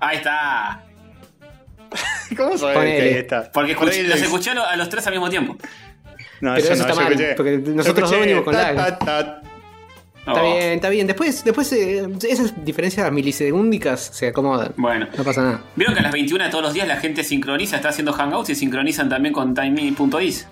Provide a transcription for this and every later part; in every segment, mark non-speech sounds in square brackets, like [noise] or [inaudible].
Ahí está. [laughs] ¿Cómo sabes que ahí está? Porque Por escuché- los lo- escuché a lo- a los tres al mismo tiempo. No, Pero eso no, está mal, escuché- porque nosotros dos venimos con ta. Está Oh, bien, está bien. Después, después eh, esas diferencias milisegúndicas se acomodan. Bueno. No pasa nada. Vieron que a las 21 de todos los días la gente sincroniza, está haciendo hangouts y sincronizan también con timey.is.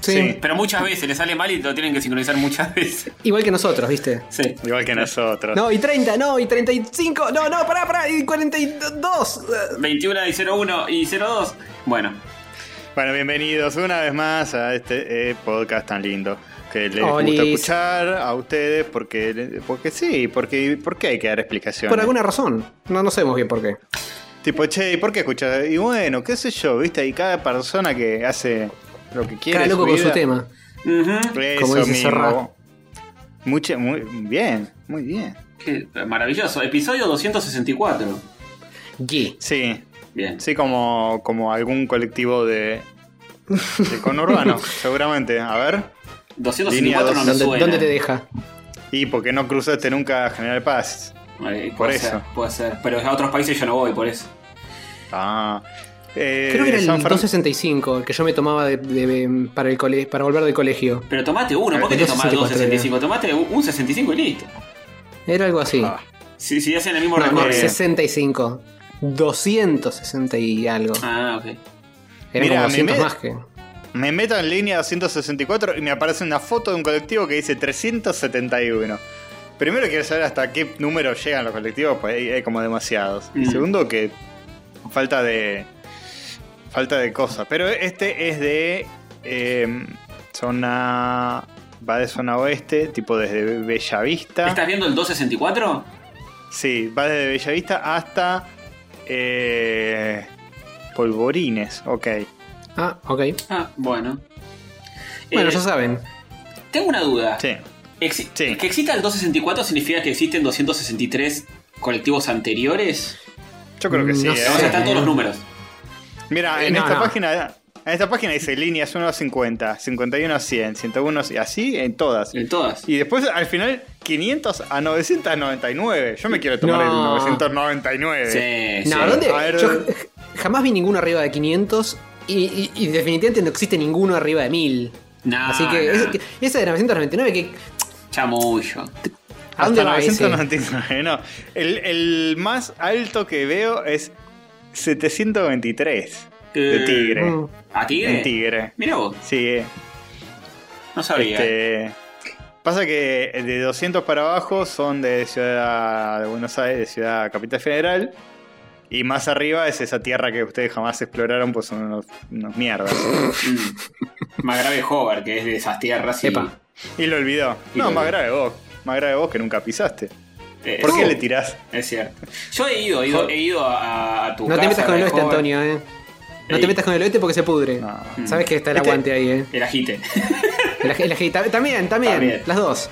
Sí. Sí. Pero muchas veces le sale mal y lo tienen que sincronizar muchas [laughs] veces. Igual que nosotros, ¿viste? Sí. Igual que nosotros. No, y 30, no, y 35, no, no, pará, pará, y 42. eh, 21 y 01 y 02. Bueno, Bueno, bienvenidos una vez más a este eh, podcast tan lindo que les Olis. gusta escuchar a ustedes porque porque sí, porque porque hay que dar explicaciones. Por alguna razón. No, no sabemos bien por qué. Tipo, che, ¿y por qué escuchas? Y bueno, qué sé yo, ¿viste? Y cada persona que hace lo que quiere Cada loco con su tema. Eso Como dice. Mucho, muy bien, muy bien. Qué maravilloso. Episodio 264. Ye. Sí, Bien. sí, como, como algún colectivo de, de conurbano, [laughs] seguramente. A ver. 264 no me ¿Dónde, suena. dónde te deja? Y porque no cruzaste nunca a General Paz. Eh, Por puede eso. ser, puede ser. Pero a otros países yo no voy, por eso. Ah. Eh, Creo que era el San Fer- 265 el que yo me tomaba de- de- para, el cole, para volver del colegio. Pero tomate uno, ¿por qué te El tomás dos 264 65? Tomate un 65 y listo. Era algo así. Ah, Si, si hacen el mismo no, no, recorrido. 65. 260 y algo. Ah, ok. Mira, como a mí 200 me- más que. Me meto en línea 264 y me aparece una foto de un colectivo que dice 371. Primero quiero saber hasta qué número llegan los colectivos, pues hay, hay como demasiados. Y Mm. segundo que falta de falta de cosas. Pero este es de eh, zona va de zona oeste, tipo desde Bellavista. ¿Estás viendo el 264? Sí, va desde Bellavista hasta eh, Polvorines, ok. Ah, ok. Ah, bueno. Bueno, Eh, ya saben. Tengo una duda. Sí. Exi- Sí. ¿Que exista el 264 significa que existen 263 colectivos anteriores? Yo creo que sí. No ¿eh? O sea, están todos los números. Mira, Eh, en no, esta no. página en esta página dice líneas 1 a 50, 51 a 100, 101 y así en todas. En todas. Y después al final 500 a 999. Yo me quiero tomar No. el 999. Sí, No, sí. ¿dónde? A ver, Yo j- jamás vi ninguno arriba de 500 y, y- y definitivamente no existe ninguno arriba de 1000. No, Así que, no. es- que- esa de 999, que, Chamullo. ¿a dónde Hasta va ese? 999, no. El, el más alto que veo es 723 de Eh, Tigre. Mm. ¿A Tigre? En Tigre. Mira vos, Sí, no sabía. Este, pasa que de 200 para abajo son de Ciudad de Buenos Aires, de Ciudad Capital Federal. Y más arriba es esa tierra que ustedes jamás exploraron, pues son unos, unos mierdas. [laughs] Mm. Más grave Hover, que es de esas tierras. Y, Epa. Y lo olvidó. Y No, lo más olvidó. grave vos. Más grave vos que nunca pisaste. Eh, ¿Por qué le tirás? Es cierto. Yo he ido, he ido, he ido a, a tu No casa. te metas con el oeste. Antonio, eh. No Ey. te metas con el oeste porque se pudre. No. Sabes que está el Este- aguante ahí, eh. El ajite. El aj- el ta- también, también, También. las dos.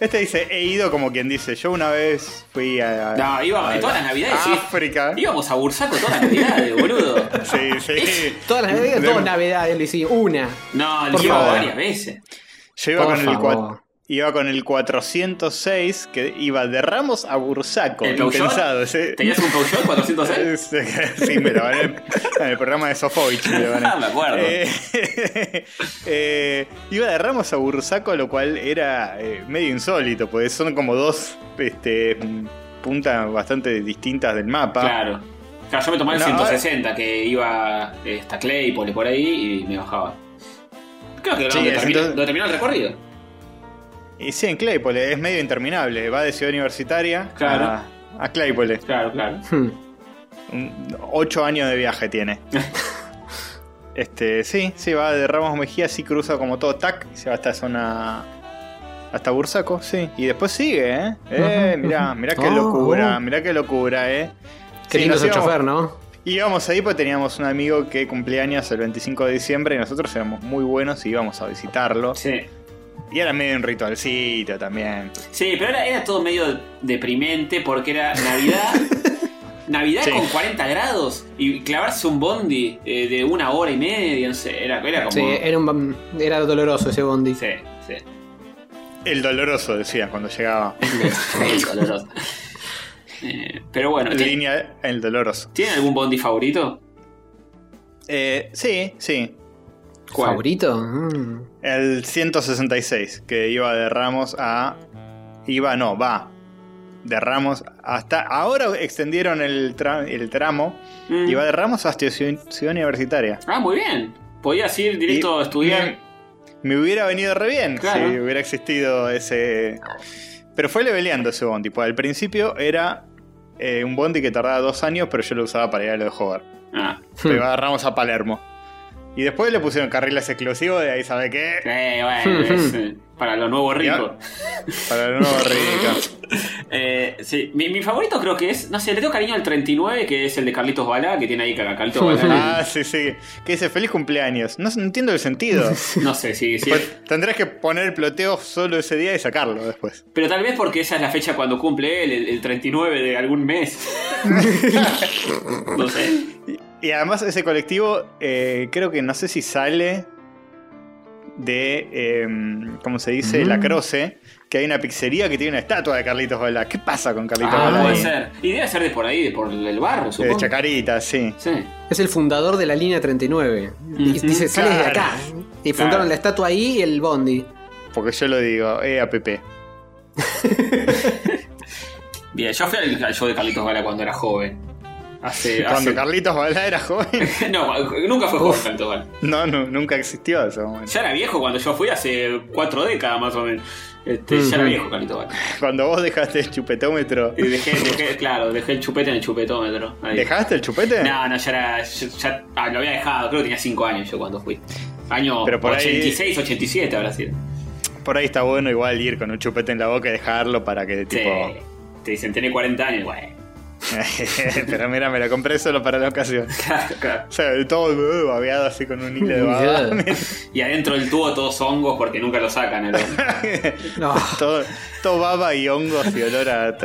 Este dice, he ido como quien dice, yo una vez fui a... No, íbamos a todas las navidades, sí. África. Íbamos a Bursaco todas las navidades, boludo. [laughs] Sí, sí. Todas las navidades, De- todas navidades, lo hicimos. Una. No, iba favor. varias veces. Yo iba Por con, el favor. Iba con el 406 que iba de Ramos a Bursaco. ¿El? Impensado. ese- ¿Tenías un Peugeot [laughs] 406? sí, me lo gané en el programa de Sofovich. Me, lo. [laughs] Ah, me acuerdo. Eh, [laughs] eh, iba de Ramos a Bursaco, lo cual era eh, medio insólito, porque son como dos este, puntas bastante distintas del mapa. Claro. Claro, yo me tomaba el No, 160, que iba hasta Claypole por ahí y me bajaba. Creo que Sí, donde, el termina, 100 donde terminó el recorrido. Y sí, en Claypole, es medio interminable. Va de Ciudad Universitaria Claro. a, a Claypole. Claro, claro. Hmm. Ocho años de viaje tiene. [laughs] este, sí, sí, va de Ramos Mejía, sí cruza como todo tac, y se va hasta zona. Hasta Bursaco, sí. Y después sigue, ¿eh? Eh, mirá, mirá qué Oh, locura, oh. mirá qué locura, ¿eh? Qué Sí, lindo es el chofer, ¿no? Íbamos ahí porque teníamos un amigo que cumplía años el 25 de diciembre y nosotros éramos muy buenos y íbamos a visitarlo. Sí. Y era medio un ritualcito también. Sí, pero era, era todo medio deprimente porque era Navidad. [laughs] Navidad Sí. con 40 grados y clavarse un bondi eh, de una hora y media, no sé, era, era como. Sí, era, un, era doloroso ese bondi. Sí, sí. El doloroso, decía, cuando llegaba. [laughs] Sí, doloroso. Eh, pero bueno, ¿tiene- Línea El Doloroso. ¿tienen algún Bondi favorito? Eh, sí, sí. ¿Cuál? ¿Favorito? Mm. El 166, que iba de Ramos a. Iba, no, va. De Ramos hasta. Ahora extendieron el, tra- el tramo. Mm. Iba de Ramos hasta Ciudad Ciudad Universitaria. Ah, muy bien. Podías ir directo Y- a estudiar. Me hubiera venido re bien Claro. si hubiera existido ese. Pero fue leveleando ese bondi. Pues al principio era eh, un bondi que tardaba dos años, pero yo lo usaba para ir a lo de Hogar. Ah, Pero iba de Ramos a Palermo. Y después le pusieron carriles exclusivos, de ahí sabe qué. [laughs] eh, bueno, es, para lo nuevo rico. Para el nuevo [laughs] rico. Eh, sí, mi, mi favorito creo que es, no sé, le tengo cariño al 39, que es el de Carlitos Balá, que tiene ahí Carlitos Balá. Ah, sí, sí. Que dice feliz cumpleaños. No, no entiendo el sentido. [laughs] No sé, sí, sí. Pues tendrás que poner el ploteo solo ese día y sacarlo después. Pero tal vez porque esa es la fecha cuando cumple él, el, el 39 de algún mes. no sé. Y, además ese colectivo, eh, creo que no sé si sale de, eh, ¿cómo se dice? Mm. La Croce, que hay una pizzería que tiene una estatua de Carlitos Balá. ¿Qué pasa con Carlitos Ah, Balá? puede ser. Y debe ser de por ahí, de por el barrio, De supongo. Chacarita, sí. Sí. Es el fundador de la línea 39. Y Ujú, Dice, sale de acá. Y Claro. fundaron la estatua ahí y el bondi. Porque yo lo digo, eh, APP. [laughs] Bien, yo fui al, al show de Carlitos Balá cuando era joven. Hace. Cuando hace- Carlitos Balá era joven. [laughs] no, nunca fue joven Carlitos Balá. No, no, nunca existió ese momento. Ya era viejo cuando yo fui hace cuatro décadas más o menos. Este, Ya era viejo Carlitos Balá. Cuando vos dejaste el chupetómetro. Y dejé, dejé, [laughs] claro, dejé el chupete en el chupetómetro. ahí. ¿Dejaste el chupete? No, no, ya era. Ya, ya- ah, lo había dejado, creo que tenía 5 años yo cuando fui. Año Pero por ahí- 86, 87 habrá sido. Por ahí está bueno igual ir con un chupete en la boca y dejarlo para que Sí. tipo. Te dicen, tenés 40 años, güey. [laughs] Pero mira, me la compré solo para la ocasión. [laughs] Claro, claro. O sea, todo uh, babeado así con un hilo de baba. Y adentro del tubo todos hongos porque nunca lo sacan. ¿no? [laughs] No. todo, todo baba y hongos y olor a,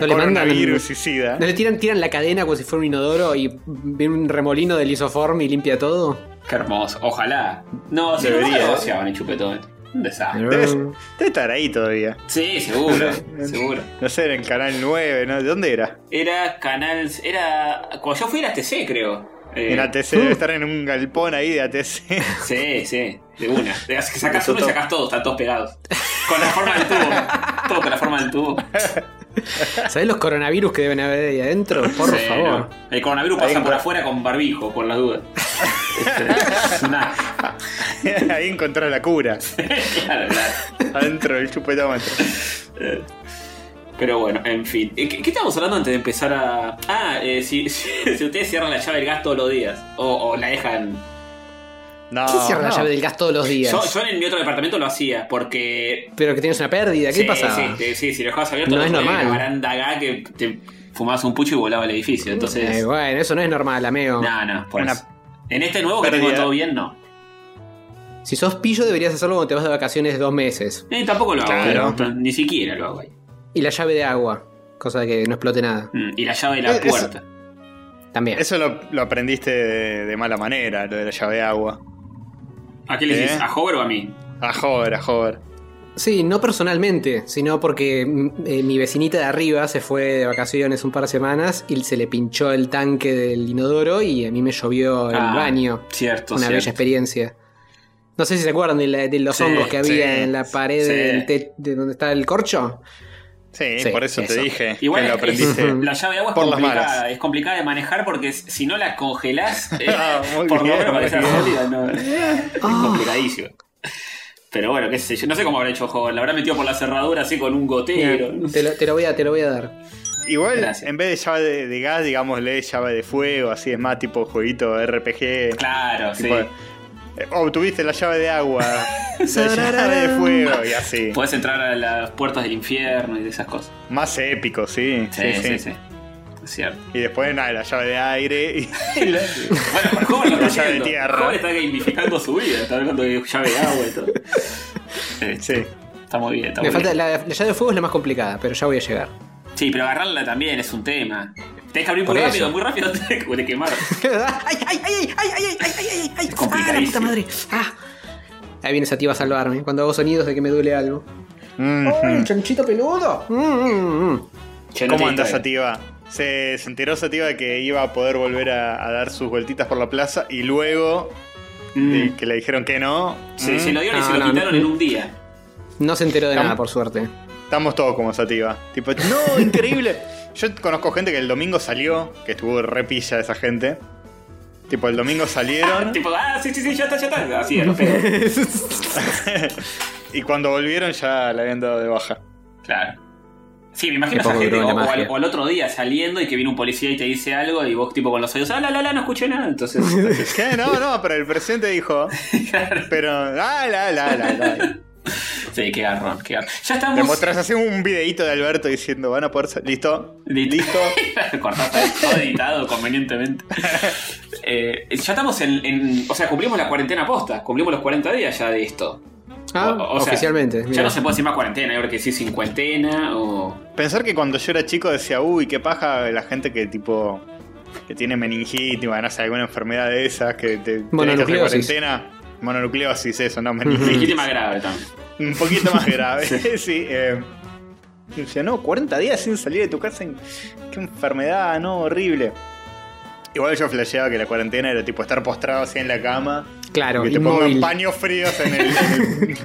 coronavirus y sida. ¿No le tiran, tiran la cadena como si fuera un inodoro y viene un remolino del isoform y limpia todo? Qué hermoso. Ojalá. No, si Debería, no lo ¿eh? Un desastre. Debe, debe estar ahí todavía. Sí, seguro. [laughs] seguro. No sé, en el canal 9, ¿no? ¿De dónde era? Era canal. Era. Cuando yo fui era TC, creo. Eh, En ATC, debe estar en un galpón ahí de ATC. [laughs] Sí, sí, de una. De- Sacás uno y sacás todos, están todos pegados. Con la forma del tubo. Todo con la forma del tubo. [laughs] [laughs] ¿Sabés los coronavirus que deben haber ahí adentro? Por Sí, favor. no. El coronavirus pasa por afuera con barbijo, por las dudas. [laughs] [laughs] Ahí encontró la cura. claro, claro. Adentro del chupetómetro. Pero bueno, en fin. Eh, ¿Qué, qué estábamos hablando antes de empezar a.? Ah, eh, si, si, si ustedes cierran la llave del gas todos los días. O, o la dejan. No. ¿Quién cierra la llave del gas todos los días? Yo, yo en mi otro departamento lo hacía porque. Pero que tienes una pérdida, ¿qué sí, pasa? Sí, sí, sí, si lo dejabas abierto, No es normal. La baranda acá que te fumabas un pucho y volaba el edificio. Entonces. Eh, bueno, eso no es normal, amigo. No, no, por Una eso. En este nuevo que tengo todo bien, no. Si sos pillo, deberías hacerlo cuando te vas de vacaciones dos meses. Eh, tampoco lo hago, Claro. pero ni siquiera lo hago ahí. Y la llave de agua, cosa de que no explote nada. Mm, Y la llave de la Eh, eso- puerta. También. Eso lo, lo aprendiste de, de mala manera, lo de la llave de agua. ¿A qué le ¿Eh? dices? ¿A Hover o a mí? A joder, a joder. Sí, no personalmente, sino porque mm, eh, mi vecinita de arriba se fue de vacaciones un par de semanas y se le pinchó el tanque del inodoro y a mí me llovió el Ah, baño. Cierto, Una cierto. bella experiencia. No sé si se acuerdan de, la- de los Sí, hongos que había sí, en la pared sí. del te- de donde está el corcho. Sí, Sí, por eso, eso. te dije Igual que lo aprendiste. [laughs] La llave de agua es Por complicada, malas. es complicada de manejar porque si no la congelás, [laughs] eh, Ah, por lo menos para que sea sólida, no, [laughs] es complicadísimo. Pero bueno, qué sé yo, no sé cómo habrá hecho Hover, la habrá metido por la cerradura así con un gotero. Te lo, te lo voy a, te lo voy a dar. Igual, Gracias. en vez de llave de, de gas, digámosle llave de fuego, así es más tipo jueguito RPG. Claro, sí. Tipo, obtuviste la llave de agua, [laughs] la llave de fuego y así. Podés entrar a las puertas del infierno y de esas cosas. Más épico, sí. Sí, sí, sí. Es cierto. Y después nada, la llave de aire y, y [laughs] [laughs] la- Bueno, Hover lo La está llave de tierra. Hover está gamificando su vida, está hablando de llave de agua y todo. Sí, sí. Está muy bien, está Me muy falta, bien. la, la llave de fuego es la más complicada, pero ya voy a llegar. Sí, pero agarrarla también es un tema. Tienes que abrir muy rápido, muy rápido [laughs] antes de que quemar. [laughs] ¡Ay, ay, ay, ay, ay, ay, ay, ay! Es complicadísimo. ¡Ah, la puta madre! ¡Ah! Ahí vienes a ti a salvarme. Cuando hago sonidos de que me duele algo. Mm -hmm. ¡Ay, chanchito peludo! Mm -hmm. ¿Cómo andas, Sativa? Se, se, enteró Sativa de que iba a poder volver a, a dar sus vueltitas por la plaza y luego mm. de, que le dijeron que no. Sí, mm. se lo dieron y ah, se lo no, quitaron no, en un día. No se enteró de nada, por suerte. Estamos todos como Sativa. Tipo, no, [laughs] increíble. Yo conozco gente que el domingo salió, que estuvo re pilla esa gente. Tipo, el domingo salieron [laughs] tipo, ah, sí, sí, sí, ya está, ya está. Así de repente. [laughs] y cuando volvieron ya la habían dado de baja. Claro. Sí, me imagino a esa gente, o, o al, magia. o al otro día saliendo y que viene un policía y te dice algo y vos tipo con los oídos, ah, la, la, la, no escuché nada. Entonces, [laughs] ¿Qué? No, no, pero el presidente dijo. Pero, ah, la, la, la, la. Sí, qué garrón, qué garrón. Ya Le estamos... mostrás así un videito de Alberto diciendo, van a poder sal- ¿Listo? Listo. [laughs] Cortaste todo editado convenientemente. [laughs] Eh, ya estamos en, en- O sea, cumplimos la cuarentena posta. Cumplimos los 40 días ya de esto. Ah, O- o sea, oficialmente. Ya mira. no se puede decir más cuarentena, ahora que sí cincuentena o. Pensar que cuando yo era chico decía, uy, qué paja la gente que tipo. que tiene meningitis, no sé, alguna enfermedad de esas, que te tenés que hacer Mononucleosis. cuarentena. Mononucleosis, eso, no, meningitis. Más [laughs] grave también. Un poquito más grave, [laughs] [laughs] sí. eh. Y decía, no, 40 días sin salir de tu casa, qué enfermedad, no, horrible. Igual yo flasheaba que la cuarentena era tipo estar postrado así en la cama. Claro, que te pongan paños fríos en el. en el-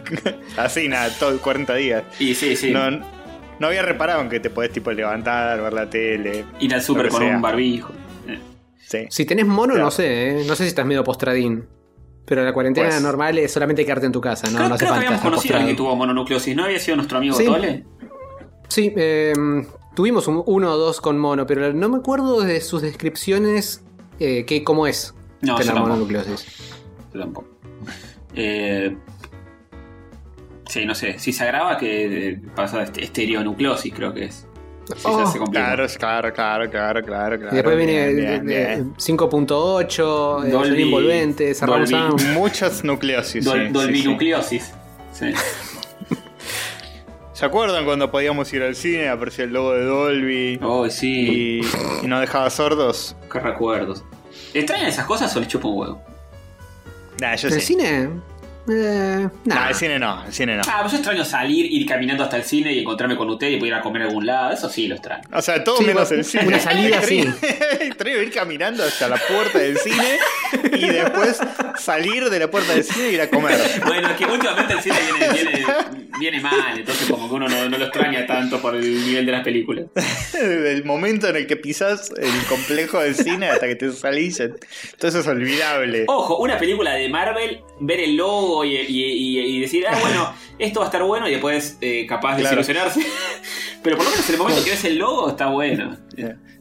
así, nada, todo 40 días. Y sí, sí. No, no había reparado en que te podés tipo levantar, ver la tele. Ir al súper con sea. un barbijo. Eh. Sí. Si tenés mono, Claro. no sé, ¿eh? No sé si estás medio postradín. Pero la cuarentena Pues- normal es solamente quedarte en tu casa, ¿no? creo no hace creo que falta habíamos estar conocido a alguien que tuvo mononucleosis. ¿No había sido nuestro amigo Sí. Tole? Sí, eh, tuvimos un- uno o dos con mono, pero no me acuerdo de sus descripciones, eh, que, cómo es No, tener mononucleosis. Yo tampoco. Eh, sí, no sé. Si se agrava, que eh, pasa este- estereonucleosis, creo que es. Sí, Oh, ya se complica. Claro, claro, claro, claro, claro. claro y después viene bien, eh, bien, bien. eh, 5.8, eh, Dolby- envolvente, Dolby- sound. Muchas nucleosis. Dol- sí, sí, sí. Dolbinucleosis. Sí. ¿Se acuerdan cuando podíamos ir al cine? Aparecía el logo de Dolby Oh, sí. y, y no dejaba sordos. Qué recuerdos. ¿Extrañan esas cosas o les chupa un huevo? Nah, yo ¿En el cine? Eh, Nah, nah. el cine no, el cine no. Ah, pues yo extraño salir, ir caminando hasta el cine y encontrarme con usted y poder ir a comer a algún lado. Eso sí lo extraño. O sea, todo Sí, menos el cine. una salida, [laughs] sí. [laughs] Extraño ir caminando hasta la puerta del cine y después salir de la puerta del cine y ir a comer. Bueno, es que últimamente el cine viene, viene, viene mal, entonces como que uno no, no lo extraña tanto por el nivel de las películas. [laughs] El momento en el que pisas el complejo del cine hasta que te salís, todo eso es olvidable. Ojo, una película de Marvel, ver el logo y, y- y- y decir, ah, bueno, [laughs] esto va a estar bueno y después eh, capaz de Claro. desilusionarse. [laughs] Pero por lo menos en el momento que ves el logo está bueno.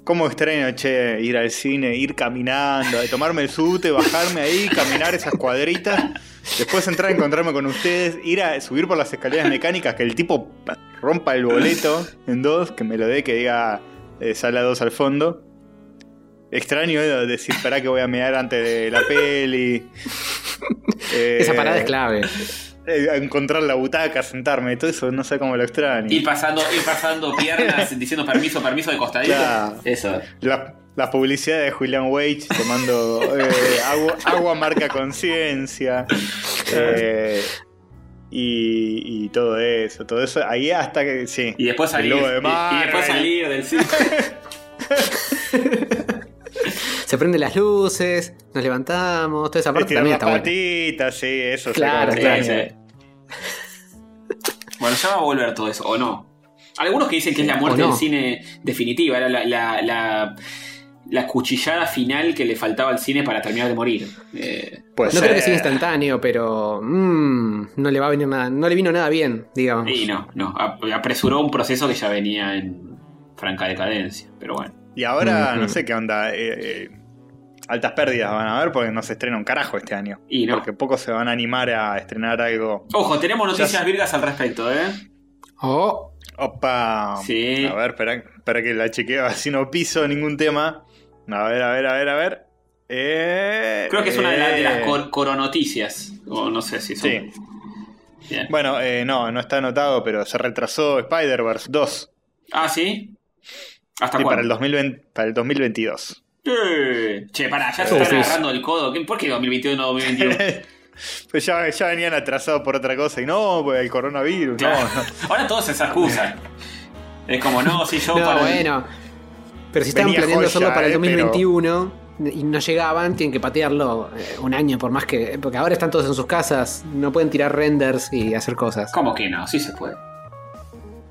¿Cómo extraño, che, ir al cine, ir caminando, tomarme el sute, bajarme ahí, caminar esas cuadritas, después entrar a encontrarme con ustedes, ir a subir por las escaleras mecánicas, que el tipo rompa el boleto en dos, que me lo dé, que diga eh, sala 2 al fondo. Extraño eh, decir, para que voy a mirar antes de la peli. Eh, [laughs] Esa parada es clave. eh, encontrar la butaca, sentarme, todo eso, no sé cómo lo extraño. Ir pasando, ir pasando piernas, [laughs] diciendo permiso, permiso de costadito. Claro. Eso. La, la publicidad de Julian Wage tomando eh, agua, agua marca conciencia. eh, y, y todo eso, todo eso. Ahí hasta que sí. Y después salir. de y- y, después salir del cine. [laughs] Se prenden las luces, nos levantamos, toda esa parte también está buena. patitas, sí, eso. sí, Claro, claro. extraño. Bueno, ya va a volver todo eso, ¿o no? Algunos que dicen que es la muerte del cine definitiva, era la, la, la, la cuchillada final que le faltaba al cine para terminar de morir. Eh, No ser. creo que sea instantáneo, pero mm, no le va a venir nada, no le vino nada bien, digamos. y no, no, ap- apresuró un proceso que ya venía en franca decadencia, pero bueno. Y ahora Ujú. no sé qué onda. eh, eh, altas pérdidas van a haber porque no se estrena un carajo este año. Y no. Porque pocos se van a animar a estrenar algo. Ojo, tenemos noticias Ya virgas al respecto, ¿eh? Oh, Opa. Sí. A ver, espera, espera que la chequeo así no piso ningún tema. A ver, a ver, a ver, a ver. Eh, Creo que es una de, la- de las eh, cor- coronoticias, o no sé si son. Sí. Bien. Bueno, eh, no, no está anotado, pero se retrasó Spider-Verse 2 Ah, ¿sí? ¿Hasta sí, para, cuándo? el 2020, para el 2022. Eh, [laughs] Che, pará, ya se están es- agarrando el codo. ¿Qué- ¿Por qué 2021 no 2021? pues ya, ya venían atrasados por otra cosa y no, pues el coronavirus, Claro. no, no. [laughs] Ahora todo es esa excusa. Es como, no, si yo No, para. bueno. Pero si estaban planeando joya, hacerlo para el eh, 2021 y no llegaban, tienen que patearlo eh, un año por más que. Porque ahora están todos en sus casas, no pueden tirar renders y hacer cosas. ¿Cómo que no? Sí se puede.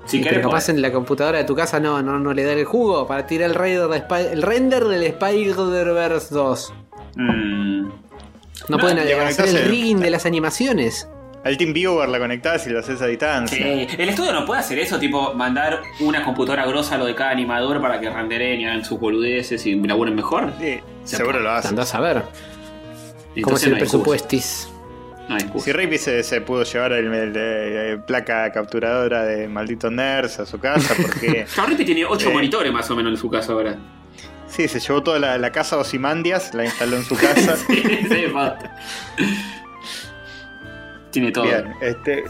Si querés, pero capaz podés. en la computadora de tu casa no, no, no le da el jugo para tirar el render, de Spy- el render del Spider-Verse 2. Mm, No, No, pueden hacer el el- rigging de las animaciones. Al TeamViewer la conectás y lo haces a distancia. Sí. El estudio no puede hacer eso, tipo mandar una computadora grosa a lo de cada animador para que renderen y hagan sus boludeces y laburen mejor. Sí, Se seguro puede. lo hace. Andás a ver cómo Entonces es el presupuestis. No hay excusa. Si Rapey se, se pudo llevar el, el- el- placa capturadora de maldito nerds a su casa, porque [laughs] Rippy tiene 8 Eh. monitores más o menos en su casa ahora. sí, se llevó toda la, la casa Osimandias, la instaló en su casa. [laughs] sí, basta. Tiene todo. Bien, este.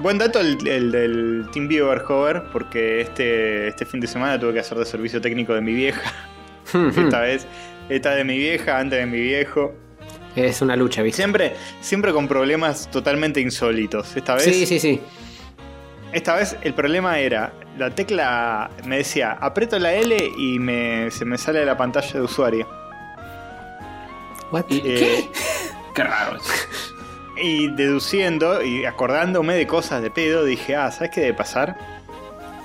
Buen dato el, el del TeamViewer Hover, porque este, este fin de semana tuve que hacer de servicio técnico de mi vieja. Esta vez, esta de mi vieja, antes de mi viejo. Es una lucha, ¿viste? Siempre, siempre con problemas totalmente insólitos. Esta vez, Sí, sí, sí. esta vez el problema era la tecla me decía aprieto la L y me, se me sale la pantalla de usuario. What? ¿Y- Eh, ¿Qué? Qué raro. Y deduciendo y acordándome de cosas de pedo, dije, ah, ¿sabes qué debe pasar?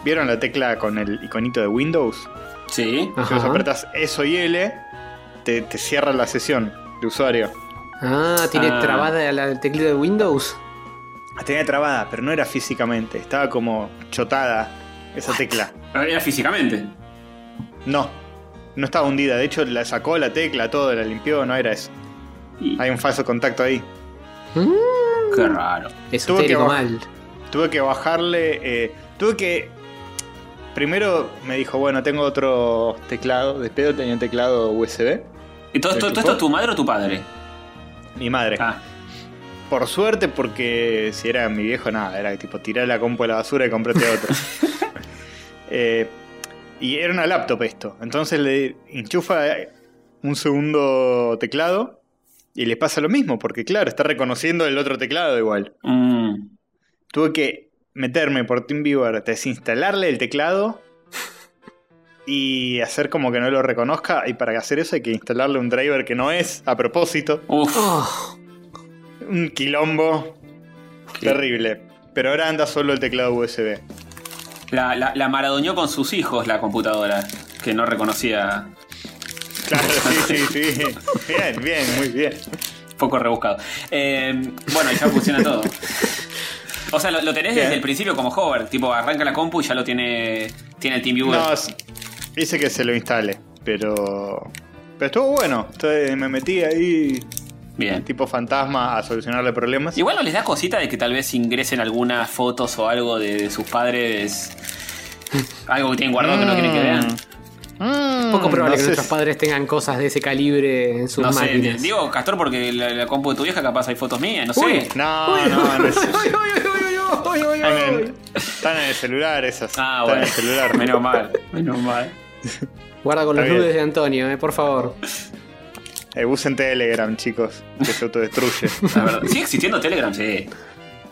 ¿Vieron la tecla con el iconito de Windows? Sí. Si vos Ajá. apretas eso y L, te, te cierra la sesión de usuario. Ah, tiene Ah. trabada la el teclado de Windows. La tenía trabada, pero no era físicamente, estaba como chotada esa tecla. Era físicamente. No, no estaba hundida, de hecho la sacó la tecla, todo, la limpió, no era eso. Y- Hay un falso contacto ahí. Mm, Qué raro. esotérico baj- mal. Tuve que bajarle. eh, tuve que. Primero me dijo, bueno, tengo otro teclado. De pedo tenía un teclado USB. ¿Y todo esto, ¿De todo tu esto es tu madre o tu padre? Mi madre. Ah, Por suerte, porque si era mi viejo, nada. Era tipo tirar la compu a la basura y comprarte otro. [laughs] Eh, y era una laptop esto. Entonces le enchufa un segundo teclado. Y le pasa lo mismo, porque claro, está reconociendo el otro teclado igual. mm, Tuve que meterme por TeamViewer, desinstalarle el teclado y hacer como que no lo reconozca. Y para hacer eso hay que instalarle un driver que no es a propósito. uf, Oh, Un quilombo terrible. Pero ahora anda solo el teclado USB. la, la, la maradoñó con sus hijos la computadora, que no reconocía. Claro, sí, sí, sí. Bien, bien, muy bien. Poco rebuscado. Eh, bueno, ya funciona todo. O sea, lo, lo tenés desde el principio como hover, tipo arranca la compu y ya lo tiene tiene el TeamViewer. No, dice que se lo instale, pero. Pero estuvo bueno. Entonces me metí ahí, Bien. tipo fantasma, a solucionarle problemas. Igual no les da cosita de que tal vez ingresen algunas fotos o algo de, de sus padres. [laughs] Algo que tienen guardado que no quieren que vean. Mm, poco probable no que sé nuestros padres tengan cosas de ese calibre en sus No sé, máquinas. digo Castor porque la, la compu de tu vieja capaz hay fotos mías, no sé. Uy. No, no, no es- Uy, uy, uy, Están en, están el celular esas. Ah, están bueno. en el celular. Menos mal, menos mal. [laughs] Guarda con Está los bien. nudes de Antonio, eh, por favor. Eh, usen Telegram, chicos, que se autodestruye. [laughs] La verdad. ¿Sigue existiendo Telegram? Sí.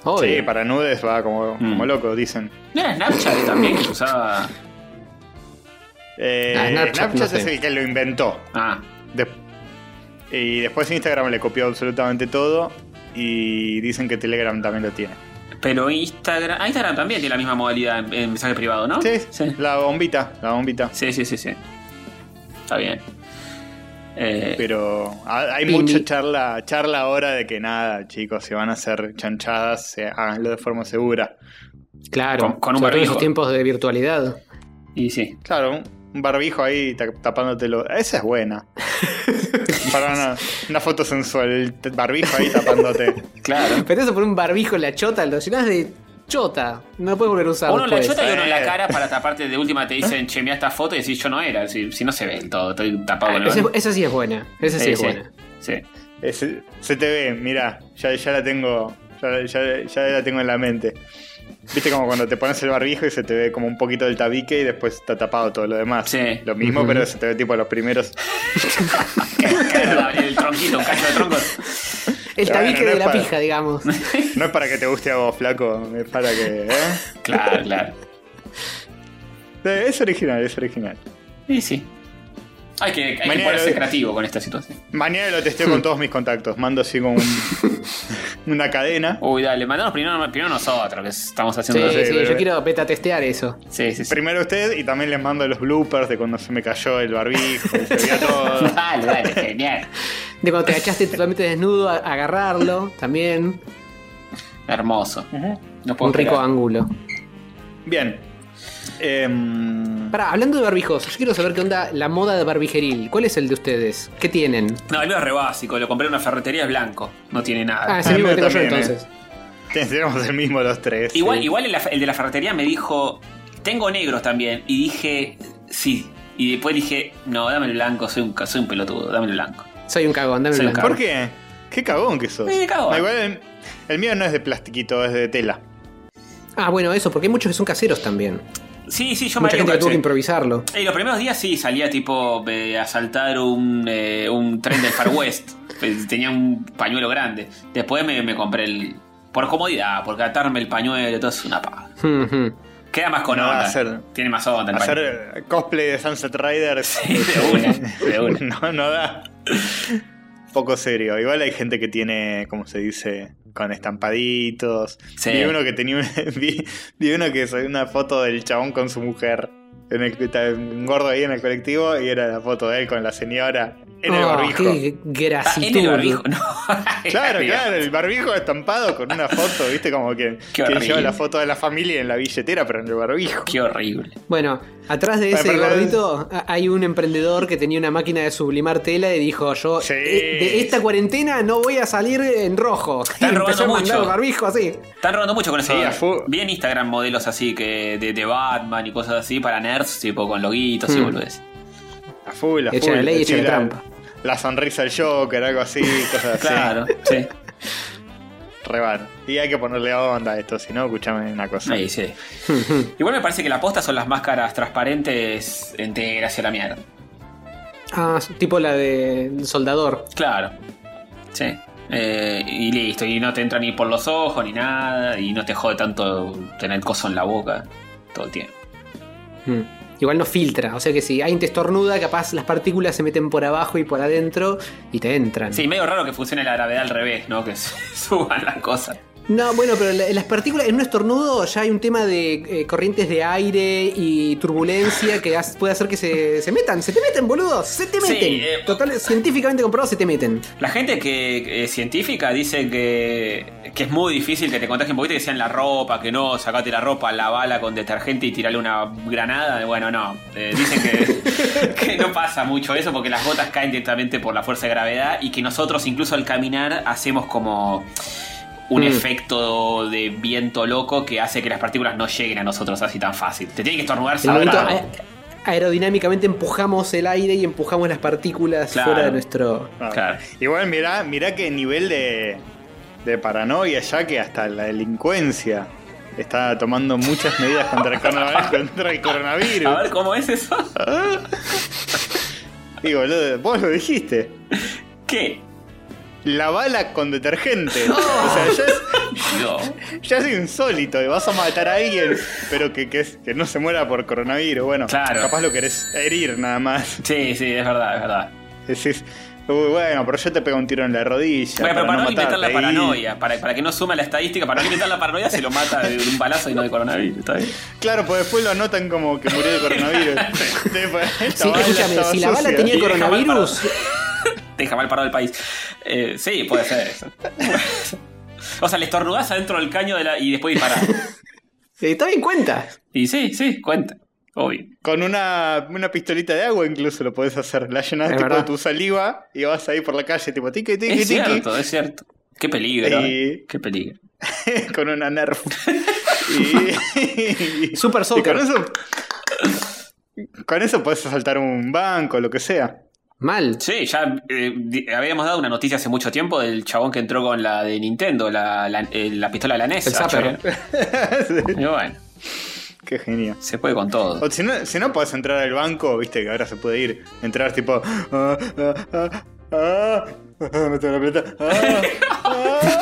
Obvio. sí, para nudes va como, como Mm. loco, dicen. ¿No era Snapchat también que se usaba? Eh, Ah, Snapchat, Snapchat, no es sé. el que lo inventó. Ah, De- y después Instagram le copió absolutamente todo. Y dicen que Telegram también lo tiene. Pero Instagram. ah, Instagram también tiene la misma modalidad en, en mensaje privado, ¿no? Sí, sí. la bombita, la bombita. Sí, sí, sí, sí. Está bien. Eh, Pero ha- hay Pimi. mucha charla, charla ahora de que nada, chicos, si van a hacer chanchadas, se- háganlo de forma segura. Claro, Con- con un barbijo. esos tiempos de virtualidad. y sí. Claro, un- barbijo ahí ta- tapándotelo. Esa es buena. [laughs] Para una, una foto sensual, el barbijo ahí tapándote. Claro. Pero eso por un barbijo en la chota, lo llenás de chota. No lo puedes volver a usar. Uno en la después. chota y uno en la cara para taparte de última te dicen, [laughs] che, mira esta foto y decís yo no era. Si, si no se ve del todo, estoy tapado el Esa, esa sí es buena. Esa sí, Sí, es sí. buena. Sí. Es- se te ve, mira, ya, ya la tengo. Ya, ya- ya la tengo en la mente. Viste como cuando te pones el barbijo y se te ve como un poquito del tabique y después está tapado todo lo demás. Sí. Lo mismo, pero se te ve tipo los primeros. [laughs] el tronquito, un cacho de tronco. El Bueno, tabique no de la para- pija, digamos. [laughs] No es para que te guste a vos, flaco, es para que. ¿eh? Claro, claro. Eh, Es original, es original. Sí, sí. Hay que, hay que ponerse lo- creativo con esta situación. Mañana lo testeo con [laughs] todos mis contactos. Mando así como un- [laughs] una cadena. Uy, dale, mandamos primero, primero nosotros, que estamos Sí, haciendo. sí, sí, yo bebé. quiero beta testear eso. Sí, sí, sí. Primero usted y también les mando los bloopers de cuando se me cayó el barbijo y se veía todo. [laughs] Dale, dale, genial. De cuando te agachaste totalmente desnudo a agarrarlo, también. Hermoso. No puedo Un rico esperar. ángulo. Bien. Em, Pará, hablando de barbijos, yo quiero saber qué onda la moda de barbijeril. ¿Cuál es el de ustedes? ¿Qué tienen? No, el mío es re básico. Lo compré en una ferretería, es blanco. No tiene nada. Ah, es el mismo que tengo yo también, entonces. tenemos el mismo los tres. igual sí. igual el, el de la ferretería me dijo, tengo negros también. Y dije, sí. Y después dije, no, dame el blanco, soy un, ca- soy un pelotudo, dame el blanco. Soy un cagón, dame Soy un blanco. ¿Por qué? Qué cagón que sos. Eh, cagón. Ah, igual el, el mío no es de plastiquito, es de tela. Ah, bueno, eso, porque hay muchos que son caseros también. Sí, sí, yo me Mucha había gente que tuvo que improvisarlo. Y los primeros días sí salía tipo eh, a asaltar un, eh, un tren del Far West. [laughs] Pues, Tenía un pañuelo grande. Después me, me compré el. Por comodidad, porque atarme el pañuelo, todo es una paja. Queda más con No, onda. hacer- Tiene más onda el pañuelo. Hacer cosplay de Sunset Riders. de una, de una. [laughs] no, no da. [laughs] Poco serio. Igual hay gente que tiene, como se dice, con estampaditos. Sí. Vi uno que tenía [laughs] vi, vi uno que subió una foto del chabón con su mujer. En el, un gordo ahí en el colectivo y era la foto de él con la señora en el Oh, barbijo. qué Ah, en el grasitud. barbijo, no. [laughs] Claro, claro, el barbijo estampado con una foto, viste, como que, Qué que horrible. lleva la foto de la familia en la billetera, pero en el barbijo. Qué horrible. Bueno, atrás de ese gordito hay un emprendedor que tenía una máquina de sublimar tela y dijo yo Sí. "Eh, de esta cuarentena no voy a salir en rojo. Están robando mucho. el barbijo así. Están robando mucho con eso. Sí, full. Vi en Instagram modelos así que de, de Batman y cosas así para nerds, tipo con loguitos y Hmm. boludeces. A full, a Echa full. la ley, echa Sí, la la, trampa. La sonrisa del Joker, algo así, cosas así. Claro, sí. Re bar. Y hay que ponerle onda a esto, si no, escuchame una cosa. Sí, sí. Igual me parece que la posta son las máscaras transparentes enteras y a la mierda. Ah, tipo la de soldador. Claro. Sí. Eh, y listo, y no te entra ni por los ojos ni nada, y no te jode tanto tener coso en la boca todo el tiempo. Hmm. Igual no filtra, o sea que si alguien te estornuda, capaz las partículas se meten por abajo y por adentro y te entran. Sí, medio raro que funcione la gravedad al revés, ¿no? Que [laughs] suban las cosas. No, bueno, pero la- las partículas en un estornudo ya hay un tema de eh, corrientes de aire y turbulencia que hace- puede hacer que se, se metan. Se te meten, boludo. Se te Sí, meten. eh, Total, científicamente comprobado, se te meten. La gente que es científica dice que, que es muy difícil que te contagien un poquito, que sea en la ropa, que no, sacate la ropa, lavala con detergente y tirale una granada. Bueno, no. Eh, dicen que, [laughs] que no pasa mucho eso porque las gotas caen directamente por la fuerza de gravedad y que nosotros incluso al caminar hacemos como un Mm. efecto de viento loco que hace que las partículas no lleguen a nosotros así tan fácil. Te tiene que estornudar saltado. a- aerodinámicamente empujamos el aire y empujamos las partículas Claro. fuera de nuestro. Ah, Claro. Igual mirá, mirá qué nivel de, de paranoia ya que hasta la delincuencia está tomando muchas medidas contra el, corona- [laughs] contra el coronavirus. A ver cómo es eso. [laughs] Boludo, vos lo dijiste. ¿Qué? La bala con detergente. [laughs] O sea, ya es, No. ya es insólito. y Vas a matar a alguien, pero que, que, es- que no se muera por coronavirus. Bueno, Claro. capaz lo querés herir nada más. Sí, sí, es verdad, es verdad. Decís, "Uy, bueno, pero yo te pego un tiro en la rodilla. Bueno, pero para no alimentar la matarte". Y- paranoia, para, para que no suma la estadística, para no alimentar la paranoia se lo mata de un balazo y no de coronavirus, ¿está bien? Claro, pues después lo anotan como que murió de coronavirus. [laughs] Sí, escúchame, si la bala tenía coronavirus, [laughs] Deja mal parado el país. Eh, sí, puede ser eso. [laughs] O sea, le estornudás adentro del caño de la, y después disparás. eh, toma en cuenta. Y sí, sí, cuenta. Obvio. Con una, una pistolita de agua incluso lo podés hacer. La llenás tipo verdad. de tu saliva y vas ahí por la calle tipo tiki tiki Es tiki cierto, es cierto. Qué peligro. Y- Qué peligro. [laughs] con una nerf. y, Super y Soccer. con eso con eso podés asaltar un banco, lo que sea. Mal. Sí, ya eh, habíamos dado una noticia hace mucho tiempo del chabón que entró con la de Nintendo, la, la, eh, la pistola de la NES. El zapper. chorear. [laughs] Y bueno, Qué genio. se puede con todo. O si no, si no podés entrar al banco, viste que ahora se puede ir, entrar tipo. Ah, ah, ah, ah, ah, me tengo la plata. Ah, ah,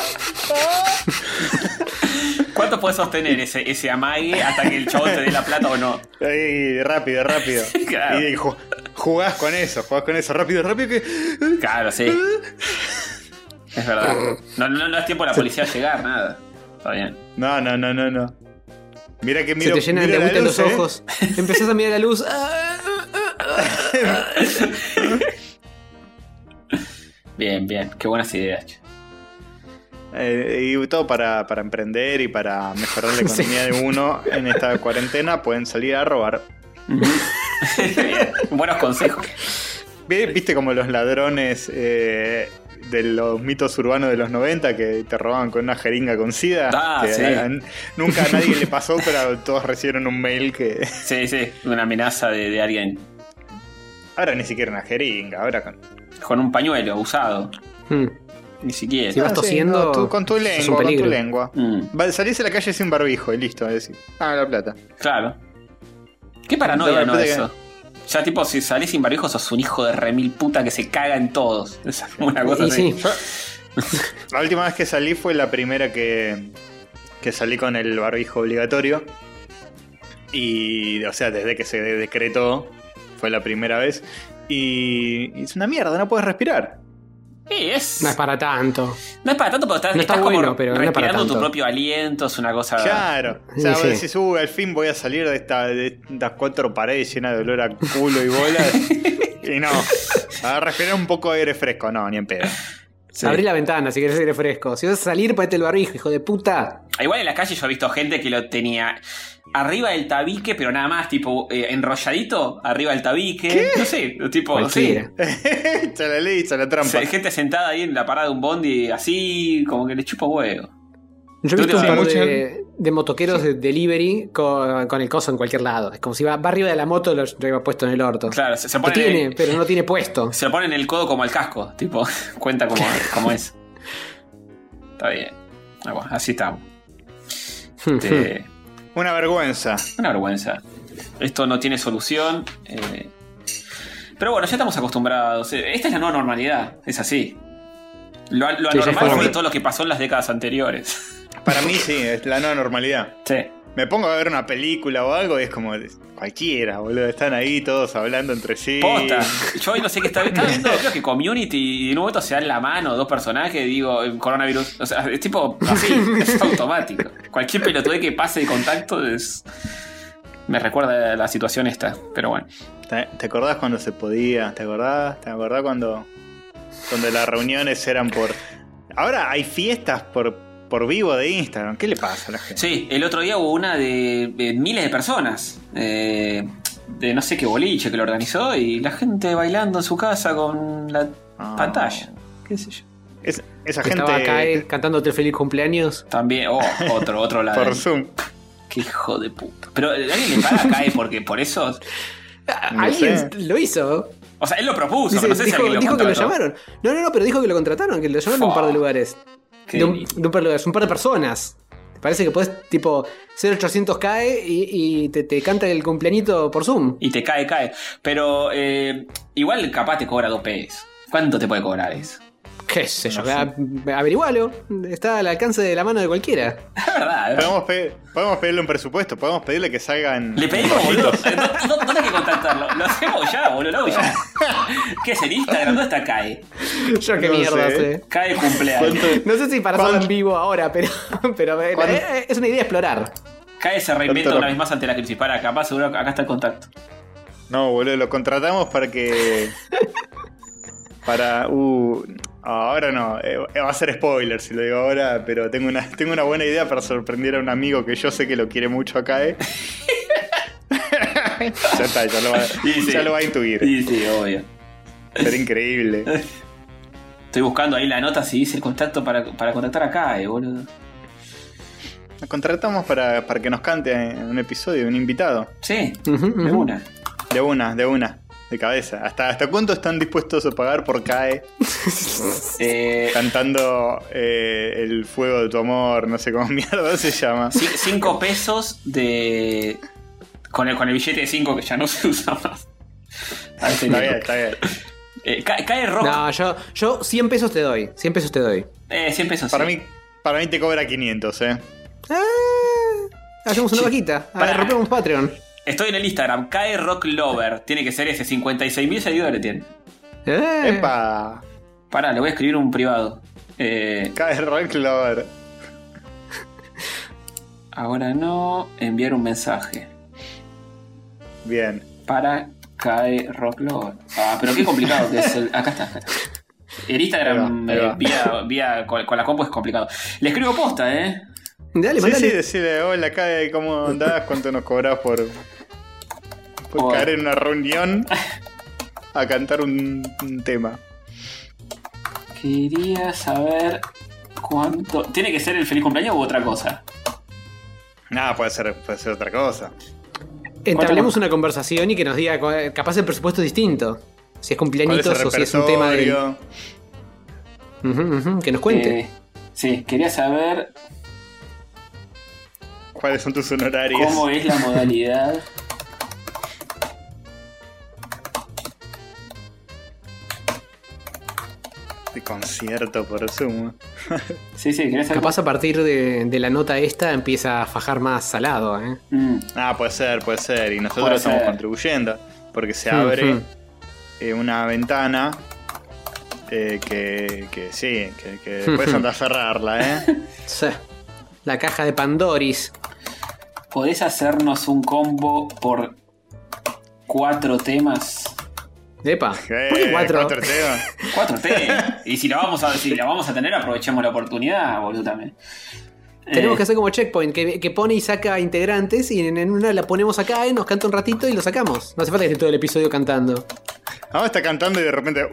ah. [laughs] ¿Cuánto puedes sostener ese, ese amague hasta que el chabón te dé la plata o no? Ahí, rápido, rápido. [laughs] Claro. Y, ju- jugás con eso, jugás con eso, rápido, rápido que. Claro, sí. Es verdad. No, no, no es tiempo de la policía a llegar, nada. Está bien. No, no, no, no, no. Mira que Se miro. te llenan de agüita los ¿eh? ojos. Empezás a mirar la luz. Bien, bien. Qué buenas ideas. che. Eh, y todo para, para emprender y para mejorar la [laughs] economía de uno en esta cuarentena pueden salir a robar. [laughs] Buenos consejos. Vi- ¿Viste como los ladrones eh, de los mitos urbanos de los 90 que te robaban con una jeringa con sida? Ah, Que sí. a- nunca a nadie le pasó, pero todos recibieron un mail que... [laughs] Sí, sí. Una amenaza de, de alguien Ahora ni siquiera una jeringa, ahora con... con un pañuelo usado. hmm. Ni siquiera. Si vas Ah, tosiendo, no, tú- con tu lengua, con tu lengua. Mm, Salís a la calle sin barbijo y listo, es decir, ah, la plata. claro. Qué paranoia, No, Eso. Ya, tipo, si salís sin barbijo, sos un hijo de remil puta que se caga en todos. [laughs] Es una cosa Y así. sí. La última vez que salí fue la primera que, que salí con el barbijo obligatorio. Y, o sea, desde que se decretó, fue la primera vez. Y, y es una mierda, no puedes respirar. Sí, es. No es para tanto. No es para tanto, pero estás, No está estás como bueno, pero no es para respirando tu propio aliento, es una cosa. Claro. O sea, Sí, vos decís, "Uh, al fin voy a salir de, esta, de estas cuatro paredes llenas de olor a culo y bolas. [laughs] y no. A respirar un poco de aire fresco. No, ni en pedo. Sí. Abrí la ventana si querés aire fresco. Si vas a salir, ponete el barbijo, hijo de puta. Igual en la calle yo he visto gente que lo tenía arriba del tabique, pero nada más, tipo eh, enrolladito, arriba del tabique. No sé, tipo, sí. La ley, la trampa. Sí, gente sentada ahí en la parada de un bondi, así, como que le chupa huevo. Yo he visto un par de, de motoqueros de delivery con, con el coso en cualquier lado. Es como si va, va arriba de la moto lo lleva puesto en el orto. Claro, se, se Lo pone tiene, pero no tiene puesto. [laughs] se lo pone en el codo como el casco, tipo, [laughs] cuenta como, como es. Está bien. Ah, bueno, así estamos. [laughs] Este, Una vergüenza. una vergüenza. Esto no tiene solución. eh, pero bueno, ya estamos acostumbrados. Eh, Esta es la nueva normalidad, es así. Lo, lo Sí, ya anormal fue todo lo que pasó en las décadas anteriores. Para mí sí, es la nueva normalidad. Sí. Me pongo a ver una película o algo y es como cualquiera, boludo. Están ahí todos hablando entre sí. Posta. [laughs] Yo hoy no sé qué está, viendo, creo que Community y en un momento se dan la mano dos personajes, digo, eh, coronavirus. O sea, es tipo así, es [laughs] automático. Cualquier pelotudez que pase de contacto es. Me recuerda a la situación esta, pero bueno. ¿Te, te acordás cuando se podía? ¿Te acordás? ¿Te acordás cuando, cuando las reuniones eran por... Ahora hay fiestas por, por vivo de Instagram. ¿Qué le pasa a la gente? Sí, el otro día hubo una de, de miles de personas. eh, de no sé qué boliche que lo organizó y la gente bailando en su casa con la Ah. pantalla. ¿Qué sé yo? Es- esa Que gente... Estaba acá eh, cantándote feliz cumpleaños. También, oh, [laughs] otro, otro lado. Por Zoom. Qué hijo de puta. Pero eh, alguien le paga a Cae porque por eso. [laughs] Ah, No Alguien sé. lo hizo. O sea, él lo propuso, Dice- no sé si dijo alguien lo dijo que lo llamaron. No, no, no, pero dijo que lo contrataron, que lo llamaron de un par de lugares. De un, de un par de lugares, un par de personas. ¿Te parece que puedes, tipo, 0800 cae y, y te, te canta el cumpleañito por Zoom? Y te cae, cae. Pero eh, igual capaz te cobra dos pesos. ¿Cuánto te puede cobrar eso? ¿Qué sé yo? No sé. a- Averigualo. Está al alcance de la mano de cualquiera. [laughs] Es verdad, ¿eh? Podemos, pe- podemos pedirle un presupuesto, podemos pedirle que salgan... Le pedimos, boludo. No, no- no hay que contactarlo. Lo hacemos ya, boludo. Lo hago ya. [laughs] ¿Qué es el Instagram? ¿Dónde está Cae? Yo qué No mierda sé. sé. Cae cumpleaños. ¿Cuánto- No sé si para hacerlo en ¿Cuánto- vivo ahora, pero, [laughs] pero eh, ¿Cuánto- eh, es una idea explorar. Cae se reinventa ¿Cuánto una vez más ante la crisis. Para, capaz, seguro acá está el contacto. No, boludo, lo contratamos para que... Para... Uh, ahora no, eh, va a ser spoiler si lo digo ahora, pero tengo una, tengo una buena idea para sorprender a un amigo que yo sé que lo quiere mucho acá, ¿eh? [laughs] ya está, ya lo va, Y sí. ya lo va a intuir. Sí, sí, obvio. Será increíble. Estoy buscando ahí la nota si dice el contacto para, para contactar a Cae, boludo. Nos contratamos para, para que nos cante un episodio, un invitado. Sí, de una. De una, de una, de cabeza. ¿Hasta, hasta cuánto están dispuestos a pagar por CAE [laughs] Eh, cantando eh, El fuego de tu amor? No sé cómo [laughs] mierda se llama. ci- cinco pesos de. Con el, con el billete de 5 que ya no se usa más. Está bien, está bien. Eh, ca- cae rock. No, yo, yo 100 pesos te doy. 100 pesos te doy. Eh, 100 pesos. Para sí. mí, para mí te cobra 500, ¿eh? Ah, hacemos una vaquita. A ver, rompemos Patreon. Estoy en el Instagram, Cae Rock Lover. Tiene que ser ese, 56.000 seguidores tiene. Eh, Epa, Pará, le voy a escribir un privado. Eh, cae Rock Lover. ahora no, enviar un mensaje. Bien. Para Cae Rock Lover. Ah, pero qué complicado que es el. Acá está, acá está. El Instagram Ahí va, ahí eh, vía, vía con, con la compu es complicado. Le escribo posta, ¿eh? Dale, Sí, mandale. sí, decirle, hola, cae, ¿cómo andás? ¿Cuánto nos cobras por, por Hola. caer en una reunión a cantar un, un tema? Quería saber cuánto. ¿Tiene que ser el feliz cumpleaños u otra cosa? Nada, puede ser, puede ser otra cosa. Entablemos una conversación y que nos diga, capaz el presupuesto es distinto. Si es ¿Cuál es cumpleañitos o si es un tema de. que nos cuente. Eh, sí, quería saber ¿Cuáles son tus honorarios? cómo es la modalidad. De concierto por Zoom. [laughs] Sí, sí, quería saber. Capaz a partir de, de la nota esta empieza a fajar más salado, ¿eh? Mm, Ah, puede ser, puede ser. Y nosotros Puede estamos ser. contribuyendo. Porque se abre Ujú. eh, una ventana eh, que, que sí, que, que después anda a cerrarla, ¿eh? [laughs] Sí. La caja de Pandoris. ¿Podés hacernos un combo por cuatro temas? Epa. [laughs] Eh, ¿Por qué cuatro? temas. Cuatro temas. [laughs] y si la vamos a, si la vamos a tener, aprovechemos la oportunidad, boludo, también. Tenemos Eh, que hacer como checkpoint, que, que pone y saca integrantes y en, en una la ponemos acá, ¿eh? nos canta un ratito y lo sacamos. No hace falta que esté todo el episodio cantando. Ahora está cantando y de repente. [laughs]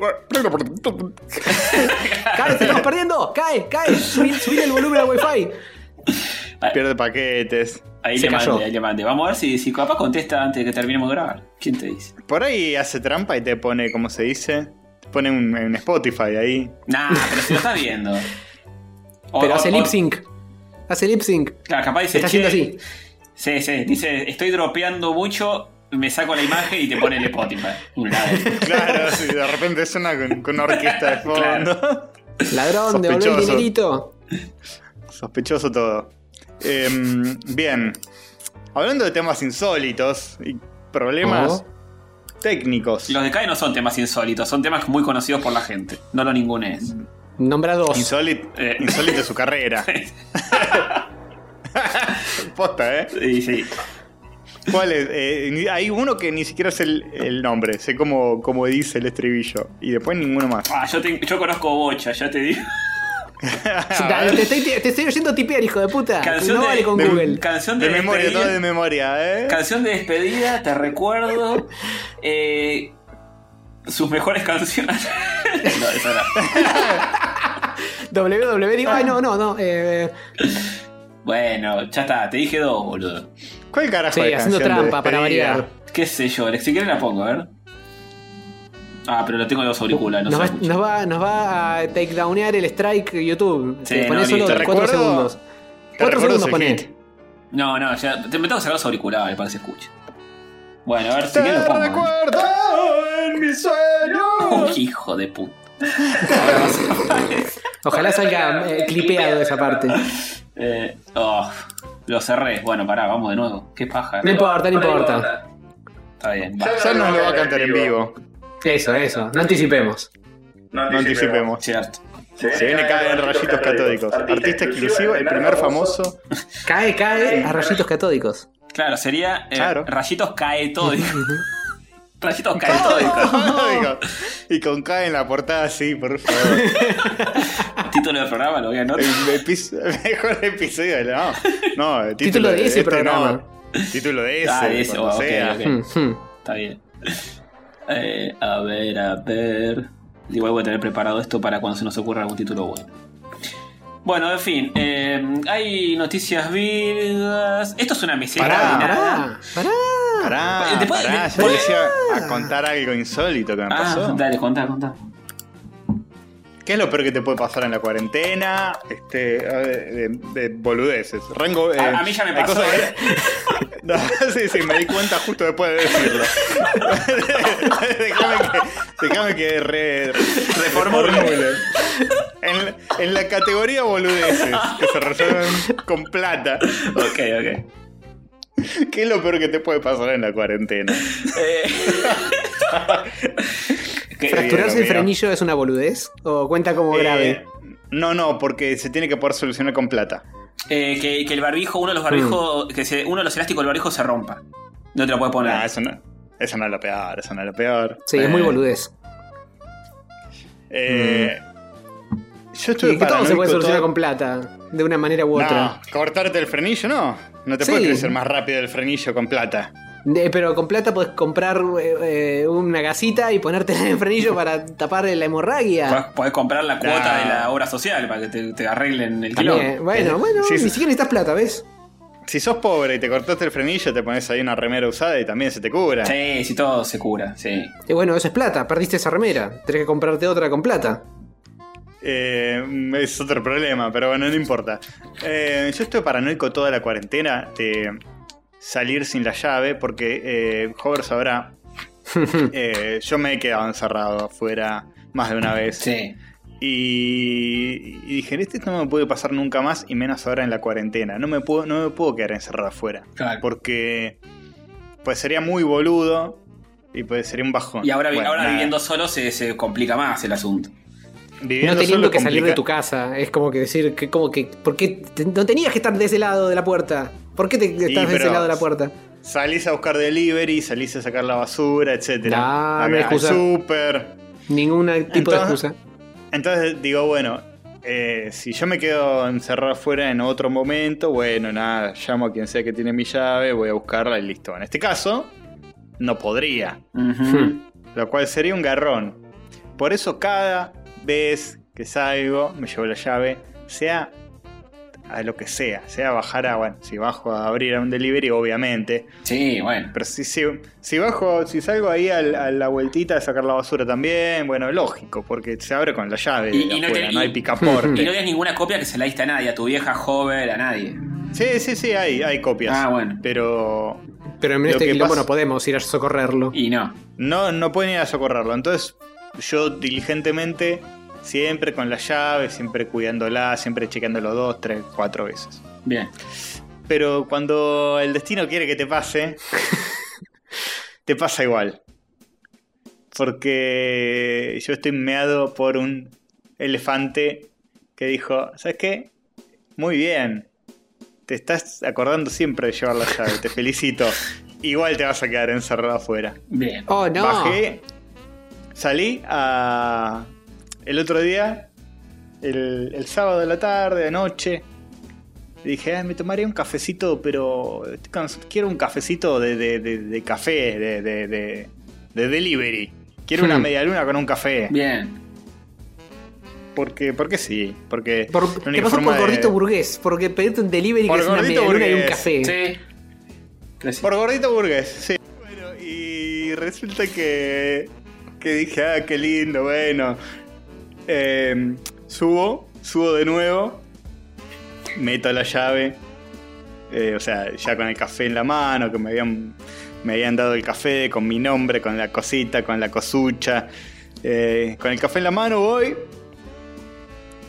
¡Cae! ¡Te estamos perdiendo! ¡Cae! ¡Cae! Subí el volumen al wifi. Pierde paquetes. Ahí Se le cayó. mandé, ahí le mandé. Vamos a ver si, si capaz contesta antes de que terminemos de grabar. ¿Quién te dice? Por ahí hace trampa y te pone, ¿cómo se dice? Te pone un, en Spotify ahí. Nah, pero si lo está viendo. [laughs] O- Pero o- hace o- lip sync. Hace lip sync. Claro, capaz dice. Está haciendo así. Sí, sí. Dice, estoy dropeando mucho, me saco la imagen y te pone el Spotify. [laughs] Un. Claro, sí, de repente suena con, con una orquesta de fondo. Claro. Ladrón, [laughs] devolver el Sospechoso. dinerito. Sospechoso todo. Em, bien. Hablando de temas insólitos y problemas Oh. técnicos. Los de CAE no son temas insólitos, son temas muy conocidos por la gente. No lo ningunes. Nombra dos. Insólito, Eh. insólito su carrera. [laughs] [laughs] Posta, ¿eh? Sí, sí. ¿Cuál es? Eh, hay uno que ni siquiera sé el, el nombre, sé cómo, cómo dice el estribillo. Y después ninguno más. Ah, yo, te- yo conozco Bocha, ya te digo. [laughs] Te, estoy, te estoy oyendo tipear, hijo de puta. Canción no de- vale con de- Google. Canción de, De memoria, despedida. todo de memoria, ¿eh? Canción de despedida, te recuerdo. [laughs] Eh, sus mejores canciones. [laughs] no, eso era. WW, digo, ay, no, no, no. Eh, Bueno, ya está, te dije dos, boludo. ¿Cuál carajo sí, haciendo trampa para variar. ¿Qué sé yo? Si quieres la pongo, a ver. Ah, pero lo tengo en los auriculares, no nos, se va, escucha. nos, va, nos va a takedownear el strike YouTube. Sí, Te no, ponés listo. solo Te 4 recuerdo- segundos. Te 4 recuerdo segundos ponés. No, no, ya te me tengo que sacar los auriculares para que se escuche. Bueno, a ver si Te quieres lo pongo. ¿eh? recuerdo en mi sueño. Uy, [laughs] hijo de puta. [laughs] Ojalá salga eh, clipeado esa parte. [laughs] Eh, oh, lo cerré. Bueno, pará, vamos de nuevo. Qué paja. No importa, no importa. Está bien, va. Ya nos lo va a cantar en vivo. Eso, eso. No anticipemos. No anticipemos. Cierto. Se viene cada en rayitos catódicos. Artista exclusivo, el primer famoso. Cae, cae a rayitos catódicos. Claro, sería eh, Claro. rayitos caetódicos. [laughs] rayitos caetódicos. [laughs] Digo, y con K en la portada, sí, por favor. [laughs] Título del programa, lo voy a anotar. El epi- mejor episodio de la. No, el Título de ese este programa. no. Título de ese. Ah, de ese, cuando ok, sea. ok. Hmm, hmm. Está bien. Eh, a ver, a ver. Igual voy a tener preparado esto para cuando se nos ocurra algún título bueno. Bueno, en fin, eh, hay noticias virgas. Esto es una meseta Pará. Pará, pará. Pará, Después- pará, yo después- les iba a contar algo insólito que me Ah, pasó. dale, contá, contá. ¿Qué es lo peor que te puede pasar en la cuarentena? Este, de, de boludeces. Rango, eh, A- a mí ya me pasó, cosas ¿eh? que- [laughs] No, sí, sí, me di cuenta justo después de decirlo. [laughs] déjame que, déjame que re, reformule. En, en la categoría boludeces que se resuelven con plata. Ok, ok. ¿Qué es lo peor que te puede pasar en la cuarentena? Eh, [laughs] ¿Fracturarse el frenillo es una boludez? ¿O cuenta como Eh, grave? no, no, porque se tiene que poder solucionar con plata. eh, que, que el barbijo, uno de los barbijos, que se- uno de los elásticos del barbijo se rompa. No te lo puedes poner. Ah, eso no, eso no es lo peor, eso no es lo peor. Sí, es muy eh, boludez. Eh, Yo Y estuve que todo se puede solucionar todo- con plata, de una manera u otra. No, cortarte el frenillo no. No te Sí. puede crecer más rápido el frenillo con plata. De- pero con plata puedes comprar eh, eh, una gasita y ponerte [laughs] en el frenillo para tapar la hemorragia. Podés, comprar la cuota de la obra social para que te, te arreglen el quilombo. bueno, bueno, Sí, sí. ni siquiera necesitas plata, ¿ves? Si sos pobre y te cortaste el frenillo, te pones ahí una remera usada y también se te cura. Sí, si todo se cura, sí. Y bueno, eso es plata, perdiste esa remera. Tenés que comprarte otra con plata. Eh, es otro problema, pero bueno, no importa. Eh, yo estoy paranoico toda la cuarentena de salir sin la llave porque eh, Hover sabrá. [laughs] eh, yo me he quedado encerrado afuera más de una vez. Sí. Y, y dije, este no me puede pasar nunca más y menos ahora en la cuarentena. No me puedo, no me puedo quedar encerrado afuera. Claro. Porque pues sería muy boludo y pues sería un bajón. Y ahora, vi- Bueno, ahora nada. viviendo solo se, se complica más el asunto. Viviendo no teniendo solo que salir de tu casa. Es como que decir que como que. ¿Por qué te- no tenías que estar de ese lado de la puerta? ¿Por qué te estás de ese lado de la puerta? Salís a buscar delivery, salís a sacar la basura, etcétera. No, Al- no excusa. súper. Ningún tipo de Entonces- excusa. Entonces digo, bueno, eh, si yo me quedo encerrado afuera en otro momento, bueno, nada, llamo a quien sea que tiene mi llave, voy a buscarla y listo. En este caso, no podría, Ujú. lo cual sería un garrón. Por eso cada vez que salgo, me llevo la llave, sea a lo que sea, sea bajar a, bueno, si bajo a abrir a un delivery, obviamente, Sí, bueno. pero si, si, si bajo, si salgo ahí a, la vueltita de sacar la basura también, bueno, lógico, porque se abre con la llave Y- de y no afuera, te- no y- hay picaporte. [laughs] Y no des ninguna copia que se la diste a nadie, a tu vieja joven, a nadie. Sí, sí, sí, hay, hay copias. Ah, bueno. Pero Pero en Lo este que quilombo pasa- no podemos ir a socorrerlo. Y no. no, no pueden ir a socorrerlo. Entonces, yo diligentemente, siempre con la llave, siempre cuidándola, siempre chequeándolo dos, tres, cuatro veces. Bien. Pero cuando el destino quiere que te pase, [laughs] te pasa igual. Porque yo estoy meado por un elefante que dijo, ¿sabes qué? Muy bien. Te estás acordando siempre de llevar la llave, te felicito. [laughs] Igual te vas a quedar encerrado afuera. Bien. Oh, no. Bajé, salí a... El otro día, el, el sábado de la tarde, de noche, dije, "Ay, me tomaría un cafecito, pero quiero un cafecito de, de- de- de café, de, de- de- de delivery. Quiero una Hmm. media luna con un café. Bien. Porque, porque sí, porque Por, única pasó forma por de- gordito burgués, porque pedirte un delivery Por que es una gordito media luna y un burgués. café. Sí. Gracias. Por gordito burgués, sí. Bueno, y resulta que, que dije, ah, qué lindo, bueno. Eh, subo, subo de nuevo, meto la llave, eh, o sea, ya con el café en la mano, que me habían, me habían dado el café con mi nombre, con la cosita, con la cosucha. Eh, con el café en la mano voy,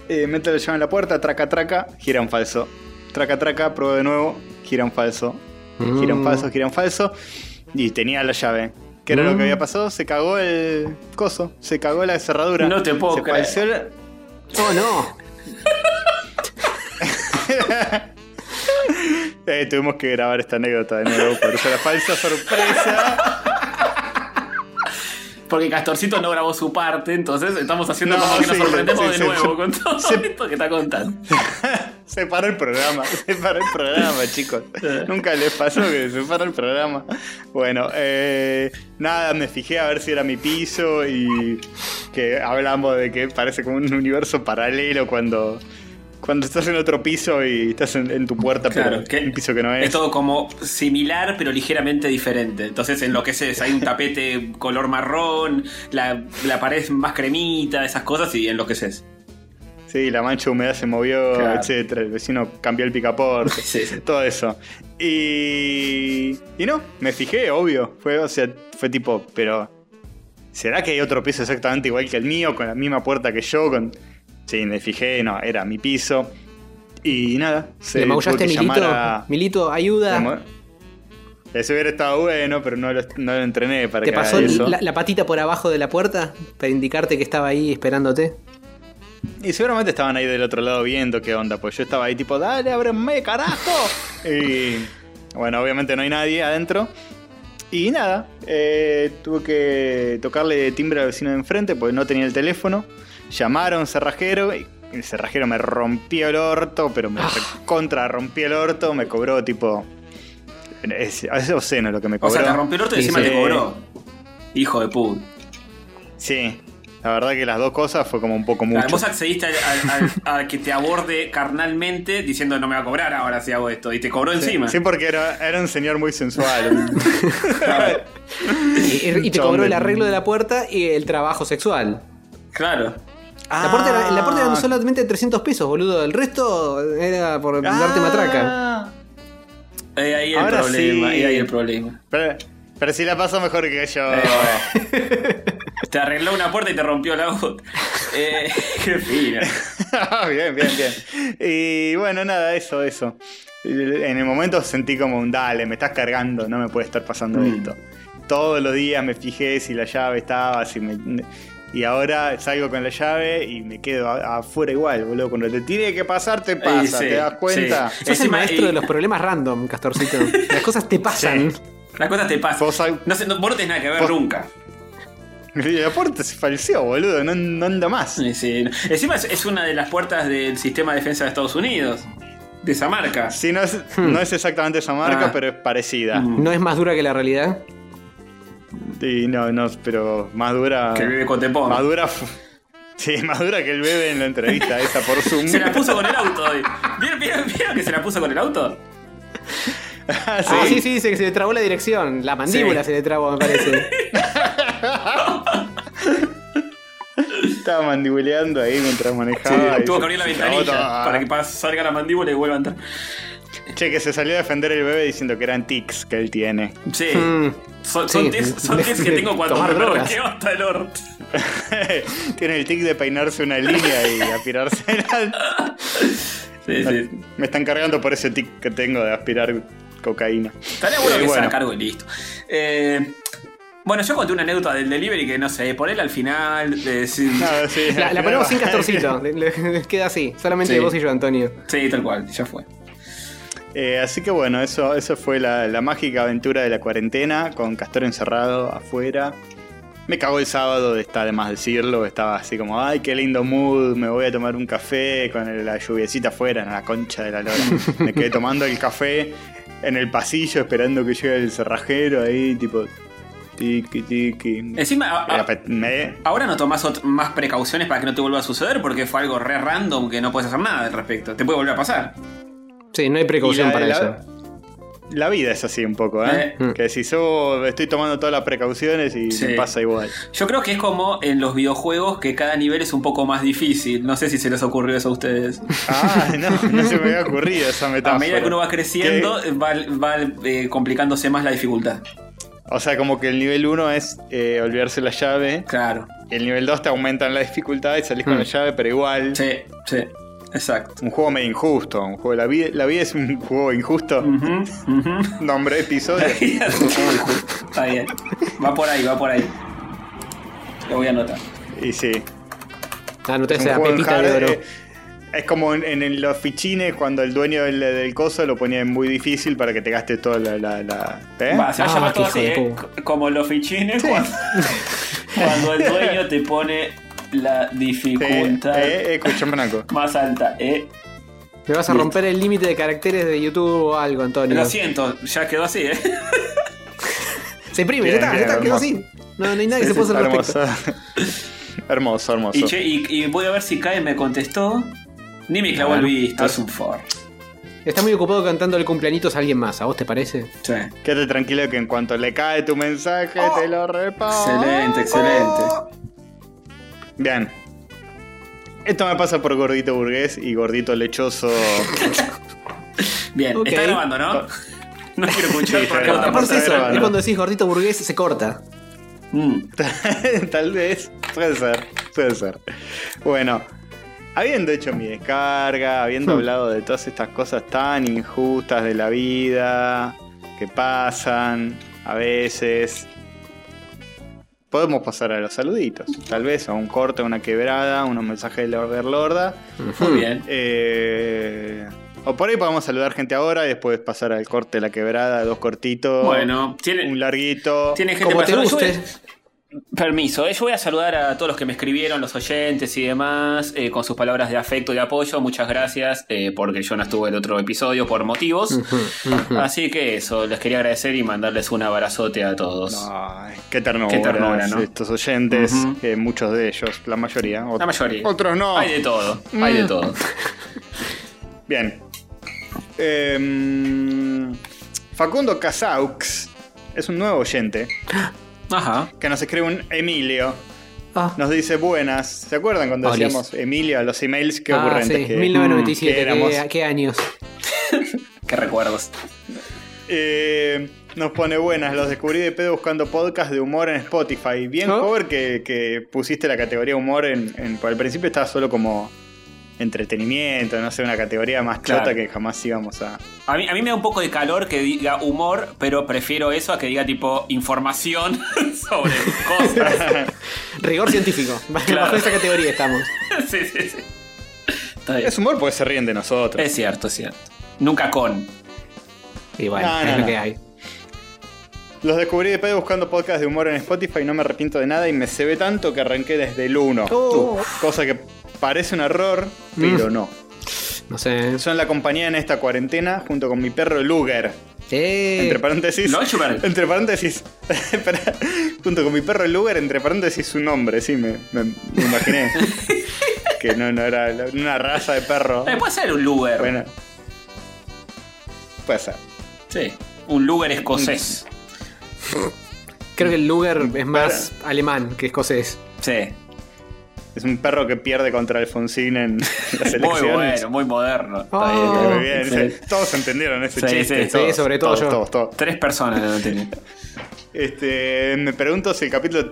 eh, meto la llave en la puerta, traca, traca, gira un falso. Traca, traca, pruebo de nuevo, gira un falso. Gira un Mm. falso, gira un falso. Y tenía la llave. ¿Qué era lo Mm. que había pasado? Se cagó el coso, se cagó la cerradura. No te puedo se creer. la- Oh, no. [laughs] Eh, tuvimos que grabar esta anécdota de nuevo, por eso la falsa sorpresa. Porque Castorcito no grabó su parte, entonces estamos haciendo No, como que nos sorprendemos sí, de sí, nuevo sí. con todo Sí. esto que está contando. [laughs] Se paró el programa, [laughs] se paró el programa, chicos. [laughs] Nunca les pasó que se paró el programa. Bueno, eh, nada, me fijé a ver si era mi piso y que hablamos de que parece como un universo paralelo cuando, cuando estás en otro piso y estás en, en tu puerta, Claro, pero que un piso que no es. Es todo como similar, pero ligeramente diferente. Entonces enloqueces, hay un tapete [laughs] color marrón, la, la pared más cremita, esas cosas, y enloqueces. Sí, la mancha de humedad se movió, Claro. etcétera. El vecino cambió el picaporte. [laughs] Sí, sí. Todo eso. Y. Y no, me fijé, obvio. Fue, o sea, fue tipo, pero. ¿Será que hay otro piso exactamente igual que el mío, con la misma puerta que yo? Con... Sí, me fijé, no, era mi piso. Y nada. se ¿Le maullaste a Milito? a- Milito, ayuda. Como- Eso hubiera estado bueno, pero no lo, no lo entrené para ¿Te que pasó haga eso. la, la patita por abajo de la puerta para indicarte que estaba ahí esperándote? Y seguramente estaban ahí del otro lado viendo qué onda, pues yo estaba ahí tipo, dale, ábreme, carajo. [laughs] y bueno, obviamente no hay nadie adentro. Y nada, eh, tuve que tocarle timbre al vecino de enfrente porque no tenía el teléfono. Llamaron cerrajero y el cerrajero me rompió el orto, pero me contra rompió el orto, me cobró tipo... Es, es obsceno lo que me O cobró. sea, te rompió el orto y encima te cobró. Hijo de puta. Sí, la verdad que las dos cosas fue como un poco mucho. Vos accediste a, a- a- a que te aborde carnalmente diciendo no me va a cobrar ahora si hago esto. Y te cobró encima. Sí, porque era, era un señor muy sensual. [laughs] Claro. Y, y te cobró el arreglo de la puerta y el trabajo sexual. Claro. La puerta, era, la puerta Ah. eran solamente 300 pesos, boludo. El resto era por darte matraca. Ah. Eh, ahí el problema. sí. Ahí el problema. Pero, pero si la pasó mejor que yo. Eh, [laughs] te arregló una puerta y te rompió la otra. [laughs] Eh, qué fino. [laughs] bien, bien, bien. Y bueno, nada, eso, eso. En el momento sentí como un dale, me estás cargando, no me puede estar pasando Mm. esto. Todos los días me fijé si la llave estaba, si me... Y ahora salgo con la llave y me quedo afuera igual, boludo. Cuando te tiene que pasar, te pasa, sí, ¿te das cuenta? sí. Sos el maestro y- de los problemas random, Castorcito. [laughs] Las cosas te pasan. Sí. Las cosas te pasan. Vos No sé, no, vos no tenés nada que ver Vos- nunca. La puerta se falseó, boludo, no, no anda más. Sí, sí. Encima es, es una de las puertas del sistema de defensa de Estados Unidos. De esa marca. Sí, no es, no es exactamente esa marca, Ah. pero es parecida. Mm. ¿No es más dura que la realidad? Y no, no, pero más dura. Que vive con Tepón. Más dura. Sí, más dura que el bebé en la entrevista esa por Zoom. Se la puso con el auto hoy. ¿Vieron, vieron- vieron que se la puso con el auto? [laughs] Ah, sí. Ah, sí, sí, se, se le trabó la dirección. La mandíbula Sí. se le trabó, me parece. [laughs] Estaba mandibuleando ahí mientras manejaba. y Tuvo se- que abrir la se ventanilla para que salga la mandíbula y vuelva a entrar. Che, que se salió a defender el bebé diciendo que eran tics que él tiene. Sí. Mm. Son, son Sí. tics, son tics que tengo cuando me drogas. marqueo hasta el orto. [laughs] tiene el tic de peinarse una línea y aspirarse. Sí, sí. Me están cargando por ese tic que tengo de aspirar cocaína. Estaría bueno Eh, que se bueno. haga cargo y listo. Eh, bueno, yo conté una anécdota del delivery que no sé, ponela al final. de- sí, [laughs] No, sí, La, ponemos sin Castorcito. [laughs] Le- le- queda así. Solamente Sí. vos y yo, Antonio. sí, tal cual, ya fue. Eh, así que bueno, eso, eso fue la, la mágica aventura de la cuarentena con Castor encerrado afuera. Me cagó el sábado, está de más decirlo. Estaba así como, ay, qué lindo mood, me voy a tomar un café con la lluviecita afuera, en la concha de la lora. me quedé tomando el café en el pasillo esperando que llegue el cerrajero ahí, tipo, tiki, tiki. Encima, a- a- Era pe- me- ahora no tomás ot- más precauciones para que no te vuelva a suceder porque fue algo re random que no puedes hacer nada al respecto. Te puede volver a pasar. Sí, no hay precaución la- para la- eso. La vida es así un poco, ¿eh? Eh. Que si yo estoy tomando todas las precauciones y Sí. me pasa igual. Yo creo que es como en los videojuegos que cada nivel es un poco más difícil. No sé si se les ocurrió eso a ustedes. Ah, no, [laughs] no se me había ocurrido esa metáfora. A medida que uno va creciendo, va, eh, complicándose más la dificultad. O sea, como que el nivel 1 es eh, olvidarse la llave. Claro. Y el nivel 2 te aumentan la dificultad y salís con la llave, pero igual. Sí, sí. Exacto. Un juego medio injusto. Un juego, la, vida, la vida es un juego injusto. Ujú, ujú. [laughs] Nombre episodio. [laughs] Está bien. Va por ahí, va por ahí. Lo voy a anotar. y sí. Anoté un esa pepita de oro. eh, es como en, en los fichines cuando el dueño del, del coso lo ponía en muy difícil para que te gaste toda la. la, la- ¿eh? Va, se va a Ah, llamar qué todo hijo así, ¿eh? Como los fichines cuando, [laughs] cuando el dueño te pone la Sí, dificultad eh, eh, escuchame una cosa. más alta. ¿eh? Me vas a romper el límite de caracteres de YouTube o algo, Antonio. Lo siento, ya quedó así, ¿eh? Se imprime, Bien, ya está, ya está, quedó así. No, no hay nada que se pueda hacer hermoso. [laughs] hermoso, hermoso. Y, che, y, y voy a ver si Kai me contestó. Ni me clavó A el visto, es un for. Está muy ocupado cantando el cumpleañitos a alguien más, ¿a vos te parece? Sí. Quédate tranquilo que en cuanto le cae tu mensaje Oh. te lo repaso. Excelente, excelente. Bien. Esto me pasa por gordito burgués y gordito lechoso. [laughs] Bien, Ok. está grabando, ¿no? [laughs] No quiero escuchar Sí, por acá. eso, grabando. es cuando decís gordito burgués se corta. Mm. [laughs] Tal vez. Puede ser. Puede ser. Bueno. Habiendo hecho mi descarga, habiendo Hmm. hablado de todas estas cosas tan injustas de la vida, que pasan a veces, podemos pasar a los saluditos. Tal vez a un corte, a una quebrada, unos mensajes de la Overlorda. Muy bien. Eh, o por ahí podemos saludar gente ahora y después pasar al corte, la quebrada, dos cortitos. Bueno, tiene, un larguito. tiene gente Como te guste. Permiso, eh, yo voy a saludar a todos los que me escribieron, los oyentes y demás, eh, con sus palabras de afecto y de apoyo. Muchas gracias, eh, porque yo no estuve en el otro episodio por motivos. [laughs] Así que eso, les quería agradecer y mandarles un abrazote a todos. Ay, qué ternura, Qué ternura, ¿no? estos oyentes, muchos de ellos, la mayoría. La mayoría. Otros no. Hay de todo, hay de Mm. todo. [laughs] Bien. Em, Facundo Casaux es un nuevo oyente [laughs] Ajá. que nos escribe un Emilio. Ah, Nos dice buenas. ¿Se acuerdan cuando Olis. decíamos Emilio a los emails? Qué ah, ocurrentes sí, que, 1997, que éramos. ¿qué, qué años? [laughs] Qué recuerdos. Eh, nos pone buenas, los descubrí de pedo buscando podcast de humor en Spotify. Bien, ¿Oh? Hover, que, que pusiste la categoría humor en, en- Por el principio estaba solo como entretenimiento, no sé, una categoría más chota Claro. que jamás íbamos a. A mí, a mí me da un poco de calor que diga humor, pero prefiero eso a que diga tipo información [laughs] sobre cosas. [laughs] Rigor científico. Claro. Bajo esa categoría estamos. [laughs] sí, sí, sí. Está bien. Es humor porque se ríen de nosotros. Es cierto, es cierto. Nunca con. Y bueno, No, es no, lo no. que hay. Los descubrí de pedo buscando podcast de humor en Spotify y no me arrepiento de nada y me se ve tanto que arranqué desde el 1. Oh. Cosa que parece un error, pero Mm. no. No sé. Son la compañía en esta cuarentena junto con mi perro Luger. Eh, Entre paréntesis. Lodgeberg. Entre paréntesis. [laughs] espera, junto con mi perro Luger, entre paréntesis su nombre, sí, me, me- me imaginé. [laughs] que no, no era una raza de perro. Eh, puede ser un Luger. Bueno. Puede ser. Sí. Un Luger escocés. creo que el Luger es más alemán que escocés. Sí. Es un perro que pierde contra Alfonsín en [laughs] las Muy elecciones. bueno, muy moderno. Está Oh. bien, está Muy bien. Excelente. sí. todos entendieron ese Sí, chiste. sí, todos, sí, sobre todo todos, yo. Todos, todos. Tres personas no tienen. Este, me pregunto si el capítulo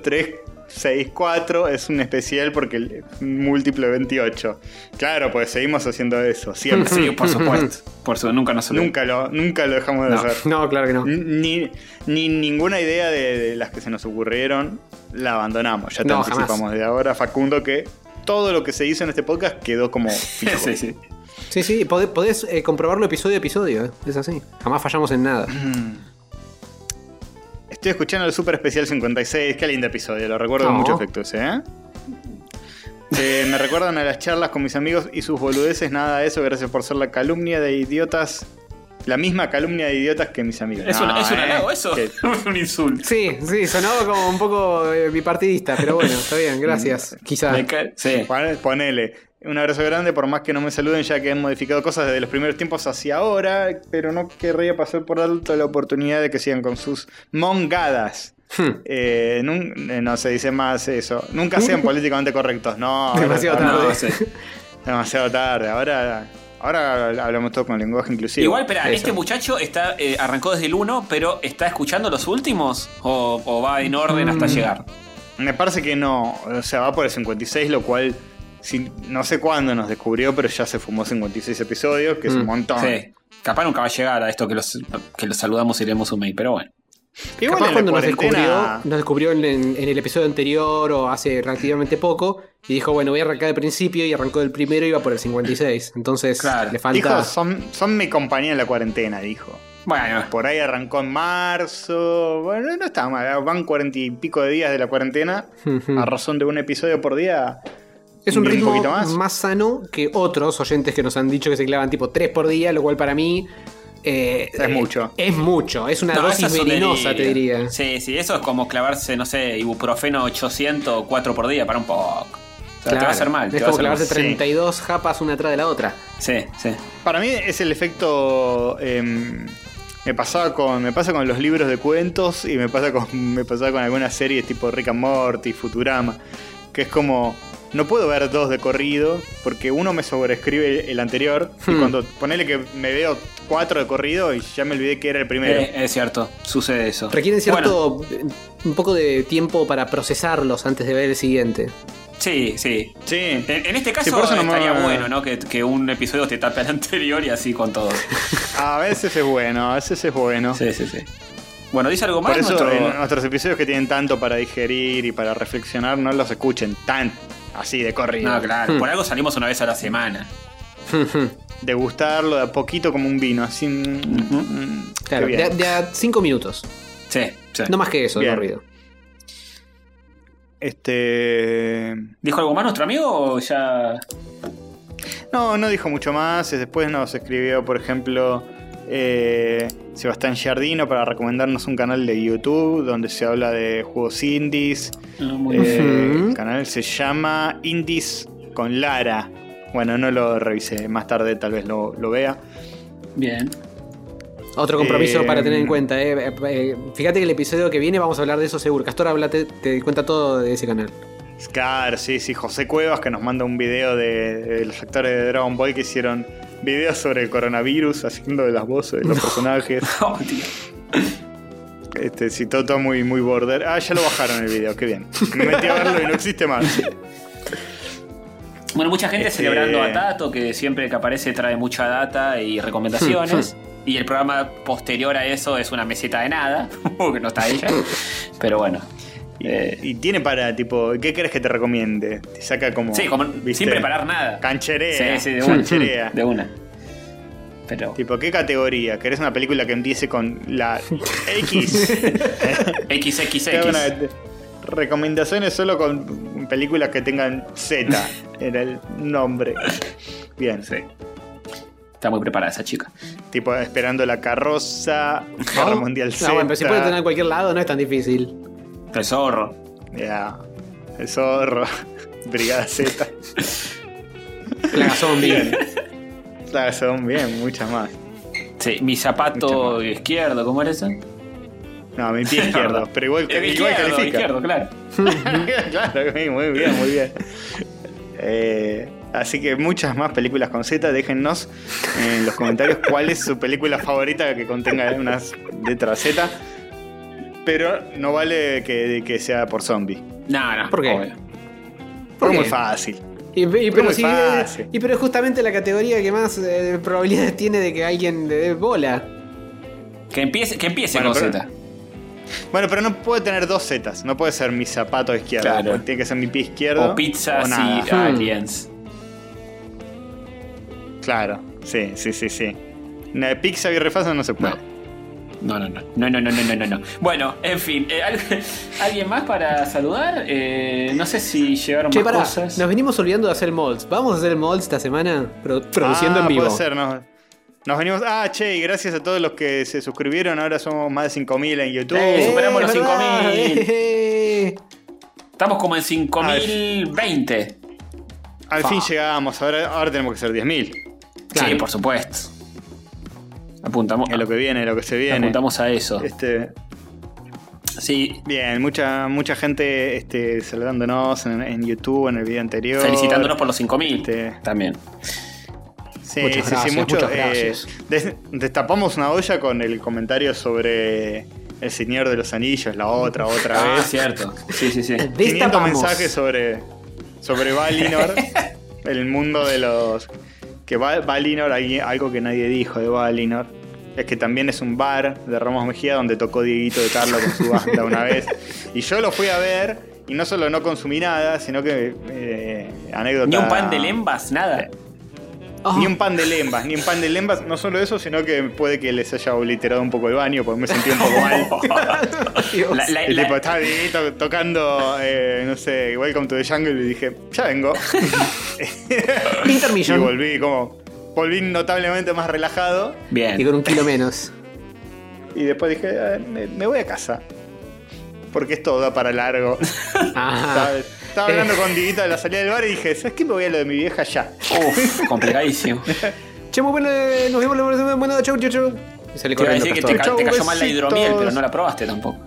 364 es un especial porque el múltiplo de 28. Claro, pues seguimos haciendo eso, siempre. Sí, por [laughs] supuesto. Por su, nunca nos olvidamos. nunca, lo, nunca lo dejamos de No. hacer. No, claro que no. Ni, ni ninguna idea de, de las que se nos ocurrieron la abandonamos. Ya te No, anticipamos jamás. de ahora, Facundo, que todo lo que se hizo en este podcast quedó como [laughs] fijo. Sí, sí. Sí, sí, podés, podés, eh, comprobarlo episodio a episodio. eh. Es así. Jamás fallamos en nada. Estoy escuchando el Super Especial 56. Qué lindo episodio, lo recuerdo con Oh. mucho efecto ese, ¿eh? Eh, me recuerdan a las charlas con mis amigos y sus boludeces, nada de eso. Gracias por ser la calumnia de idiotas. La misma calumnia de idiotas que mis amigos. ¿Es, un, No, ¿Es un ¿eh? halago eso? Que- [laughs] Es un insulto. Sí, sí, sonaba como un poco eh, bipartidista, pero bueno, está bien, gracias. Quizá. Me cae- Sí. Pon- Ponele. Un abrazo grande, por más que no me saluden, ya que han modificado cosas desde los primeros tiempos hacia ahora, pero no querría pasar por alto la oportunidad de que sigan con sus mongadas. Hmm. Eh, nun- eh, no se dice más eso. Nunca sean políticamente correctos. No, [laughs] Demasiado tarde. No, sí. Demasiado tarde. Ahora, ahora hablamos todo con lenguaje inclusivo. Igual, espera, Eso. este muchacho está, eh, arrancó desde el 1, pero ¿está escuchando los últimos? ¿O, o va en orden hasta Mm. llegar? Me parece que no. O sea, va por el 56, lo cual si- no sé cuándo nos descubrió, pero ya se fumó 56 episodios, que es un Mm, montón. Sí. Capaz nunca va a llegar a esto que los, que los saludamos y leemos un mail, pero bueno. Igual Capaz cuando nos descubrió, nos descubrió en, en- en el episodio anterior o hace relativamente poco y dijo, bueno, voy a arrancar del principio y arrancó del primero y iba por el 56. Entonces Claro. le falta... Dijo, son, son mi compañía en la cuarentena, dijo. Bueno, Por ahí arrancó en marzo. Bueno, no está mal. Van cuarenta y pico de días de la cuarentena. A razón de un episodio por día. Es un ritmo poquito más. más. sano que otros oyentes que nos han dicho que se clavan tipo 3 por día, lo cual para mí... eh, Es eh, mucho. Es mucho, es una no, dosis eso es un venenosa, te diría. Sí, sí, eso es como clavarse, no sé, ibuprofeno 800, 4 por día, para un poco. O sea, te va a hacer mal. te Es va a como hacer mal. clavarse Sí. 32 japas una atrás de la otra. Sí, sí. Para mí es el efecto. em, me pasaba con. Me pasa con los libros de cuentos. Y me pasa con. [laughs] Me pasaba con algunas series tipo Rick and Morty, Futurama. Que es como. No puedo ver dos de corrido porque uno me sobreescribe el anterior y Hmm. cuando ponele que me veo cuatro de corrido y ya me olvidé que era el primero. Eh, es cierto, sucede eso. Requieren Bueno, cierto. un poco de tiempo para procesarlos antes de ver el siguiente. sí, sí. Sí. En, en este Sí, caso por eso no me- estaría bueno, ¿no? Que, que un episodio te tape al anterior y así con todo. [laughs] A veces es bueno, a veces es bueno. Sí, sí, sí. Bueno, dice algo más Por eso nuestro- en nuestros episodios que tienen tanto para digerir y para reflexionar, no los escuchen tan así de corrido. No, claro. Hmm. Por algo salimos una vez a la semana. Degustarlo de a poquito como un vino, así. mm, mm, qué claro, bien. de, a- de a cinco minutos. Sí, sí. No más que eso, de Bien. corrido. Este. ¿Dijo algo más nuestro amigo o ya.? No, no dijo mucho más. Después nos escribió, por ejemplo, eh, Sebastián Giardino para recomendarnos un canal de YouTube donde se habla de juegos indies. Muy Eh. El canal se llama Indies con Lara. Bueno, no lo revisé. Más tarde tal vez lo, lo vea. Bien. Otro compromiso Eh, para tener en cuenta. Fíjate que el episodio que viene vamos a hablar de eso seguro. Castor, hablate, te cuenta todo de ese canal. Claro, sí, sí. José Cuevas que nos manda un video de, de los actores de Dragon Ball que hicieron videos sobre el coronavirus haciendo de las voces de los [laughs] personajes. [laughs] Oh, tío. Este, sí, todo, todo muy, muy border. Ah, ya lo bajaron el video, qué bien. Me metí a verlo y no existe más. Bueno, mucha gente Este- celebrando a Tato, que siempre que aparece trae mucha data y recomendaciones. [laughs] y el programa posterior a eso es una meseta de nada, porque no está ella. Pero bueno. Y, eh, y tiene para, tipo, ¿qué querés que te recomiende? Te saca como. sí, como ¿viste? sin preparar nada. Cancherea. Sí, sí, de una. Cancherea. De una. Pero. Tipo, ¿qué categoría? ¿Querés una película que empiece con la X? [laughs] XXX. Recomendaciones solo con películas que tengan Z. Era el nombre. Bien. Sí. Está muy preparada esa chica. Tipo, esperando la carroza. Guerra Mundial Z. No, bueno, pero si puede tener en cualquier lado, no es tan difícil. El zorro. Ya. El zorro. [laughs] Brigada Z. [laughs] Plaga zombie. Claro, son bien, muchas más. Sí, mi zapato izquierdo, ¿cómo era eso? No, mi pie izquierdo. Pero igual, El igual izquierdo, califica. izquierdo, claro. [laughs] claro, muy bien, muy bien. Eh, así que muchas más películas con Z. Déjennos en los comentarios cuál es su película favorita que contenga unas letras Z. Pero no vale que, que sea por zombie. No, no. ¿Por qué? obvio. Porque es muy fácil. Y, y- pero muy si- fácil. y pero es justamente la categoría que más eh, probabilidades tiene de que alguien le dé bola. Que empiece, que empiece Bueno, con pero- Z. Bueno, pero no puede tener dos Zetas. No puede ser mi zapato izquierdo. Claro. Tiene que ser mi pie izquierdo. O pizzas o nada. y Hmm. aliens. Claro, sí, sí, sí, sí. No, Pizza y refaso no se puede. No, no, no. No, no, no, no, no, no, no. Bueno, en fin. eh, ¿al- [laughs] ¿Alguien más para saludar? Eh, no sé si llegaron Che, más pará, cosas. nos venimos olvidando de hacer molds. ¿Vamos a hacer molds esta semana? Pro- produciendo ah, en vivo. Puede ser, no. Nos venimos. Ah, che, y gracias a todos los que se suscribieron. Ahora somos más de 5.000 en YouTube. Eh, superamos los ¿verdad? 5.000. [laughs] Eh. Estamos como en 5020. Al fa. fin llegamos. Ahora, ahora tenemos que ser 10.000. Sí, Claro. por supuesto. Apuntamos, Es lo que viene, lo que se viene. apuntamos a eso. Este, Sí, bien, mucha, mucha gente este, saludándonos en, en YouTube, en el video anterior. felicitándonos por los 5000 Este- también. Sí, Muchas sí, gracias, sí, mucho. muchas eh, gracias. des- destapamos una olla con el comentario sobre El Señor de los Anillos, la otra, otra Ah, vez. cierto. Sí, sí, sí. 500 Destapamos. mensajes sobre, sobre Valinor, [laughs] el mundo de los... Que Va- Valinor, algo que nadie dijo de Valinor, es que también es un bar de Ramos Mejía donde tocó Dieguito de Carlo con su banda una [laughs] vez. Y yo lo fui a ver y no solo no consumí nada, sino que... eh, anécdota... Ni un pan de lembas, nada. Oh, Ni un pan de lembas, ni un pan de lembas. No solo eso, sino que puede que les haya obliterado un poco el baño porque me sentí un poco mal. [laughs] La- la- El la- tipo estaba tocando, eh, no sé, Welcome to the Jungle y dije, ya vengo. [laughs] y Intermission. volví como, volví notablemente más relajado Y Bien. con un kilo menos. [laughs] y después dije, "Ah, me, me voy a casa. Porque esto da para largo. Ah. Estaba, estaba hablando con Dieguito de la salida del bar y dije, ¿sabes qué? Me voy a lo de mi vieja ya. Uf, complicadísimo. [laughs] Che, muy bueno, eh, nos vemos la próxima semana. Chau, chau, chau. Y sale Te iba a corriendo decir que te, ca- Chau, te cayó mal la hidromiel, pero no la probaste tampoco.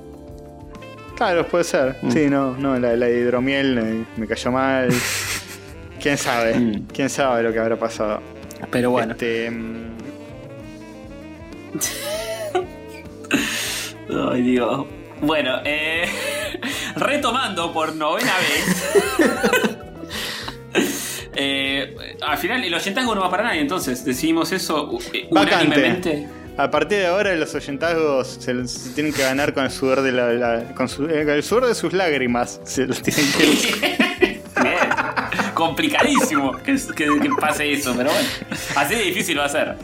Claro, puede ser. Sí, no, no, la, la hidromiel eh, me cayó mal. [laughs] quién sabe, Mm. quién sabe lo que habrá pasado. Pero bueno. Este, mm, [laughs] Ay, Dios. Bueno, eh, retomando por novena vez. [laughs] Eh, al final, el oyentazgo no va para nadie, entonces decidimos eso eh, unánimemente. a partir de ahora los oyentazgos se, se tienen que ganar con el sudor de la, la- con su- eh, el sudor de sus lágrimas. Se los tienen que-. [laughs] Complicadísimo que, que- que pase eso, pero bueno. Así de difícil va a ser.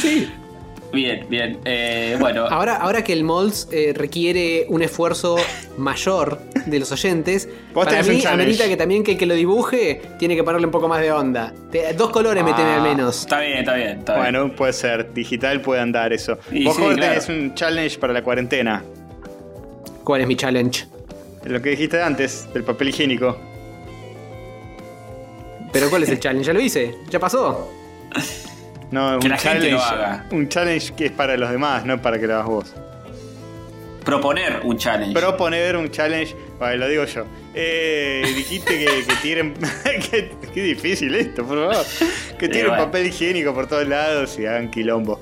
Sí. Bien, bien. Eh, bueno, [laughs] Ahora, ahora que el Molds eh, requiere un esfuerzo mayor de los oyentes, Vos para mí amerita que también que el que lo dibuje tiene que ponerle un poco más de onda. Te- dos colores meteme al menos. está bien, está bien. Está bien. Bueno, puede ser. Digital puede andar eso. Y Vos, sí, Jorge, claro. tenés un challenge para la cuarentena. ¿Cuál es mi challenge? Lo que dijiste antes, del papel higiénico. Pero ¿cuál es el [laughs] challenge? Ya lo hice, ya pasó. [laughs] No, Que un la gente challenge. lo haga. Un challenge que es para los demás, no para que lo hagas vos. Proponer un challenge. Proponer un challenge, vale, lo digo yo. Eh, dijiste que, que tiren. [laughs] qué difícil esto, por favor. Que [laughs] tiren bueno. papel higiénico por todos lados y hagan quilombo.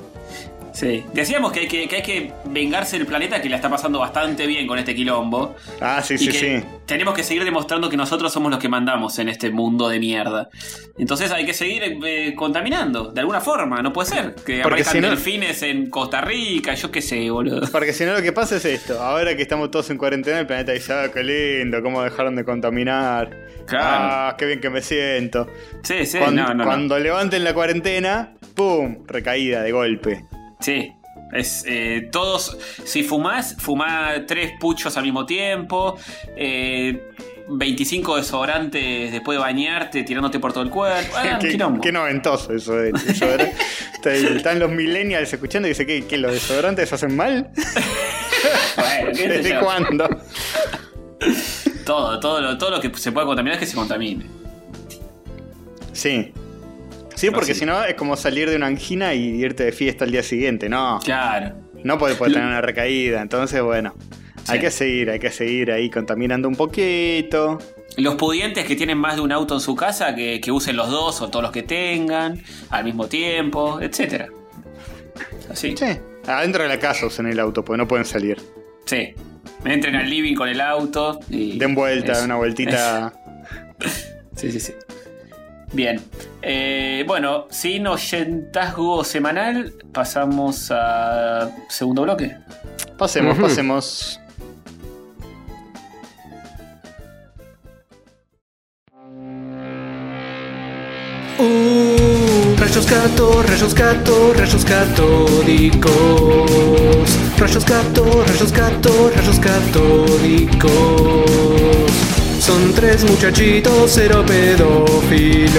Sí. Decíamos que hay que, que hay que vengarse del planeta que la está pasando bastante bien con este quilombo. Ah, sí, y sí, que sí. tenemos que seguir demostrando que nosotros somos los que mandamos en este mundo de mierda. Entonces hay que seguir eh, contaminando, de alguna forma. No puede ser que Porque aparezcan si no- delfines en Costa Rica, yo qué sé, boludo. Porque si no, lo que pasa es esto. Ahora que estamos todos en cuarentena, el planeta dice: Ah, qué lindo, cómo dejaron de contaminar. Claro. Ah, qué bien que me siento. Sí, sí, cuando no, no, no. cuando levanten la cuarentena, ¡pum! Recaída de golpe. Sí. Es, eh, todos, si fumás, fumá tres puchos al mismo tiempo, eh, 25 desodorantes después de bañarte, tirándote por todo el cuerpo. Ah, [laughs] qué, noventoso eso de. [laughs] Está- Están los millennials escuchando y dicen que, que los desodorantes hacen mal. [laughs] Bueno, qué ¿Desde yo. cuándo? Todo, todo lo, todo lo que se pueda contaminar es que se contamine. Sí. Sí, porque si no es como salir de una angina y irte de fiesta al día siguiente. No, Claro. no puede, puede tener una recaída. Entonces, bueno, hay que seguir, hay que seguir ahí contaminando un poquito. Los pudientes que tienen más de un auto en su casa, que, que usen los dos o todos los que tengan, al mismo tiempo, etcétera. Así. Sí. Adentro de la casa usen el auto, porque no pueden salir. Sí. Entren al living con el auto y. Den vuelta, Eso, una vueltita. [laughs] Sí, sí, sí. Bien. Eh, bueno, sin oyentazgo semanal, pasamos a segundo bloque. Pasemos, Ujú. pasemos. Uh, rayos gato, rayos gato, rayos catódicos. Rayos gato, rayos gato, rayos catódicos. Son tres muchachitos cero pedófilos.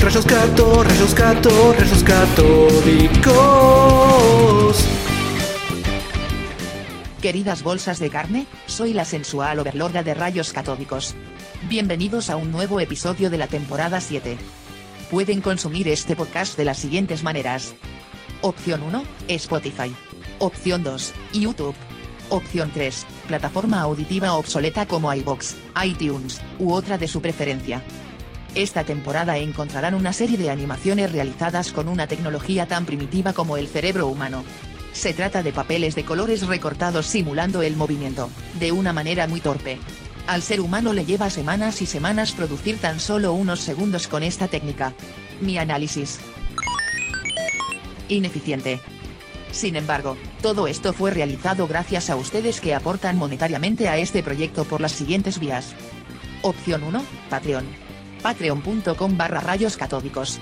Rayos gato, rayos gato, rayos catódicos. Queridas bolsas de carne, soy la sensual overlorda de rayos catódicos. Bienvenidos a un nuevo episodio de la temporada 7. Pueden consumir este podcast de las siguientes maneras. Opción 1, Spotify. Opción 2, YouTube. Opción 3, plataforma auditiva obsoleta como iBox, iTunes, u otra de su preferencia. Esta temporada encontrarán una serie de animaciones realizadas con una tecnología tan primitiva como el cerebro humano. Se trata de papeles de colores recortados simulando el movimiento, de una manera muy torpe. Al ser humano le lleva semanas y semanas producir tan solo unos segundos con esta técnica. Mi análisis. Ineficiente. Sin embargo, todo esto fue realizado gracias a ustedes que aportan monetariamente a este proyecto por las siguientes vías. Opción 1, Patreon. Patreon.com barra rayos catódicos.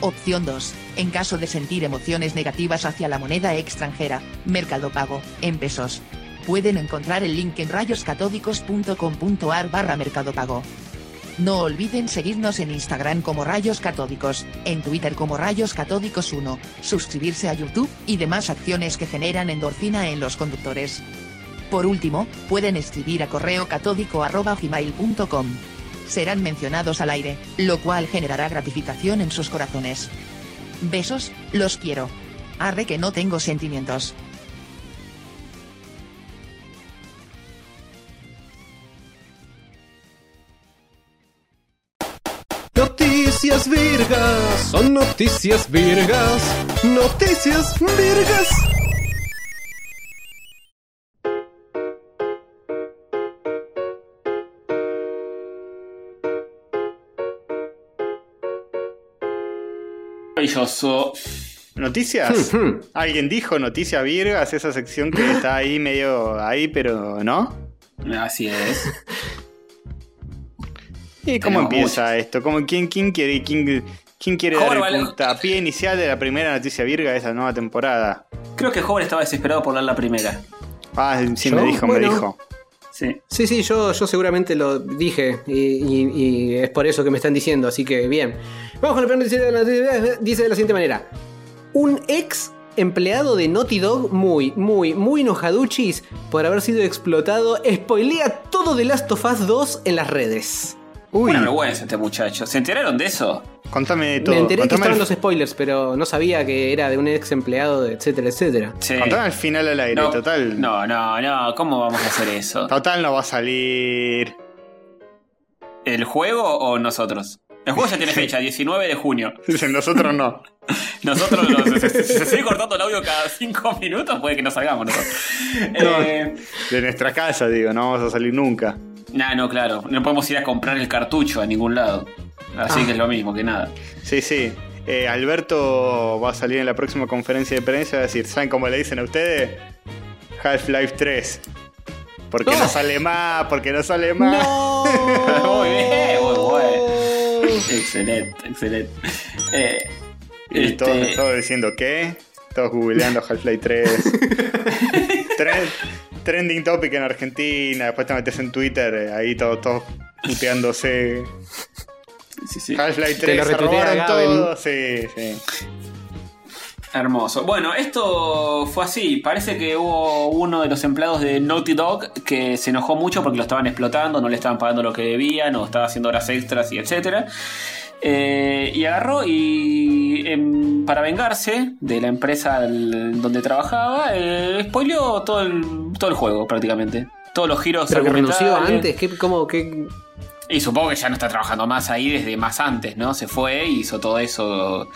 Opción 2. En caso de sentir emociones negativas hacia la moneda extranjera, Mercado Pago, en pesos. Pueden encontrar el link en rayoscatódicos.com.ar barra Mercado. No olviden seguirnos en Instagram como Rayos Catódicos, en Twitter como Rayos Catódicos 1, suscribirse a YouTube y demás acciones que generan endorfina en los conductores. Por último, pueden escribir a correo catódico arroba gmail.com. Serán mencionados al aire, lo cual generará gratificación en sus corazones. Besos, los quiero. Arre que no tengo sentimientos. Noticias virgas, son noticias virgas, noticias virgas. Maravilloso. ¿Noticias? ¿Alguien dijo noticias virgas? Esa sección que está ahí medio ahí, pero no. Así es. [laughs] ¿Y cómo empieza esto? ¿Cómo, quién, quién quiere, quién, quién quiere dar el vale. puntapié inicial de la primera noticia virga de esa nueva temporada? Creo que Joven estaba desesperado por leer la primera. Ah, sí, ¿Yo? me dijo, me dijo. Sí. Sí, sí, yo, yo seguramente lo dije y, y- y es por eso que me están diciendo, así que bien. Vamos con la primera noticia de la noticia. Dice de la siguiente manera. Un ex empleado de Naughty Dog muy, muy, muy enojaduchis por haber sido explotado spoilea todo de Last of Us 2 en las redes. Uy, Una vergüenza este muchacho. ¿Se enteraron de eso? contame de todo. Me enteré que estaban los spoilers, pero no sabía que era de un ex empleado, de etcétera, etcétera. Sí. contame al final al aire, No, total. No, no, no. ¿Cómo vamos a hacer eso? Total no va a salir. ¿El juego o nosotros? El juego ya tiene fecha, [laughs] 19 de junio. Dicen nosotros no. [laughs] Nosotros, los- si se sigue cortando el audio cada 5 minutos, puede que no salgamos nosotros. Eh, De nuestra casa, digo, no vamos a salir nunca. Nah, no, claro. No podemos ir a comprar el cartucho a ningún lado. Así Ah. que es lo mismo que nada. Sí, sí. Eh, Alberto va a salir en la próxima conferencia de prensa y va a decir, ¿saben cómo le dicen a ustedes? Half-Life 3. Porque no. No. sale más, porque no sale más. ¡No! [laughs] Muy bien, muy bueno. [laughs] Excelente, excelente. Eh, Y todos, este, todos diciendo, ¿qué? Todos googleando Half-Life 3. [laughs] Tren- trending topic en Argentina. Después te metes en Twitter, eh, ahí todos todos puteándose. sí, sí. Half-Life Te 3 lo se robaron todo. Sí, sí. Hermoso. Bueno, esto fue así. Parece que hubo uno de los empleados de Naughty Dog que se enojó mucho porque lo estaban explotando, no le estaban pagando lo que debían, o estaba haciendo horas extras y etcétera. Eh, y agarró y em, para vengarse de la empresa donde trabajaba, eh, spoileó todo el, todo el juego prácticamente. Todos los giros Pero que renunció argumentales. antes, ¿qué, cómo, qué? Y supongo que ya no está trabajando más ahí desde más antes, ¿no? Se fue hizo todo eso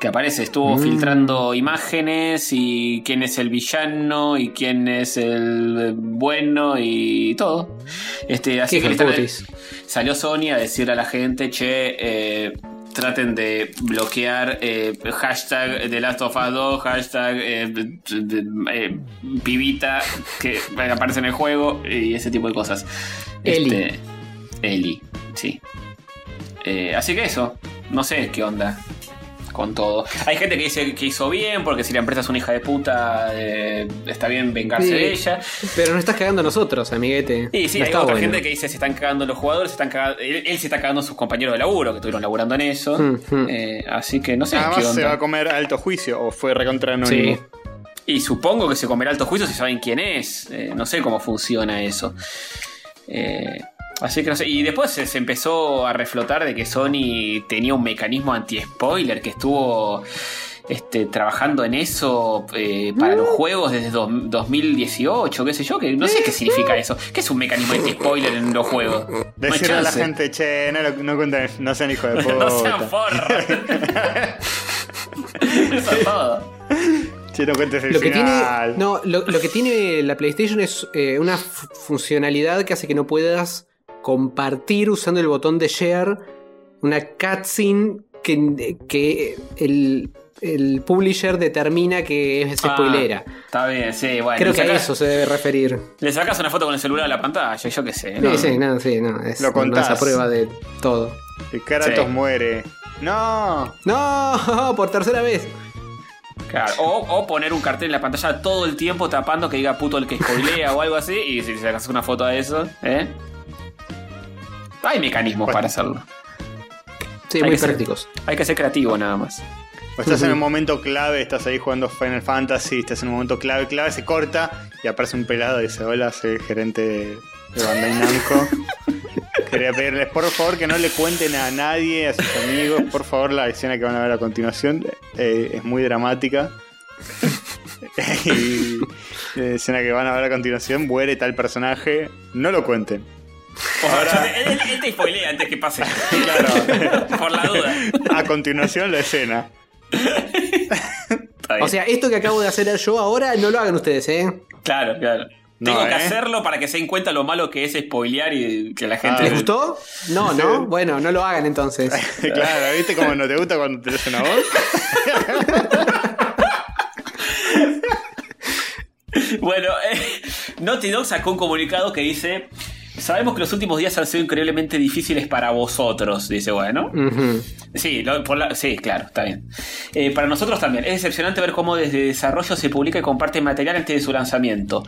que aparece. Estuvo Mm. filtrando imágenes y quién es el villano y quién es el bueno y todo. Este, así que salió Sony a decirle a la gente, che, eh, traten de bloquear eh, hashtag The Last of Us 2, hashtag eh, de- eh, pibita que aparece en el juego y ese tipo de cosas. Eli. Este, Eli, sí. Así que eso, no sé qué onda con todo. Hay gente que dice que hizo bien, porque si la empresa es una hija de puta, eh, está bien vengarse Sí. de ella. Pero nos estás cagando a nosotros, amiguete. Y sí, No hay está otra bueno. gente que dice se están cagando los jugadores, se están cagando- él, él se está cagando a sus compañeros de laburo que estuvieron laburando en eso. Mm, mm. Eh, así que no sé qué Además se onda. va a comer alto juicio o fue recontra anónimo. Sí. Y supongo que se comerá alto juicio si saben quién es. Eh, no sé cómo funciona eso. Eh, así que no sé. Y después se, se empezó a reflotar de que Sony tenía un mecanismo anti-spoiler que estuvo este, trabajando en eso eh, para los juegos desde do- 2018, qué sé yo. Que no sé qué significa eso. ¿Qué es un mecanismo anti-spoiler en los juegos? No Decirle a la gente, che, no, lo- no cuenten, no sean hijos de puta. [laughs] No sean forros. [laughs] Eso es todo. che, no cuentes el Lo que, tiene, no, lo, lo que tiene la PlayStation es eh, una fu- funcionalidad que hace que no puedas compartir usando el botón de share una cutscene que, que el, el publisher determina que es Ah, spoilera. Está bien, sí, bueno. Creo que a eso se debe referir. Le sacas una foto con el celular a la pantalla, yo qué sé. ¿no? Sí, sí, no, sí, no, es Lo contás. prueba de todo. Que Kratos Sí. muere. No. ¡No! [laughs] Por tercera vez. Claro, O, o poner un cartel en la pantalla todo el tiempo tapando que diga puto el que spoilea o algo así. Y si le sacas una foto de eso, ¿eh? Hay mecanismos Bueno. para hacerlo. Sí, Hay muy que ser- prácticos. Hay que ser creativo nada más. O estás en un momento clave, estás ahí jugando Final Fantasy, estás en un momento clave, clave, se corta y aparece un pelado y dice, hola, soy el gerente de, de Bandai Namco. [laughs] Quería pedirles por favor que no le cuenten a nadie, a sus amigos, por favor la escena que van a ver a continuación eh, es muy dramática. [laughs] y la escena que van a ver a continuación muere tal personaje, no lo cuenten. Ahora, él, él- él te spoilea antes que pase. [laughs] Claro. Por la duda. A continuación la escena. O sea, esto que acabo de hacer yo ahora, no lo hagan ustedes, ¿eh? claro, claro. No, Tengo que ¿eh? hacerlo para que se den cuenta lo malo que es spoilear y que la gente. Ah. ¿Les gustó? No, no. Bueno, no lo hagan entonces. [laughs] claro, ¿viste cómo no te gusta cuando te das una voz? Bueno, eh, Naughty Dog sacó un comunicado que dice: Sabemos que los últimos días han sido increíblemente difíciles para vosotros. Dice, bueno. Ujú. Sí, lo- por la- sí, claro, está bien. Eh, para nosotros también. Es decepcionante ver cómo desde desarrollo se publica y comparte material antes de su lanzamiento.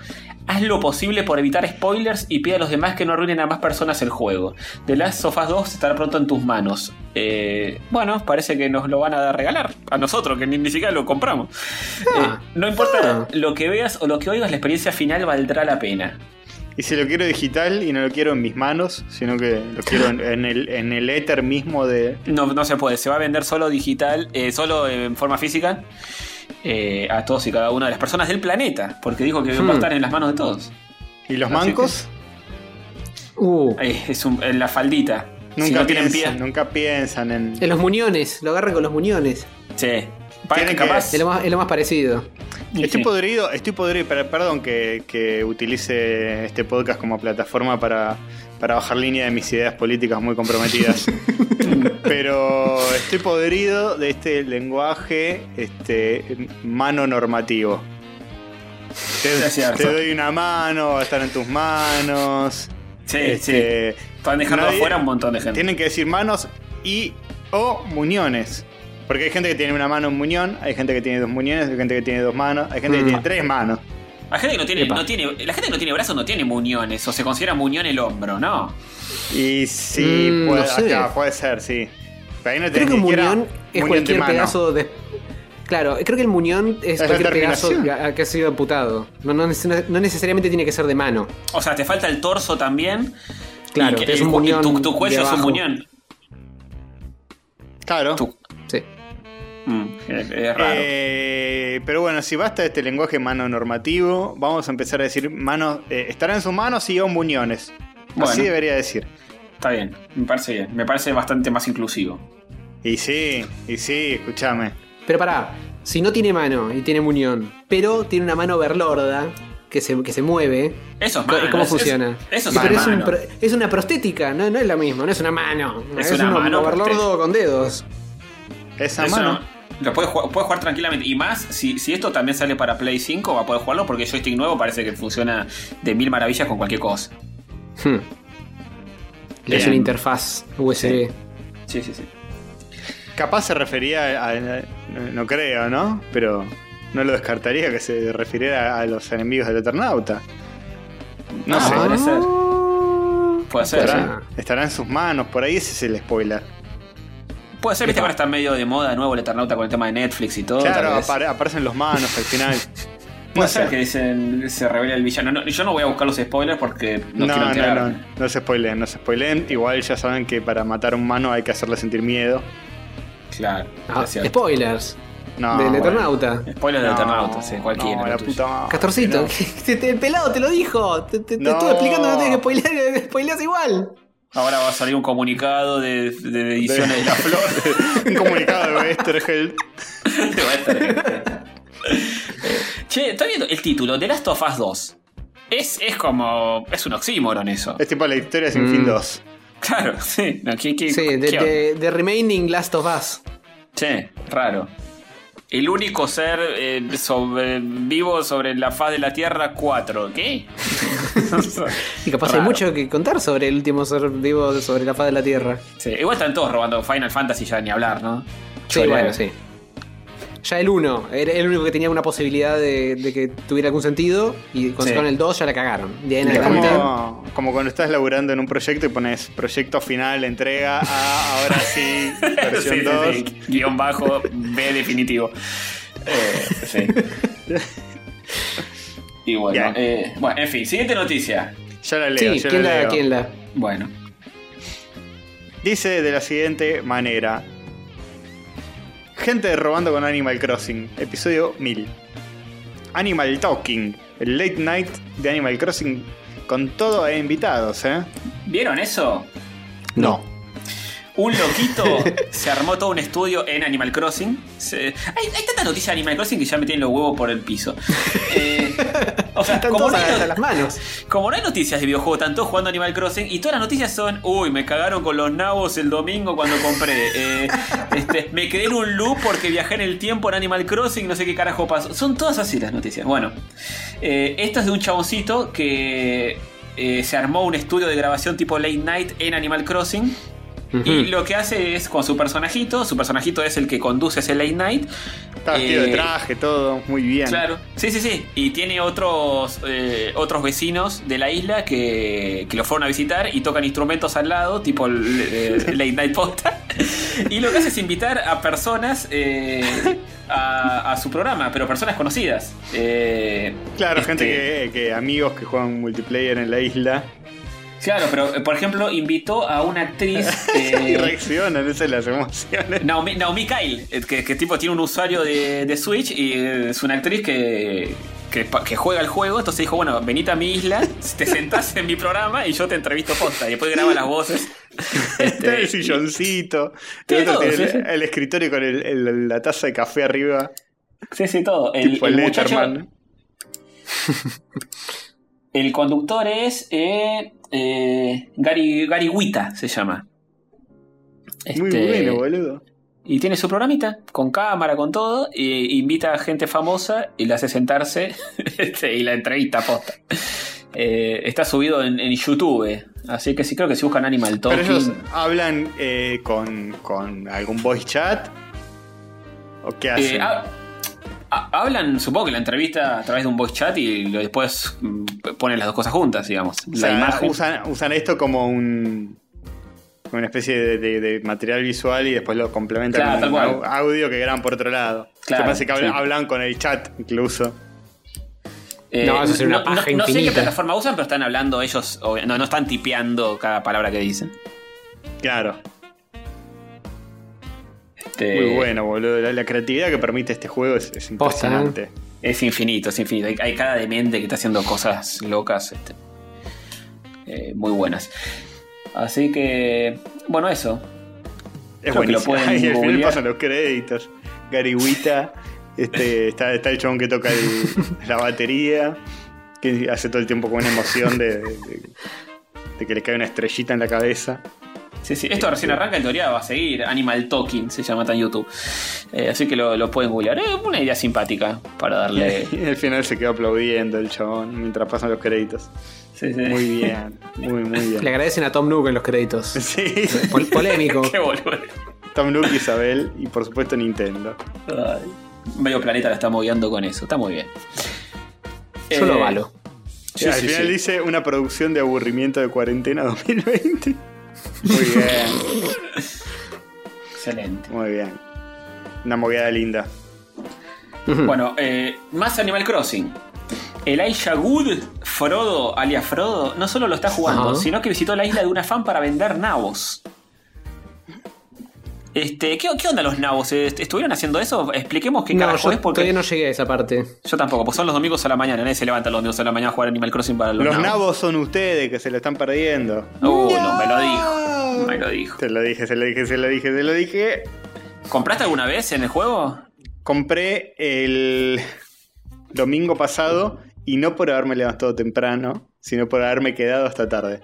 Haz lo posible por evitar spoilers y pide a los demás que no arruinen a más personas el juego. The Last of Us 2 estará pronto en tus manos. Eh, bueno, parece que nos lo van a regalar a nosotros, que ni, ni siquiera lo compramos. Ah. Eh, no importa Ah. lo que veas o lo que oigas, la experiencia final valdrá la pena. Y si lo quiero digital y no lo quiero en mis manos, sino que lo quiero en, en el, en el éter mismo de. No, no se puede, se va a vender solo digital, eh, solo en forma física eh, a todos y cada una de las personas del planeta, porque dijo que va Hmm. a estar en las manos de todos. ¿Y los Así mancos? Uh, es un- en la faldita. si Nunca, no tienen piensan, pie. nunca piensan en. en los muñones, lo agarran con los muñones. Sí. Tienen que- capaz. Es lo más, es lo más parecido. Estoy podrido, estoy podrido, per- perdón que, que utilice este podcast como plataforma para, para bajar línea de mis ideas políticas muy comprometidas. [laughs] Pero estoy podrido de este lenguaje este, mano normativo. Te, doy una mano, va a estar en tus manos. Sí, Este, sí. Están dejando afuera un montón de gente. Tienen que decir manos y o muñones. Porque hay gente que tiene una mano en muñón, hay gente que tiene dos muñones, hay gente que tiene dos manos, hay gente que Mm. tiene tres manos. La gente que no tiene, Epa. no tiene, la gente que no tiene brazos no tiene muñones, o se considera muñón el hombro, ¿no? Y sí, Mm, puede, no sé. acá, puede ser, sí. Pero ahí no Creo que un muñón es muñón de cualquier mano. pedazo de. Claro, creo que el muñón es, la cualquier pedazo que, ha sido amputado. No, no, neces- no necesariamente tiene que ser de mano. O sea, te falta el torso también. Claro, y que es un muñón Tu, tu cuello de es un muñón. Claro. Tu-. Mm, es, es raro. Eh, pero bueno, si basta este lenguaje mano normativo, vamos a empezar a decir manos. eh, estará en sus manos y o muñones. Bueno. Así debería decir. Está bien, me parece bien. Me parece bastante más inclusivo. Y sí, y sí, escúchame. Pero pará, si no tiene mano y tiene muñón, pero tiene una mano overlorda que se, que se mueve. Eso es ¿Cómo mano. cómo es- funciona? es- eso es pero es, un una prostética, no, no es lo mismo, no es una mano. Es Es, una un mano overlordo con dedos. Esa mano. no- lo puedes jugar, puedes jugar tranquilamente. Y más, si, si esto también sale para Play 5, va a poder jugarlo porque el joystick nuevo parece que funciona de mil maravillas con cualquier cosa. Hmm. Hace una interfaz USB. Sí, sí, sí. Capaz se refería a. a- no, creo, ¿no? Pero no lo descartaría que se refiriera a los enemigos del Eternauta. No Ah, sé. Puede ser. Puede ser. Estará, estará en sus manos, por ahí ese es el spoiler. Puede ser, viste, ahora está medio de moda de nuevo el Eternauta con el tema de Netflix y todo. claro, apare- aparecen los manos al final. [laughs] Puede no ser sé. que dicen, se revela el villano. No, yo no voy a buscar los spoilers porque no, No, quiero no, enterarme. no, no se spoileen, no se spoileen. Igual ya saben que para matar a un mano hay que hacerle sentir miedo. Claro, Ah, spoilers. No, del bueno. Eternauta. Spoilers del No, Eternauta, sí, cualquiera. No, la tuyo. puta madre. Castorcito, no. [laughs] el pelado te lo dijo. Te, te- te No. estuve explicando que no tienes que spoilear, [laughs] spoileas igual. Ahora va a salir un comunicado de, de ediciones de, la flor. [laughs] un comunicado de estar- [laughs] che, estoy viendo el título, The Last of Us 2. Es, es como. Es un oxímoron eso. Es tipo la historia sin Mm. fin 2. Claro, [laughs] sí. No, ¿qué- qué- Sí, de, qué onda? de- de Remaining Last of Us. Che, raro. El único ser eh, sobre, vivo sobre la faz de la Tierra 4. ¿Qué? [laughs] Y capaz hay Raro. mucho que contar sobre el último ser vivo sobre la faz de la Tierra. Sí, igual están todos robando Final Fantasy ya ni hablar, ¿no? Sí, bueno, sí. Ya el 1, era el único que tenía una posibilidad de, de que tuviera algún sentido. Y cuando Sí. sacaron el 2 ya la cagaron. De ahí en Es adelante. como, como cuando estás laburando en un proyecto y pones proyecto final, entrega a ahora sí, [laughs] versión Sí, sí, 2. sí. Guión bajo, B definitivo. Eh, sí. [laughs] Y bueno, eh, bueno, en fin, siguiente noticia. Ya la leo, Sí, yo ¿quién la la, leo. quién la? Bueno, Dice de la siguiente manera. Gente robando con Animal Crossing, episodio 1000. Animal Talking, el late night de Animal Crossing con todo e invitados, ¿eh? ¿Vieron eso? No. Un loquito [laughs] se armó todo un estudio en Animal Crossing. Se- hay, hay tanta noticia de Animal Crossing que ya me tienen los huevos por el piso. Eh, o sea, Están como todos no, hay, hasta no- las manos. como no hay noticias de videojuegos, tanto jugando Animal Crossing y todas las noticias son, uy, me cagaron con los nabos el domingo cuando compré. Eh, este, me quedé en un loop porque viajé en el tiempo en Animal Crossing, no sé qué carajo pasó. Son todas así las noticias. Bueno, eh, esto es de un chaboncito que eh, se armó un estudio de grabación tipo late night en Animal Crossing. Y lo que hace es con su personajito, su personajito es el que conduce ese late night. Está vestido de Eh, traje, todo, muy bien. Claro, sí, sí, sí. Y tiene otros eh, otros vecinos de la isla que, que lo fueron a visitar y tocan instrumentos al lado, tipo el, eh, Late [laughs] Night Posta. Y lo que hace es invitar a personas eh, a, a su programa, pero personas conocidas. Eh, Claro, este, gente que, que amigos que juegan multiplayer en la isla. Claro, pero eh, por ejemplo, invitó a una actriz. [laughs] y eh, reaccionan, esas las emociones. Naomi, Naomi Kyle, eh, que, que tipo tiene un usuario de, de Switch y eh, es una actriz que, que, juega el juego. Entonces dijo: Bueno, venite a mi isla, [laughs] te sentás en mi programa y yo te entrevisto posta. Y después graba las voces. Está [laughs] el Este, silloncito. El otro todo, tiene sí, el, sí. el escritorio con el- la taza de café arriba. sí, sí, todo. El, tipo el muchacho. El conductor es eh, eh, Gary, Gary Wita, se llama. Muy Este, bueno, boludo. Y tiene su programita, con cámara, con todo, e invita a gente famosa y la hace sentarse [laughs] este, y la entrevista posta. Eh, está subido en, en YouTube, así que sí creo que si buscan Animal Pero Talking. ellos hablan con, con algún voice chat. ¿O qué hacen? ha- ha- hablan, supongo que la entrevista a través de un voice chat y lo- después mm, ponen las dos cosas juntas, digamos. O la sea, imagen. usan, usan esto como un como una especie de, de- de material visual y después lo complementan Claro, con un audio que graban por otro lado. Claro, Se parece que hablan, sí. hablan con el chat incluso. Eh, No, eso sería una no- paja no sé qué plataforma usan, pero están hablando ellos, no, no están tipeando cada palabra que dicen. Claro. Este, Muy bueno, boludo. La, la creatividad que permite este juego es, es Posta, impresionante. Es infinito, es infinito. Hay, hay cada demente que está haciendo cosas locas. este, eh, muy buenas. Así que, bueno, eso. Es Creo que lo pueden [laughs] al final pasan los créditos. Gariguita. Este, está, está el chabón que toca el- la batería. Que hace todo el tiempo con una emoción de, de- de que le cae una estrellita en la cabeza. Sí, sí. Esto recién arranca, en teoría va a seguir. Animal Talking se llama está en YouTube. Eh, así que lo, lo pueden googlear. Es una idea simpática para darle. [laughs] Y al final se queda aplaudiendo el chabón mientras pasan los créditos. Sí, sí. Muy bien, muy, muy Le bien. agradecen a Tom Nook en los créditos. [laughs] Sí, Pol- polémico. [laughs] Qué boludo. Tom Nook, Isabel y por supuesto Nintendo. Ay, Medio planeta la está moviendo con eso. Está muy bien. Yo lo Eh. Sí, al sí, final sí. dice una producción de aburrimiento de cuarentena 2020. Muy [laughs] bien, Excelente. muy bien. Una movida linda. Bueno, eh, más Animal Crossing. El Aisha Good, Frodo, alias Frodo, no solo lo está jugando, sino que visitó la isla de una fan para vender nabos. Este, ¿qué, qué onda los nabos? Est- ¿Estuvieron haciendo eso? Expliquemos qué no, carajo yo es porque todavía no llegué a esa parte. yo tampoco, pues son los domingos a la mañana, nadie se levanta los domingos a la mañana a jugar Animal Crossing para los, Los nabos son ustedes que se lo están perdiendo. Uh, no, me lo dijo. Me lo dijo. Se lo dije, se lo dije, se lo dije, se lo dije. ¿Compraste alguna vez en el juego? Compré el domingo pasado y no por haberme levantado temprano, sino por haberme quedado hasta tarde.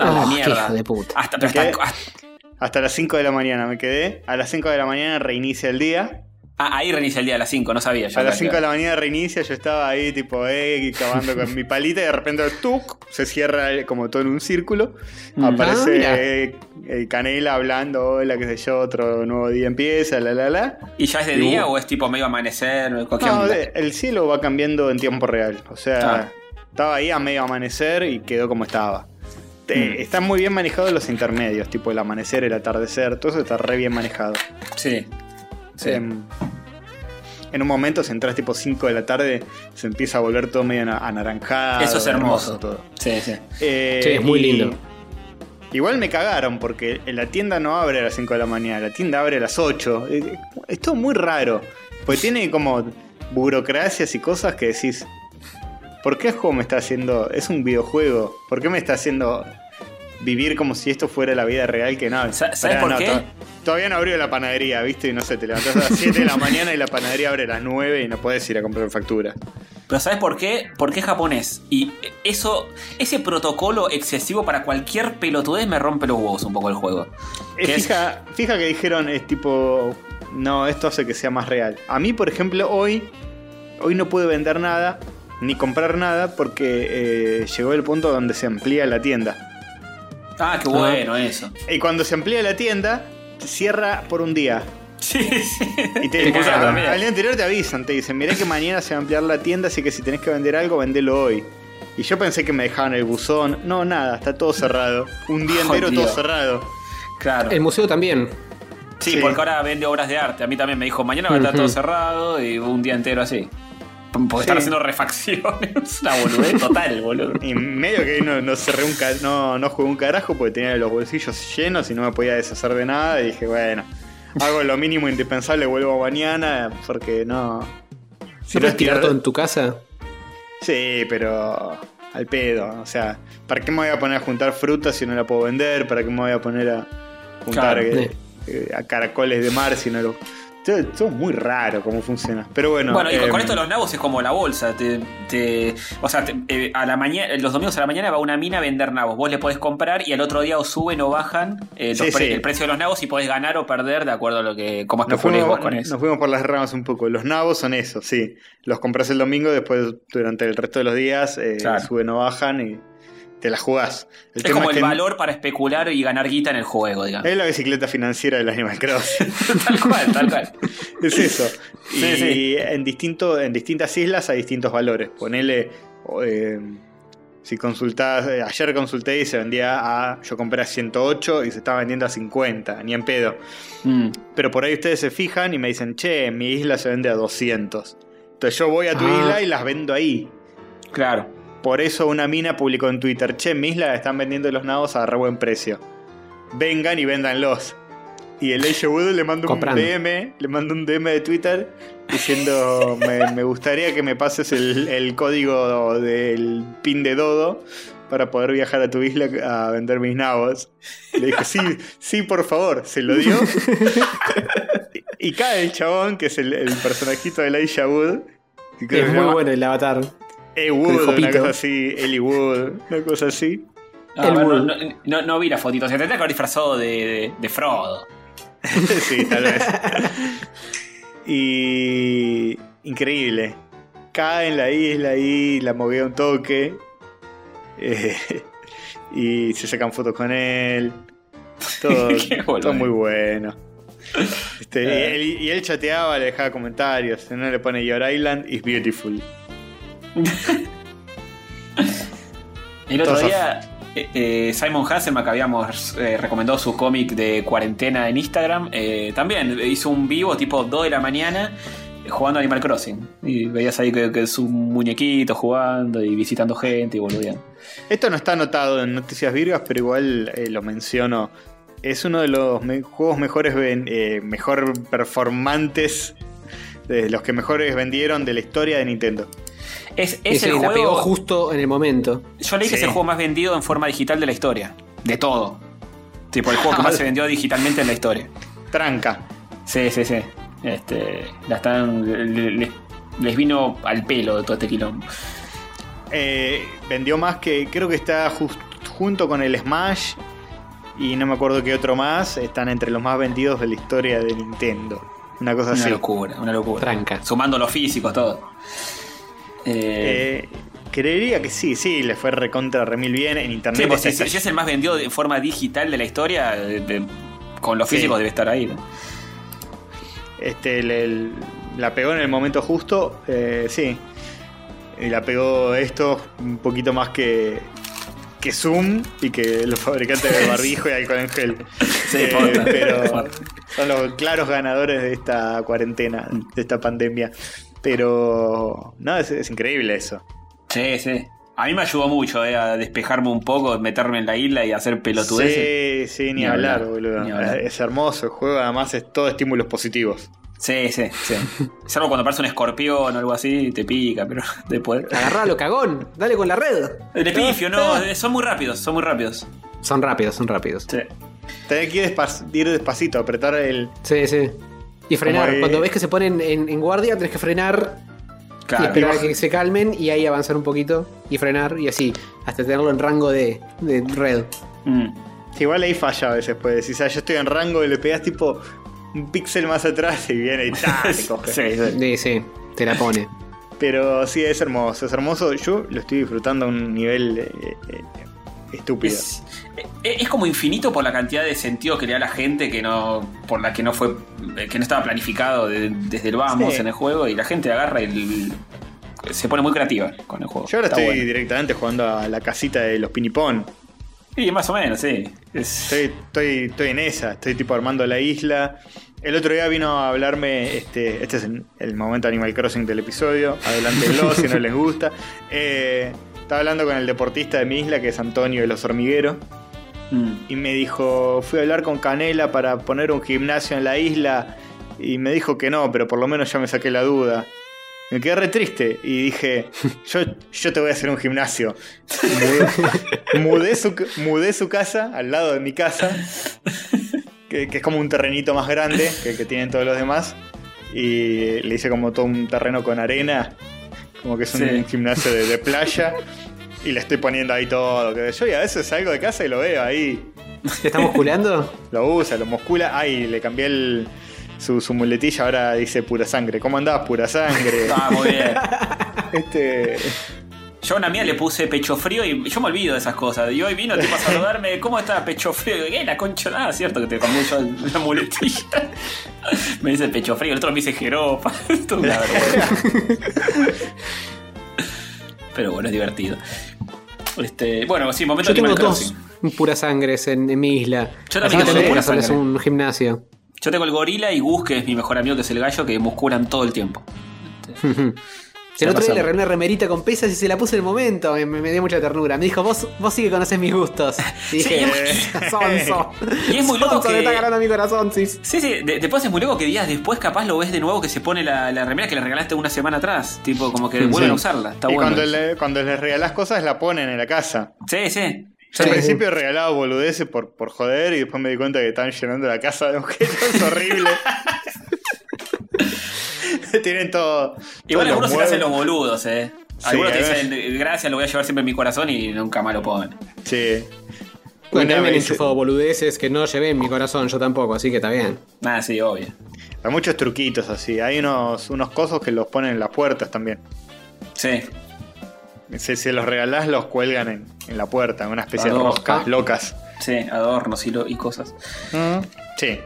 A la Oh, qué mierda. hijo de puta. Hasta, pero hasta- Hasta las 5 de la mañana me quedé. A las 5 de la mañana reinicia el día. ah, ahí reinicia el día a las 5, no sabía. yo A las que- 5 de la mañana reinicia, yo estaba ahí tipo, eh, cavando con mi palita y de repente ¡tuc! se cierra el- como todo en un círculo. Ah, Aparece eh, eh, Canela hablando, hola, qué sé yo, otro nuevo día empieza, la la la. ¿Y ya es de Y día hubo- o es tipo medio amanecer? ¿Qué No, el cielo va cambiando en tiempo real. O sea, Ah. estaba ahí a medio amanecer y quedó como estaba. Te- Mm. Están muy bien manejados los intermedios, tipo el amanecer, el atardecer, todo eso está re bien manejado. Sí. Sí. Em, en un momento, si entras tipo 5 de la tarde, se empieza a volver todo medio ana- anaranjado. Eso es hermoso. todo. Sí, sí. Eh, Sí, es muy y- lindo. Igual me cagaron porque la tienda no abre a las 5 de la mañana, la tienda abre a las 8. Eh, Es todo muy raro. Porque tiene como burocracias y cosas que decís. ¿Por qué el juego me está haciendo.? Es un videojuego. ¿Por qué me está haciendo vivir como si esto fuera la vida real, que no. Sa- ¿sabes por no, qué? to- Todavía no abrió la panadería, ¿viste? Y no sé, te levantás a las 7 de la mañana y la panadería abre a las 9 y no podés ir a comprar factura. Pero ¿sabes por qué? Porque es japonés. Y eso, ese protocolo excesivo para cualquier pelotudez me rompe los huevos un poco el juego. Eh, Que es- fija, fija que dijeron, es tipo, no, esto hace que sea más real. A mí, por ejemplo, hoy, hoy no pude vender nada, ni comprar nada, porque eh, llegó el punto donde se amplía la tienda. Ah, qué bueno eso. Y cuando se amplía la tienda, cierra por un día. Sí, sí. Y te, [laughs] también. al día anterior te avisan, te dicen, mirá que mañana se va a ampliar la tienda, así que si tenés que vender algo, vendelo hoy. Y yo pensé que me dejaban el buzón. No, nada, está todo cerrado. Un día entero todo cerrado. Claro. El museo también. Sí, Sí. porque ahora vende obras de arte. A mí también me dijo, mañana va a estar todo cerrado y un día entero así. Sí. están haciendo refacciones. Una boludez total, boludo. Y medio que no, no cerré un ca- no, no jugué un carajo porque tenía los bolsillos llenos y no me podía deshacer de nada. Y dije, bueno, hago lo mínimo indispensable, vuelvo mañana porque no. Si ¿No puedes tirar tirar- todo en tu casa? Sí, pero al pedo. O sea, ¿para qué me voy a poner a juntar frutas si no la puedo vender? ¿Para qué me voy a poner a juntar Claro. eh, eh, a caracoles de mar si no lo. Todo, muy raro cómo funciona. Pero bueno. Bueno, y con, eh, esto de los nabos es como la bolsa. Te, te- o sea, te- eh, a la mañana, los domingos a la mañana va una mina a vender nabos. Vos le podés comprar y al otro día o suben o bajan eh, los Sí, pre- sí. el precio de los nabos y podés ganar o perder de acuerdo a lo que cómo fuimos, vos con eso. nos fuimos por las ramas un poco. Los nabos son eso, sí. Los compras el domingo, después durante el resto de los días Claro. suben o bajan y te la jugás. El es tema como es el que valor para especular y ganar guita en el juego, digamos. Es la bicicleta financiera del Animal Crossing. [laughs] tal cual, tal cual. [laughs] es eso. Y sí. En, distinto, en distintas islas hay distintos valores. Ponele. eh, si consultás, eh, ayer consulté y se vendía a. Yo compré a 108 y se estaba vendiendo a 50, ni en pedo. Mm. Pero por ahí ustedes se fijan y me dicen, che, en mi isla se vende a 200. Entonces yo voy a tu Ah. isla y las vendo ahí. Claro. Por eso una mina publicó en Twitter, che, en mi isla están vendiendo los nabos a re buen precio. Vengan y véndanlos. Y el Elijah Wood le manda un. DM, le manda un DM de Twitter diciendo, [laughs] me, me gustaría que me pases el, el código del pin de Dodo para poder viajar a tu isla a vender mis nabos. Le dije, sí, sí, por favor, se lo dio. [laughs] y cae el chabón, que es el, el personajito de Elijah Wood. que Es muy bueno el avatar. E. Wood, una cosa así, Ellie Wood, una cosa así. El bueno, Wood. no, no- no vi la fotito. Se tendría que haber disfrazado de, de- de Frodo. [laughs] sí, tal vez. [laughs] Y. Increíble. Cae en la isla ahí, la movió un toque. eh, [laughs] y se sacan fotos con él. Todo, todo muy bueno. Este, y, él, y él chateaba, le dejaba comentarios. No le pone Your Island is beautiful. El otro día, eh, eh, Simon Hasselman, que habíamos eh, recomendado su cómic de cuarentena en Instagram, eh, también hizo un vivo tipo 2 de la mañana jugando Animal Crossing. Y veías ahí que, que es un muñequito jugando y visitando gente y boludeando. Esto no está anotado en Noticias Virgas, pero igual lo menciono. Es uno de los me- juegos mejores, mejor performantes, de los que mejores vendieron de la historia de Nintendo. Es, Y es sí, el la pegó juego. justo en el momento. Yo leí que es el juego más vendido en forma digital de la historia. De todo. Tipo, el juego que [laughs] más se vendió digitalmente en la historia. Tranca. Sí, sí, sí. Este, la están, le- le- les vino al pelo de todo este quilombo. Eh, vendió más que, creo que está junto con el Smash y no me acuerdo qué otro más, están entre los más vendidos de la historia de Nintendo. Una cosa Una así. locura, una locura. Tranca. Sumando los físicos, todo. Eh, Eh, creería que sí, sí, le fue recontra remil bien en internet. sí, pues, si, si es el más vendido de forma digital de la historia, de- de- con los Sí. físicos debe estar ahí. ¿no? Este, el- la pegó en el momento justo, eh, sí. Y la pegó esto un poquito más que, que Zoom y que los fabricantes de [laughs] barbijo y alcohol en gel. Sí, Eh, pero son los claros ganadores de esta cuarentena, de esta pandemia. Pero no, es, es increíble eso. Sí, sí. A mí me ayudó mucho eh, a despejarme un poco, meterme en la isla y hacer pelotudeces. Sí, sí, ni, Ni hablar, hablar, boludo. ni hablar. Es hermoso el juego, además es todo estímulos positivos. Sí, sí, sí. [laughs] Salvo cuando aparece un escorpión o algo así, te pica, pero [laughs] después. Agarralo, cagón. Dale con la red. El espifio, no, eh, son muy rápidos, son muy rápidos. Son rápidos, son rápidos. Sí. Tenés que ir, despac- ir despacito, apretar el. Sí, sí. Y frenar. Como, eh, Cuando ves que se ponen en, en guardia, tenés que frenar y esperar a que se calmen y ahí avanzar un poquito y frenar y así, hasta tenerlo en rango de, de red. Mm. Igual ahí falla a veces, pues decís, ah, yo estoy en rango y le pegas tipo un píxel más atrás y viene y [laughs] ¡tá! te coge. Sí, sí. Sí, sí, te la pone. Pero sí, es hermoso, es hermoso. Yo lo estoy disfrutando a un nivel eh, eh, estúpido. Es, eh, es como infinito por la cantidad de sentido que le da a la gente que no por la que no fue que no estaba planificado de- desde el vamos Sí. en el juego y la gente agarra y se pone muy creativa con el juego. Yo ahora Está estoy bueno. directamente jugando a la casita de los pinipón. Y más o menos, sí. Es- Estoy, estoy, estoy en esa, estoy tipo armando la isla. El otro día vino a hablarme, este, este es el, el momento Animal Crossing del episodio, adelántenlo [laughs] si no les gusta. Eh, estaba hablando con el deportista de mi isla, que es Antonio de los Hormigueros, Mm. y me dijo, fui a hablar con Canela para poner un gimnasio en la isla, y me dijo que no, pero por lo menos ya me saqué la duda. Me quedé re triste y dije, [laughs] yo, yo te voy a hacer un gimnasio. Mudé, mudé su, mudé su casa al lado de mi casa, [laughs] que, que es como un terrenito más grande que el que tienen todos los demás. Y le hice como todo un terreno con arena, como que es un Sí. gimnasio de, de playa. Y le estoy poniendo ahí todo. Que yo y a veces salgo de casa y lo veo ahí. ¿Te está musculando? [laughs] Lo usa, lo muscula. Ay, le cambié el, su, su muletilla, ahora dice pura sangre. ¿Cómo andás? Pura sangre. Ah, muy bien. este. Yo a una mía le puse pecho frío y yo me olvido de esas cosas. Y hoy vino tipo a saludarme, [laughs] ¿cómo está pecho frío? ¿qué? La concha. Ah, cierto que te cambié yo la muletilla. [laughs] me dice pecho frío, el otro me dice jeropa. Esto [laughs] es una. Pero bueno, es divertido. Este, bueno, sí, momento Yo tengo Animal dos Crossing. puras sangres en, en mi isla. Yo también tengo pura sangre. un gimnasio. Yo tengo el gorila y Gus, que es mi mejor amigo, que es el gallo, que musculan todo el tiempo. El otro día le regalé una remerita con pesas y se la puse en el momento. Me, me dio mucha ternura. Me dijo, vos, vos sí que conocés mis gustos. [laughs] Y Sí, dije, [laughs] sonso. Y es muy loco Sonso, que- le está ganando mi corazón, sí. Sí, sí, de- después es muy loco que días después capaz lo ves de nuevo que se pone la, la remera que le regalaste una semana atrás. Tipo, como que Sí. vuelven a usarla. Está y bueno. cuando, le- cuando les regalás cosas, la ponen en la casa. Sí, sí. Yo Sí. al principio regalaba boludeces por, por joder y después me di cuenta que estaban llenando la casa de objetos [laughs] horribles. [laughs] Tienen todo. Igual todos algunos se hacen los boludos, eh. Algunos te además- dicen, gracias, lo voy a llevar siempre en mi corazón y nunca más lo ponen. Sí. Bueno, me han enchufado boludeces que no llevé en mi corazón, yo tampoco, así que está bien. Ah, sí, obvio. Hay muchos truquitos así. Hay unos, unos cosos que los ponen en las puertas también. Sí. Si, si los regalás, los cuelgan en, en la puerta, en una especie de roscas locas. Sí, adornos y, lo- y cosas. Sí.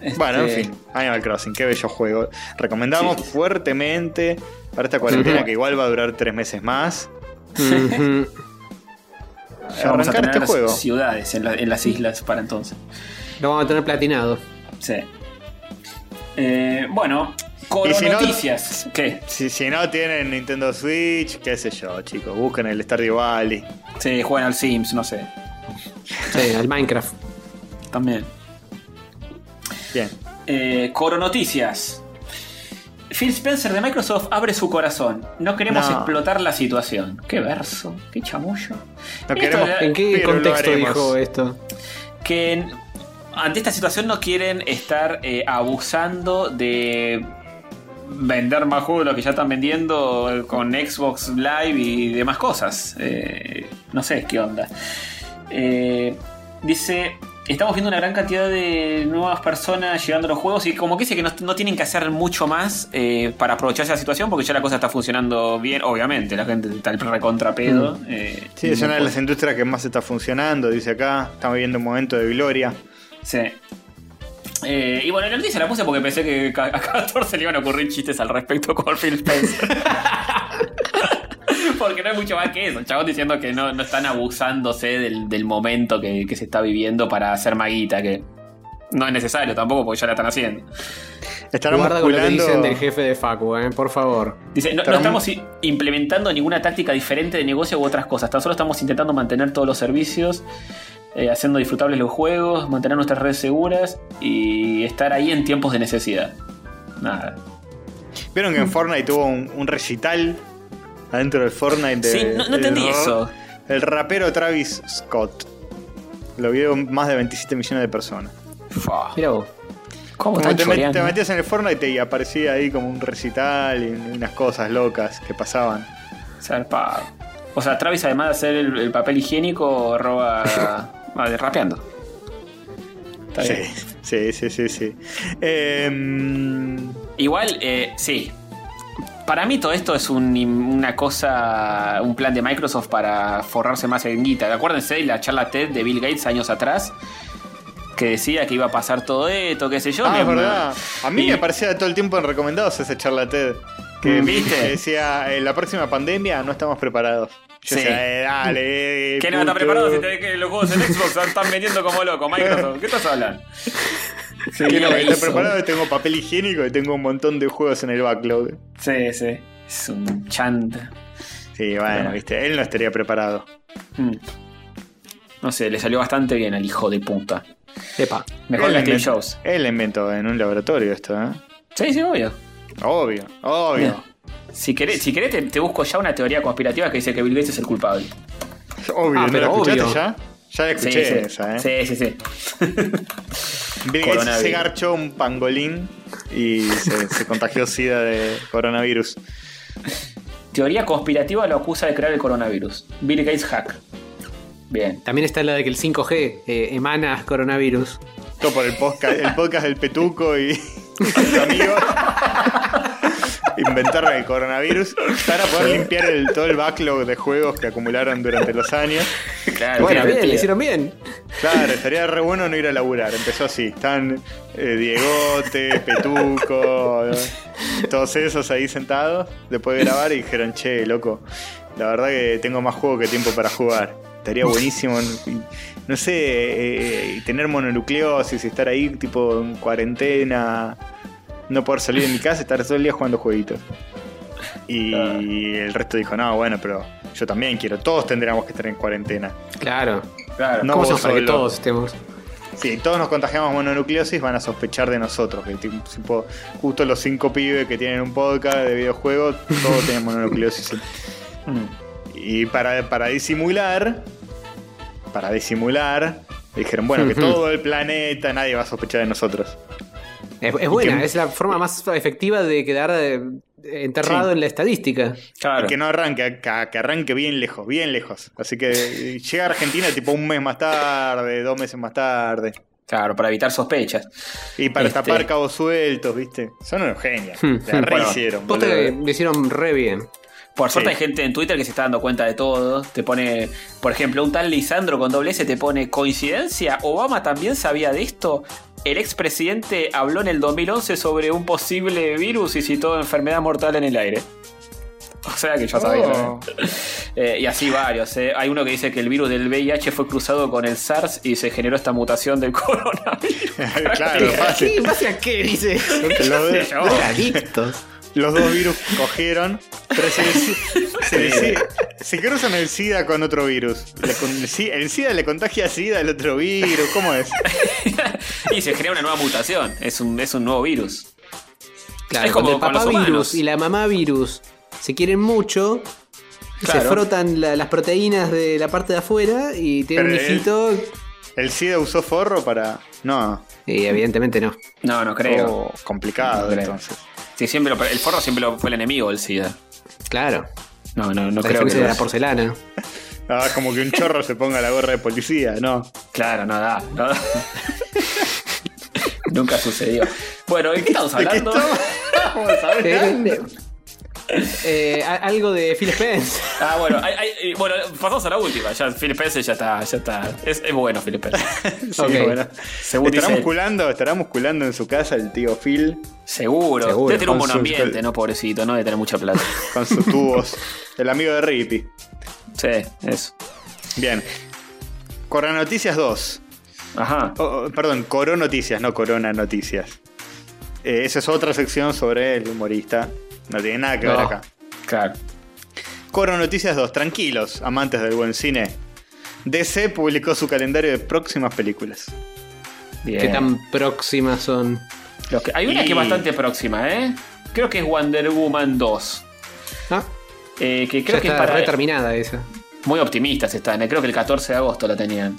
Este, Bueno, en fin, Animal Crossing, qué bello juego. Recomendamos Sí, fuertemente para esta cuarentena que igual va a durar tres meses más. Ujú. [laughs] Ya vamos a arrancar tener este las juego. ciudades en, la- en las islas para entonces. Lo vamos a tener platinado. Sí. Eh, bueno, con Y si no- noticias. ¿Qué? Si, si no tienen Nintendo Switch, qué sé yo, chicos, busquen el Stardew Valley. Sí, juegan al Sims, no sé. Sí, al Minecraft. También. Bien. Eh, Coro Noticias. Phil Spencer de Microsoft abre su corazón. No queremos No. explotar la situación. Qué verso, qué chamullo. No queremos- ¿En qué contexto dijo esto? que en- ante esta situación no quieren estar eh, abusando de vender más juegos de lo que ya están vendiendo con Xbox Live y demás cosas. Eh, no sé qué onda. Eh, dice, estamos viendo una gran cantidad de nuevas personas llegando a los juegos y como que dice que no, no tienen que hacer mucho más eh, para aprovecharse de la situación porque ya la cosa está funcionando bien, obviamente, la gente está el recontra pedo. eh, Sí, es una de las industrias que más está funcionando, dice acá. Estamos viviendo un momento de gloria. Sí. Eh, y bueno, la noticia la puse porque pensé que a 14 le iban a ocurrir chistes al respecto con Phil Spencer. [laughs] [laughs] porque no hay mucho más que eso. El chabón diciendo que no, no están abusándose del, del momento que, que se está viviendo para hacer maguita, que no es necesario tampoco porque ya la están haciendo. Estarán Guarda con lo que dicen del jefe de Facu, eh, por favor. Dice, no, estamos implementando ninguna táctica diferente de negocio u otras cosas. Tan solo estamos intentando mantener todos los servicios, eh, haciendo disfrutables los juegos, mantener nuestras redes seguras y estar ahí en tiempos de necesidad. Nada. ¿Vieron que en Fortnite hubo un, un recital adentro del Fortnite? De, Sí, no, no entendí eso. El rapero Travis Scott. Lo vio más de 27 millones de personas. Fua. Mira vos. ¿Cómo te, met- te metías en el Fortnite y aparecía ahí como un recital y unas cosas locas que pasaban. Zarpado. O sea, Travis además de hacer el, el papel higiénico, roba [laughs] ah, rapeando. Sí, sí, sí, sí, sí. Em, Igual, eh, sí. Para mí todo esto es un- una cosa, un plan de Microsoft para forrarse más en guita. Acuérdense de la charla TED de Bill Gates años atrás, que decía que iba a pasar todo esto, qué sé yo. ah, es verdad. A mí y- me aparecía todo el tiempo en recomendados esa charla TED. Que, Mm, ¿viste? que [laughs] decía, en la próxima pandemia no estamos preparados. Yo Sí. decía, eh, dale. eh, ¿Qué no está preparado si te ves que los juegos en Xbox se están vendiendo como loco, Microsoft? ¿Qué estás hablando? [laughs] Sí, ¿Qué no? Está preparado, tengo papel higiénico y tengo un montón de juegos en el backlog. Sí, sí. Es un chanta. Sí, bueno, viste, él no estaría preparado. Mm. No sé, le salió bastante bien al hijo de puta. Epa. Mejor que Steve Jobs. Él inventó en un laboratorio esto, ¿eh? Sí, sí, obvio. Obvio, obvio. Si querés, si querés te, te busco ya una teoría conspirativa que dice que Bill Gates es el culpable. Obvio, Ah, ¿no pero la escuchaste obvio. ya? Ya la escuché sí. esa, ¿eh? Sí, sí, sí. [laughs] Bill Gates se garchó un pangolín y se, se contagió SIDA de coronavirus. Teoría conspirativa lo acusa de crear el coronavirus. Bill Gates hack. Bien. También está la de que el 5G eh, emana coronavirus. Todo por el podcast, el podcast del Petuco y [laughs] sus amigos. [laughs] Inventaron el coronavirus para poder limpiar el, todo el backlog de juegos que acumularon durante los años. Claro, Bueno, bien, le hicieron bien. Claro, estaría re bueno no ir a laburar. Empezó así. Están eh, Diegote, Petuco, todos esos ahí sentados después de grabar y dijeron, che, loco, la verdad que tengo más juego que tiempo para jugar. Estaría buenísimo, no sé, eh, tener mononucleosis, estar ahí tipo en cuarentena, no poder salir de mi casa, estar todo el día jugando jueguitos. Y el resto dijo, no, bueno, pero yo también quiero, todos tendríamos que estar en cuarentena. Claro. Claro. No ¿Cómo para que todos estemos? Si todos nos contagiamos mononucleosis, van a sospechar de nosotros. Que tipo, justo los cinco pibes que tienen un podcast de videojuegos, todos tienen mononucleosis. [laughs] Y para, para disimular, para disimular, dijeron, bueno, que [laughs] todo el planeta, nadie va a sospechar de nosotros. Es, es buena, que- es la forma más efectiva de quedar eh, enterrado Sí. en la estadística. Claro. Y que no arranque, que, que arranque bien lejos, bien lejos. Así que eh, llega a Argentina tipo un mes más tarde, dos meses más tarde. Claro, para evitar sospechas. Y para Este- tapar cabos sueltos, ¿viste? Son unos genios. Hmm. [laughs] Bueno, que lo hicieron re bien. Por suerte Sí. hay gente en Twitter que se está dando cuenta de todo. Te pone, por ejemplo, un tal Lisandro con doble S te pone coincidencia. Obama también sabía de esto. El expresidente habló en el 2011 sobre un posible virus y citó enfermedad mortal en el aire. O sea que ya sabía. Oh. [laughs] Eh, y así varios. eh. Hay uno que dice que el virus del VIH fue cruzado con el SARS y se generó esta mutación del [laughs] coronavirus. [laughs] claro, ¿Qué? fácil. ¿En base a qué dice? Los, dos- Drogadictos. Los dos virus cogieron, pero se, se- se- se cruzan el SIDA con otro virus. Le el SIDA- el SIDA le contagia a SIDA al otro virus. ¿Cómo es? [laughs] y se genera una nueva mutación. Es un, es un nuevo virus. Claro, Es como cuando el papá virus humanos. y la mamá virus se quieren mucho, se frotan la- las proteínas de la parte de afuera y tienen un Pero hijito. ¿El SIDA usó forro para.? No. Y evidentemente no. No, no creo. Oh, complicado No creo. entonces. Sí, siempre lo- el forro siempre lo- fue el enemigo del SIDA. Claro. No, no, no la creo que lo- la porcelana. [laughs] Ah, como que un chorro se ponga la gorra de policía, ¿no? Claro, no da. no da. [laughs] Nunca sucedió. Bueno, ¿de qué estamos [laughs] ¿De qué hablando? estamos hablando? Eh, eh, algo de Phil Spence. Ah, bueno, hay- hay- bueno, pasamos a la última. Ya Phil Spencer ya está, ya está. Es, es bueno Phil Spencer. [laughs] Sí, Ok. bueno. Según ¿Estará él. musculando, estará musculando en su casa el tío Phil Seguro. Seguro. Debe tener un buen ambiente, ¿no? Pobrecito, ¿no? Debe tener mucha plata. [laughs] con sus tubos. el amigo de Rippy. Sí, eso. Bien. Corona Noticias 2. Ajá. Oh, oh, perdón, Coro Noticias, no Corona Noticias. Eh, esa es otra sección sobre el humorista. No tiene nada que ver acá. Claro. Coro Noticias 2. Tranquilos, amantes del buen cine. DC publicó su calendario de próximas películas. Bien. ¿Qué tan próximas son? Que- hay una que es bastante próxima, ¿eh? Creo que es Wonder Woman 2. Ah, Eh, que creo ya que es está para. re terminada esa. Muy optimistas están, ¿eh? creo que el 14 de agosto la tenían.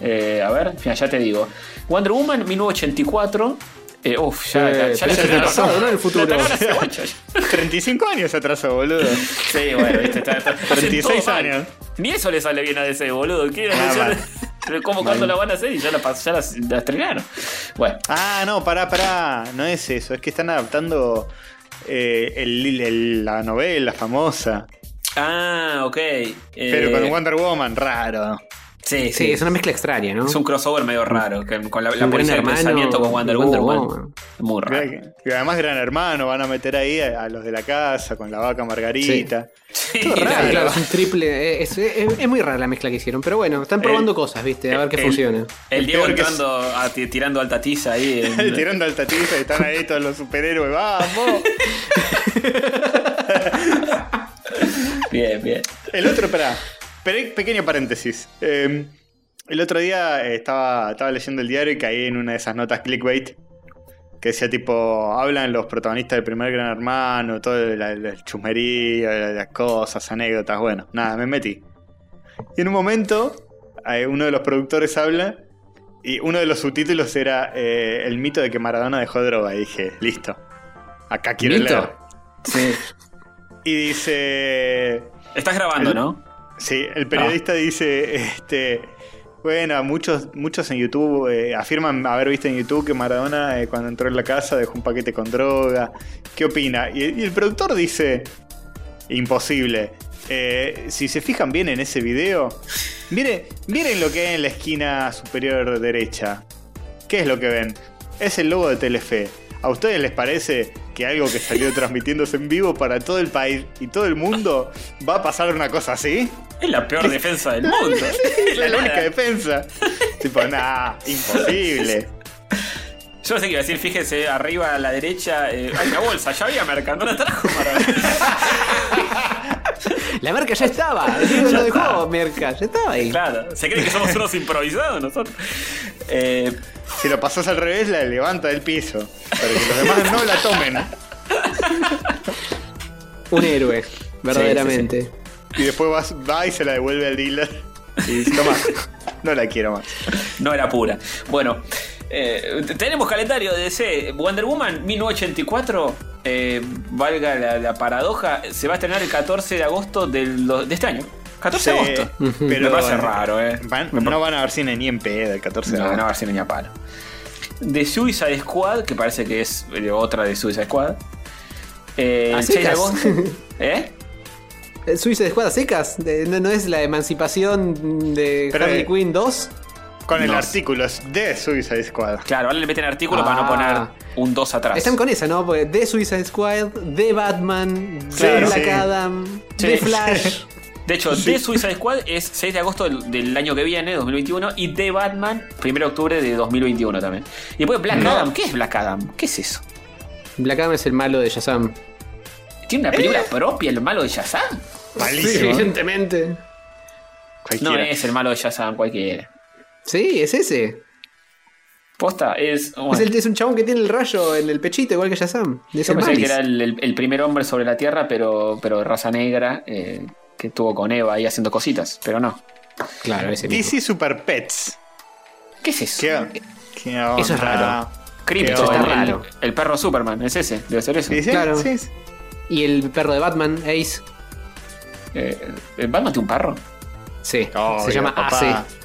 Eh, a ver, ya te digo. Wonder Woman 1984. Eh, uf, ya, Eh, ya, ya el pasado, ¿no? El futuro. Cebolla. [laughs] 35 años atrasó, boludo. Sí, bueno, viste, está, está- hacen 36 todo mal. años. Ni eso le sale bien a DC, boludo. ¿Quieren Ah. [laughs] Pero ¿Cómo cuándo la van a hacer? Y ya la, ya la, la estrenaron. Bueno, Ah, no, pará, pará. No es eso. Es que están adaptando eh, el- el- la novela famosa. ah, ok. Eh, Pero con Wonder Woman, raro. Sí, sí. Sí, es una mezcla extraña, ¿no? Es un crossover medio raro. que- con la, la policía gran del pensamiento con Wonder, Woman. Muy raro. Y además Gran Hermano van a meter ahí a, a los de la casa con la vaca Margarita. Sí, Todo raro, claro. claro, es un triple. eh, Es, es- es muy rara la mezcla que hicieron, pero bueno, están probando El- cosas, ¿viste? A ver qué el- funciona. El Diego que entrando, a- tirando alta tiza ahí. en- [laughs] Tirando al tatito y están ahí todos los superhéroes. ¡Vamos! [laughs] Bien, bien. El otro, espera. Pe- Pequeño paréntesis. Eh, el otro día eh, estaba, estaba leyendo el diario y caí en una de esas notas clickbait. Que decía tipo, hablan los protagonistas del primer Gran Hermano, todo el, el chusmerío, las cosas, anécdotas, bueno, nada, me metí. Y en un momento, eh, uno de los productores habla y uno de los subtítulos era eh, el mito de que Maradona dejó droga. Y dije, listo, acá quiero ¿Mito? leer. Sí. Y dice, Estás grabando, El- ¿no? Sí, el periodista dice, este, bueno, muchos, muchos en YouTube eh, afirman haber visto en YouTube que Maradona eh, cuando entró en la casa dejó un paquete con droga. ¿Qué opina? Y, y el productor dice, imposible. Eh, si se fijan bien en ese video, miren, miren lo que hay en la esquina superior derecha. ¿Qué es lo que ven? Es el logo de Telefe. ¿A ustedes les parece que algo que salió transmitiéndose en vivo para todo el país y todo el mundo va a pasar una cosa así? Es la peor defensa del mundo. [laughs] Es la única defensa. tipo, nah, imposible. Yo no sé qué iba a decir, fíjese, arriba a la derecha eh, hay una bolsa, ya había mercado, no la trajo Maradona. [laughs] La marca ya estaba. Lo dejó, Merca. Ya estaba ahí. Claro, se cree que somos unos improvisados nosotros. Eh, Si lo pasas al revés, la levanta del piso. Para que los demás no la tomen. Un héroe, verdaderamente. Y después vas, va y se la devuelve al dealer. Y dice, toma, no la quiero más. no era pura. Bueno, eh, tenemos calendario de DC. Wonder Woman 1984, eh, valga la, la paradoja, se va a estrenar el 14 de agosto del- de este año. 14 de Sí, agosto. pero Me parece raro, eh. van- Me par- no van a ver cine ni en pedo el 14 de No, no agosto. va a ser ni a palo. De Suicide Squad, que parece que es eh, otra de Suicide Squad. Eh, ¿A el 6 de secas? agosto. [laughs] ¿Eh? ¿El Suiza de Escuadra Secas? De- no, no es la emancipación de Pero, Harley eh, Quinn 2? Con el No. artículo es de Suicide Squad. Claro, ahora le meten artículo para no Ah. poner un 2 atrás. Están con esa, ¿no? Porque de Suicide Squad, de Batman, de Claro, Black sí. Adam, Sí. de Flash. [laughs] De hecho, The Suicide Squad es 6 de agosto del, del año que viene, 2021, y The Batman, 1 de octubre de 2021 también. Y después Black No. Adam, ¿qué es Black Adam? ¿Qué es eso? Black Adam es el malo de Shazam. ¿Tiene una película propia el malo de Shazam? Malísimo. evidentemente. No es el malo de Shazam cualquiera. Sí, es ese. Posta, es. bueno, Es, el- es un chabón que tiene el rayo en el pechito, igual que Shazam. Yo pensé que era el, el- el primer hombre sobre la Tierra, pero, pero de raza negra, eh, que estuvo con Eva ahí haciendo cositas, pero no. Claro, ese mismo. DC Super Pets. ¿Qué es eso? ¿Qué, qué onda? Eso es raro. Crypto, Eso está el, raro. el- el perro Superman, es ese, debe ser eso. Claro. Sí, sí. Y el perro de Batman, Ace. Eh, ¿Batman tiene un perro? Sí, Obvio, se llama papá. Ace.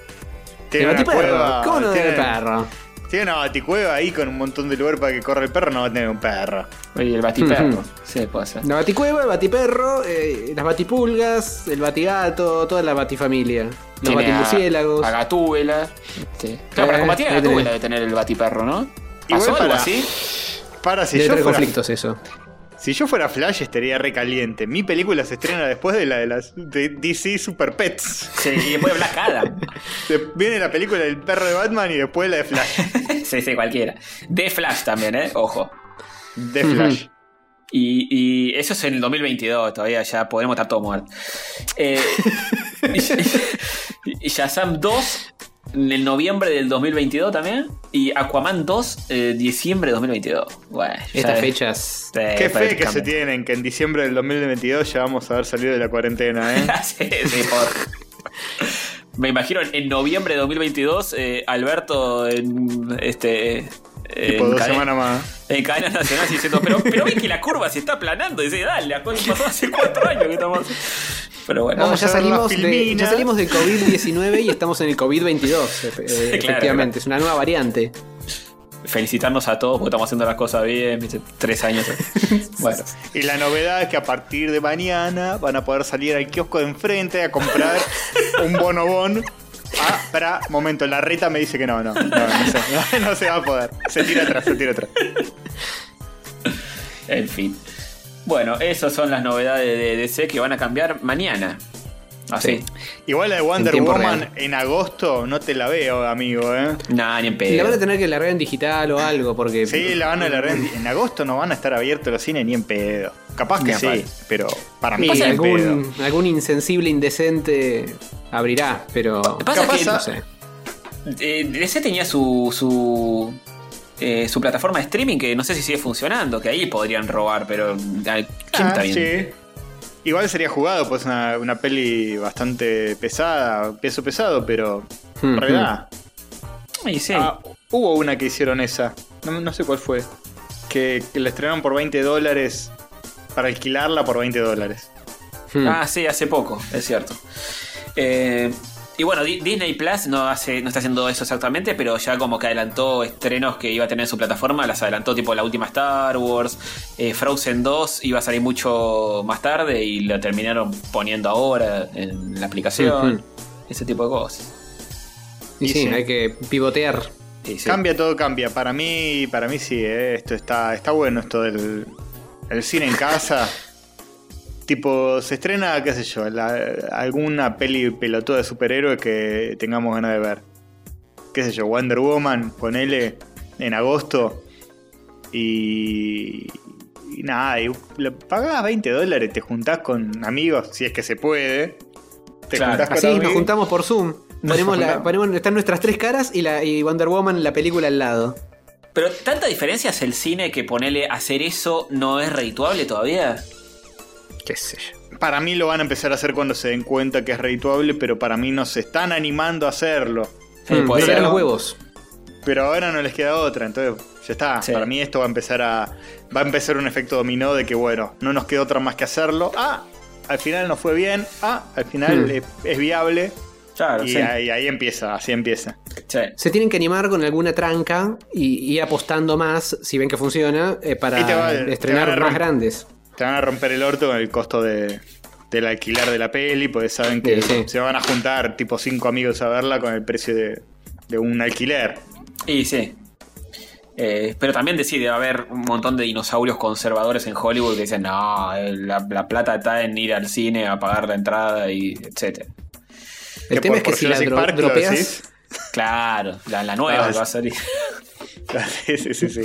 Tiene El una cueva. ¿Cómo no tiene, tiene perro? tiene una baticueva ahí con un montón de lugar para que corra el perro. No va a tener un perro. Oye, el batiperro. [laughs] Sí, puede ser. La baticueva, el batiperro, eh, las batipulgas, el batigato, toda la batifamilia. Los Tiene batimurciélagos. A, a Gatúbela. este. Claro, para Eh, combatir a Gatúbela tenés. de tener el batiperro, ¿no? Igual ¿Pasó algo para- así? Para, si Debe yo, tener fuera, conflictos eso. Si yo fuera Flash estaría recaliente. Mi película se estrena después de la de las de DC Super Pets. Sí, y después Black Adam. De- Viene la película del perro de Batman y después la de Flash. [laughs] sí, sí, cualquiera. De Flash también, ¿eh? Ojo. De Flash. Y, y eso es en el 2022, todavía ya podremos estar todos muertos. Eh, [laughs] y, y Shazam 2 en el noviembre del 2022 también. Y Aquaman 2 eh, diciembre de 2022. Bueno, Estas es- fechas. Qué fe que se tienen, que en diciembre del 2022 ya vamos a haber salido de la cuarentena, ¿eh? [laughs] sí, sí, por- Me imagino en, noviembre de 2022, eh, Alberto en este. Tipo dos semanas más. En cadena nacional diciendo, pero, pero ve que la curva se está aplanando. Dice, dale, la cosa pasó hace cuatro años que estamos. Pero bueno. No, ya salimos, de, ya salimos del COVID-19 y estamos en el COVID-22. eh, [laughs] claro, efectivamente, es una nueva variante. felicitarnos a todos porque estamos haciendo las cosas bien, viste, tres años. [laughs] bueno, Y la novedad es que a partir de mañana van a poder salir al kiosco de enfrente a comprar [laughs] un bonobón. Ah, para, momento, la reta me dice que no, no, no, no, se, no, no se va a poder. Se tira atrás, se tira atrás. en fin. Bueno, esas son las novedades de DC que van a cambiar mañana. Así. Sí. Igual la de Wonder Woman real. en agosto no te la veo, amigo, ¿eh? Nah, ni en Y la van a pedo. tener que largar en digital o algo, porque. Sí, la van a largar en, en agosto no van a estar abiertos los cines ni en pedo. Capaz que sí, pero para mí pedo. algún, algún insensible indecente abrirá, pero. Pasa Capaz que a- no sé. eh, DC tenía su. su eh, su plataforma de streaming que no sé si sigue funcionando, que ahí podrían robar, pero ah, ¿quién Ah, está bien? sí. Igual sería jugado, pues una, una peli bastante pesada, peso pesado, pero Hmm, realidad. Ay, sí. Ah, hubo una que hicieron esa, no, no sé cuál fue, que, que la estrenaron por 20 dólares para alquilarla por 20 dólares. Hmm. Ah, sí, hace poco, es cierto. Eh, y bueno, Di- Disney Plus no hace, no está haciendo eso exactamente, pero ya como que adelantó estrenos que iba a tener en su plataforma, las adelantó tipo la última Star Wars, eh, Frozen 2 iba a salir mucho más tarde y lo terminaron poniendo ahora en la aplicación, ese tipo de cosas. Y y sí, sí. hay que pivotear. Sí, sí. Cambia todo, cambia. Para mí, para mí sí, eh, esto está, está bueno, esto del el cine en casa. Tipo, se estrena, qué sé yo, la- alguna peli pelotuda de superhéroes que tengamos ganas de ver. Qué sé yo, Wonder Woman, ponele en agosto. Y, y nada, y le pagás 20 dólares, te juntás con amigos, si es que se puede. Te Claro. juntás con Así nos amigos. juntamos por Zoom. Nos Ponemos, la, ponemos están nuestras tres caras y, la, y Wonder Woman la película al lado. Pero tanta diferencia es el cine que ponerle hacer eso no es redituable todavía. Qué sé yo. Para mí lo van a empezar a hacer cuando se den cuenta que es redituable, pero para mí no se están animando a hacerlo. Sí, Mm, puede ser. los huevos. Pero ahora no les queda otra, entonces ya está. Sí. Para mí esto va a empezar a. Va a empezar un efecto dominó de que bueno, no nos queda otra más que hacerlo. Ah, al final no fue bien. Ah, al final Hmm. es, es viable. Claro, y sí. ahí, ahí empieza, así empieza. Sí. Se tienen que animar con alguna tranca y ir apostando más, si ven que funciona, eh, para va- estrenar más grandes. Te van a romper el orto con el costo de, del alquilar de la peli, pues saben que Sí, sí. se van a juntar tipo cinco amigos a verla con el precio de, de un alquiler. Y sí. Eh, pero también decide haber un montón de dinosaurios conservadores en Hollywood que dicen, no, eh, la, la plata está en ir al cine a pagar la entrada y etcétera. El tema por- es que si la Jurassic dro- Park lo dropeas. decís. Claro, la, la nueva Ah, que va a salir. [laughs] sí, sí, sí, sí.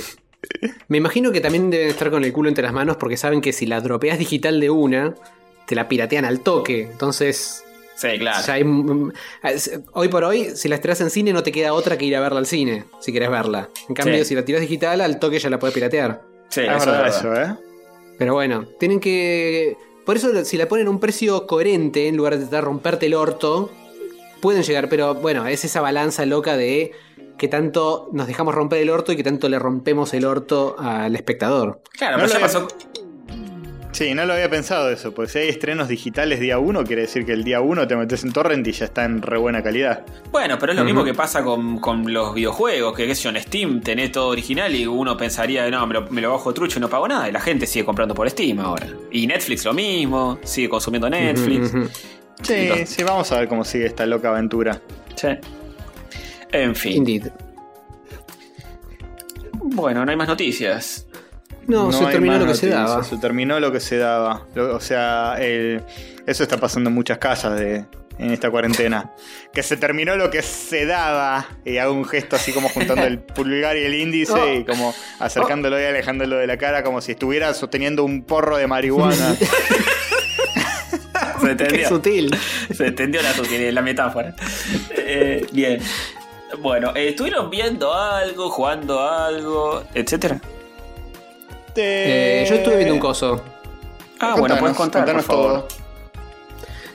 Me imagino que también deben estar con el culo entre las manos porque saben que si la dropeas digital de una, te la piratean al toque. Entonces, Sí, claro. ya hay- es- hoy por hoy, si la estrenas en cine, no te queda otra que ir a verla al cine, si querés verla. En cambio, Sí. si la tiras digital, al toque ya la puedes piratear. Sí, es eso es verdad verdad. eso, ¿eh? Pero bueno, tienen que. Por eso, si la ponen a un precio coherente, en lugar de tratar de romperte el orto, pueden llegar. Pero bueno, es esa balanza loca de que tanto nos dejamos romper el orto y que tanto le rompemos el orto al espectador. Claro, No pero ya pasó. Sí, no lo había pensado eso, porque si hay estrenos digitales día 1, quiere decir que el día 1 te metes en torrent y ya está en re buena calidad. Bueno, pero es lo mismo que pasa con, con los videojuegos, que qué sé yo, en Steam tenés todo original y uno pensaría, no, me lo, me lo bajo trucho y no pago nada. Y la gente sigue comprando por Steam ahora. Y Netflix lo mismo, sigue consumiendo Netflix. Sí, Los- sí, vamos a ver cómo sigue esta loca aventura. Sí. En fin. Indeed. Bueno, no hay más noticias. No, se terminó lo que se daba. Se terminó lo que se daba. Lo- o sea, el- eso está pasando en muchas casas de, en esta cuarentena. Que se terminó lo que se daba. Y hago un gesto así como juntando el [laughs] pulgar y el índice Oh. y como acercándolo y alejándolo de la cara como si estuviera sosteniendo un porro de marihuana. [laughs] Se Qué entendió. sutil. Se entendió la, sutil- la metáfora. Eh, bien. Bueno, eh, ¿estuvieron viendo algo, jugando algo, etcétera? Eh, yo estuve viendo un coso. Ah, bueno, puedes contar, por favor. todo.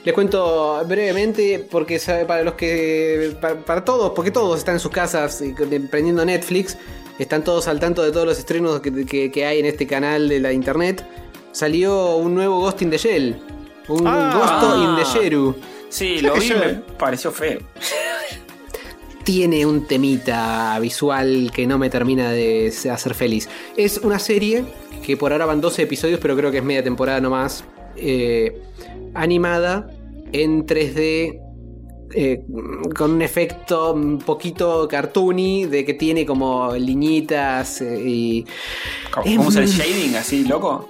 Les cuento brevemente, porque sabe, para los que. Para, para todos, porque todos están en sus casas prendiendo Netflix, están todos al tanto de todos los estrenos que, que- que hay en este canal de la internet. Salió un nuevo Ghost in the Shell. Un Ah. Ghost in the Sheru. Sí, lo vi, me pareció feo. [laughs] Tiene un temita visual que no me termina de hacer feliz. Es una serie que por ahora van 12 episodios, pero creo que es media temporada nomás. eh, animada en 3D. eh, con un efecto un poquito cartoony de que tiene como liñitas eh, y ¿Cómo, usa el shading así, loco?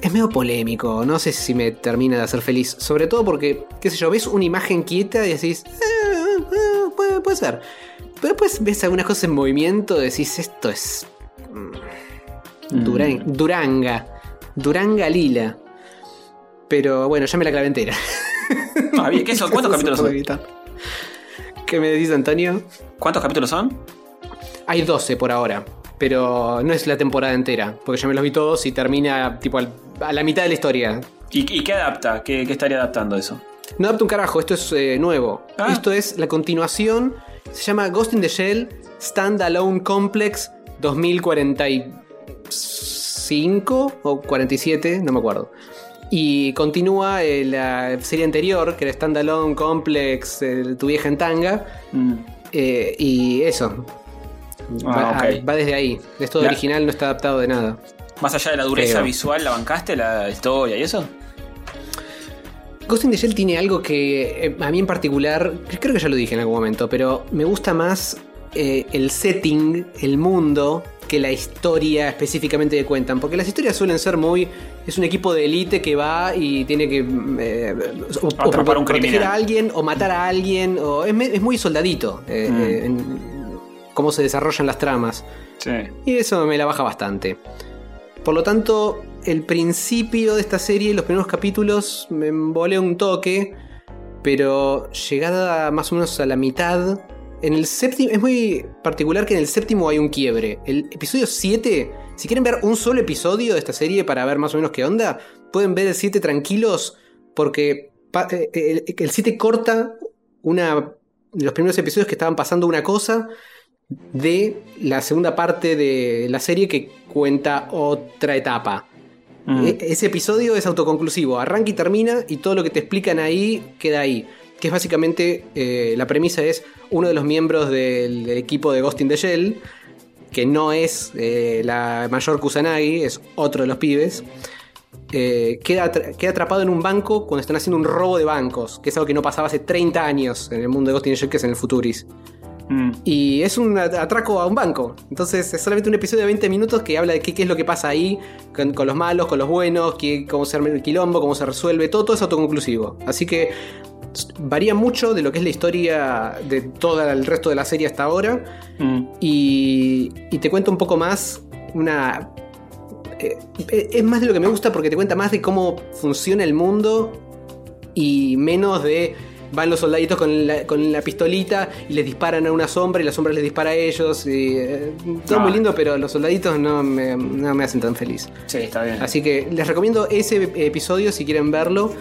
es medio polémico, no sé si me termina de hacer feliz, sobre todo porque, qué sé yo, ves una imagen quieta y decís, "Eh, eh, puede, puede ser, pero después ves algunas cosas en movimiento decís, esto es mm, Duran- Duranga, Duranga Lila, pero bueno, ya me la clavé entera. Ah, bien, ¿qué son? [laughs] ¿Cuántos capítulos son? ¿Qué me decís, Antonio? ¿Cuántos capítulos son? Hay 12 por ahora, pero no es la temporada entera, porque ya me los vi todos y termina tipo al- a la mitad de la historia. ¿Y, y qué adapta? ¿Qué, qué estaría adaptando eso? No adapta un carajo, esto es eh, nuevo. Ah. Esto es la continuación. Se llama Ghost in the Shell Standalone Complex 2045 o 47, no me acuerdo. Y continúa eh, la serie anterior, que era Standalone Complex, eh, Tu vieja en tanga. Mm. eh, y eso. Ah, va, desde ahí. Es todo La- original, no está adaptado de nada. Más allá de la dureza Creo. visual, ¿la bancaste, la historia y eso? Ghost in the Shell tiene algo que eh, a mí en particular, creo que ya lo dije en algún momento, pero me gusta más eh, el setting, el mundo, que la historia específicamente que cuentan. Porque las historias suelen ser muy. Es un equipo de élite que va y tiene que. eh, o, o un proteger a alguien, o matar a alguien, o es, muy soldadito eh, Mm. eh, en cómo se desarrollan las tramas. Sí. Y eso me la baja bastante. Por lo tanto, el principio de esta serie, los primeros capítulos, me embolé un toque. Pero llegada más o menos a la mitad. En el séptimo. Es muy particular que en el séptimo hay un quiebre. El episodio 7. Si quieren ver un solo episodio de esta serie para ver más o menos qué onda, pueden ver el 7 tranquilos. Porque eh, el, el 7 corta una. los primeros episodios que estaban pasando una cosa de la segunda parte de la serie que cuenta otra etapa. Mm. E- ese episodio es autoconclusivo, arranca y termina y todo lo que te explican ahí queda ahí. Que es básicamente, eh, la premisa es uno de los miembros del, equipo de Ghost in the Shell, que no es eh, la mayor Kusanagi, es otro de los pibes, eh, queda, queda atrapado en un banco cuando están haciendo un robo de bancos, que es algo que no pasaba hace 30 años en el mundo de Ghost in the Shell, que es en el Futuris. Mm. Y es un at- atraco a un banco. Entonces es solamente un episodio de 20 minutos que habla de qué, qué es lo que pasa ahí, con, con los malos, con los buenos, qué- cómo se arma el quilombo, cómo se resuelve. Todo, todo es autoconclusivo. Así que varía mucho de lo que es la historia de todo el resto de la serie hasta ahora. Mm. Y, y te cuento un poco más una... eh, eh, es más de lo que me gusta porque te cuenta más de cómo funciona el mundo y menos de van los soldaditos con la, con la pistolita y les disparan a una sombra y la sombra les dispara a ellos. Y, eh, todo Ah. muy lindo, pero los soldaditos no me, no me hacen tan feliz. Sí, está bien. Así que les recomiendo ese episodio si quieren verlo.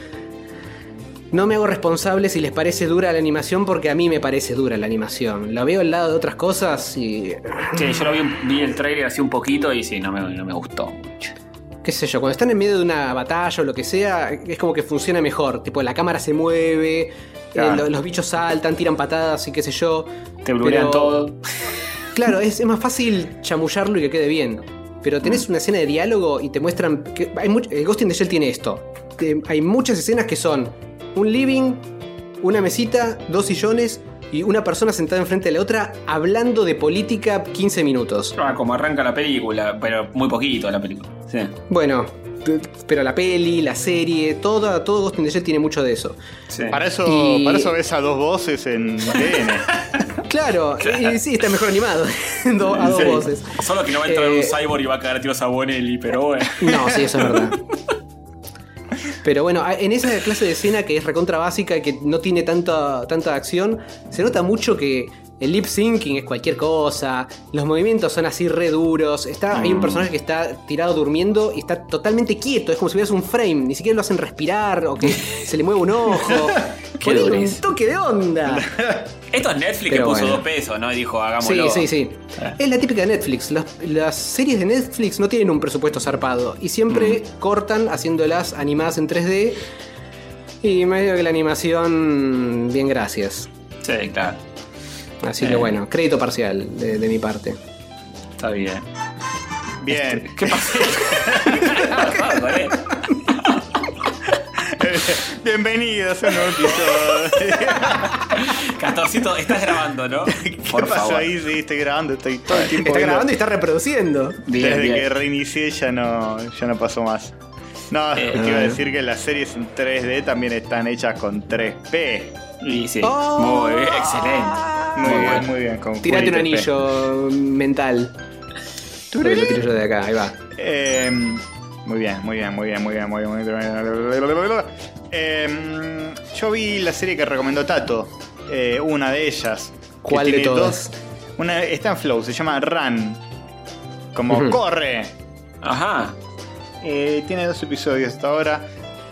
No me hago responsable si les parece dura la animación porque a mí me parece dura la animación. La veo al lado de otras cosas y [laughs] Sí, yo lo vi, vi el trailer así un poquito y sí, no me, no me gustó mucho. qué sé yo, cuando están en medio de una batalla o lo que sea, es como que funciona mejor. Tipo, la cámara se mueve, Claro. lo- los bichos saltan, tiran patadas y qué sé yo. Te Pero- todo. [laughs] Claro, es, es más fácil chamullarlo y que quede bien. Pero tenés una escena de diálogo y te muestran. Que hay much- el Ghost in the Shell tiene esto. Hay muchas escenas que son un living, una mesita, dos sillones y una persona sentada enfrente de la otra hablando de política 15 minutos. Ah, como arranca la película, pero muy poquito la película. Sí. Bueno, pero la peli, la serie, todo, todo Ghost in the Shell tiene mucho de eso. sí. Para eso, Y- para eso ves a dos voces en DN. [laughs] Claro, y sí, está mejor animado. [laughs] Do- a dos Sí. voces. Solo que no va a entrar Eh, un cyborg y va a cagar tiros a Bonelli, pero bueno. [laughs] No, sí, eso es verdad. Pero bueno, a- en esa clase de escena que es recontra básica y que no tiene tanta, tanta acción, se nota mucho que el lip syncing es cualquier cosa, los movimientos son así re duros, está, hay un personaje que está tirado durmiendo y está totalmente quieto, es como si hubieras un frame, ni siquiera lo hacen respirar o que se le mueve un ojo. [laughs] Qué un toque de onda. [laughs] Esto es Netflix Pero que puso bueno. dos pesos, ¿no? Y dijo, Sí, hagámoslo. sí, sí. Eh. Es la típica de Netflix. Las, las series de Netflix no tienen un presupuesto zarpado y siempre cortan haciéndolas animadas en 3D. Y medio que la animación, bien gracias. Sí, claro. Así Eh. que bueno, crédito parcial de, de mi parte. Está bien. Bien. ¿Qué pasó? [laughs] Bienvenidos a un nuevo episodio. Castorcito, estás grabando, ¿no? ¿Qué Por pasó favor. ahí? Sí, estoy grabando, estoy todo el tiempo Está viendo- grabando y está reproduciendo. Bien, Desde bien. que reinicié ya no, ya no pasó más. No, Eh, te iba a decir que las series en 3D también están hechas con 3P. Y sí. Oh. Muy bien, excelente. Muy Muy bien, bueno. muy bien. Con Tirate un anillo mental. Porque lo tiro yo de acá, ahí va. Eh, muy bien, muy bien, muy bien, muy bien, muy bien. Muy bien. Eh, yo vi la serie que recomendó Tato, eh, una de ellas. que ¿Cuál de tiene todas? dos- una, está en Flow, se llama Run. Como corre. Ajá. Eh, tiene dos episodios hasta ahora,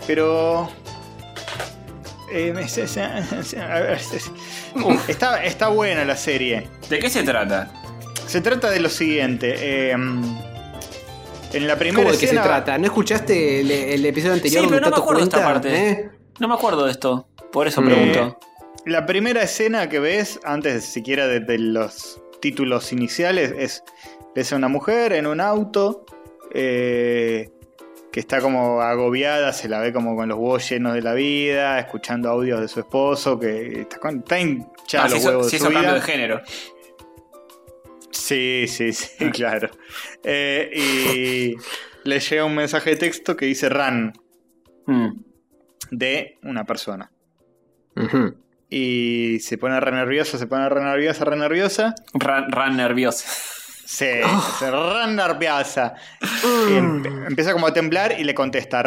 pero. Eh, [laughs] a ver, está, está buena la serie. ¿De qué se trata? Se trata de lo siguiente. eh, en la primera ¿Cómo de qué se escena- trata? ¿No escuchaste el, el episodio anterior Sí, pero no me acuerdo esta cuenta? parte. ¿Eh? No me acuerdo de esto. Por eso Mm. pregunto. La primera escena que ves, antes siquiera de, de los títulos iniciales, es ves a una mujer en un auto eh, que está como agobiada, se la ve como con los huevos llenos de la vida, escuchando audios de su esposo, que está, con, está hinchada Ah, los huevos de su vida. de género. Sí, sí, sí, [laughs] claro. Eh, y le llega un mensaje de texto que dice run Mm. de una persona. Y se pone re nerviosa, se pone re nerviosa, re nerviosa. Ran, ran se re nerviosa. Y em- empieza como a temblar y le contesta.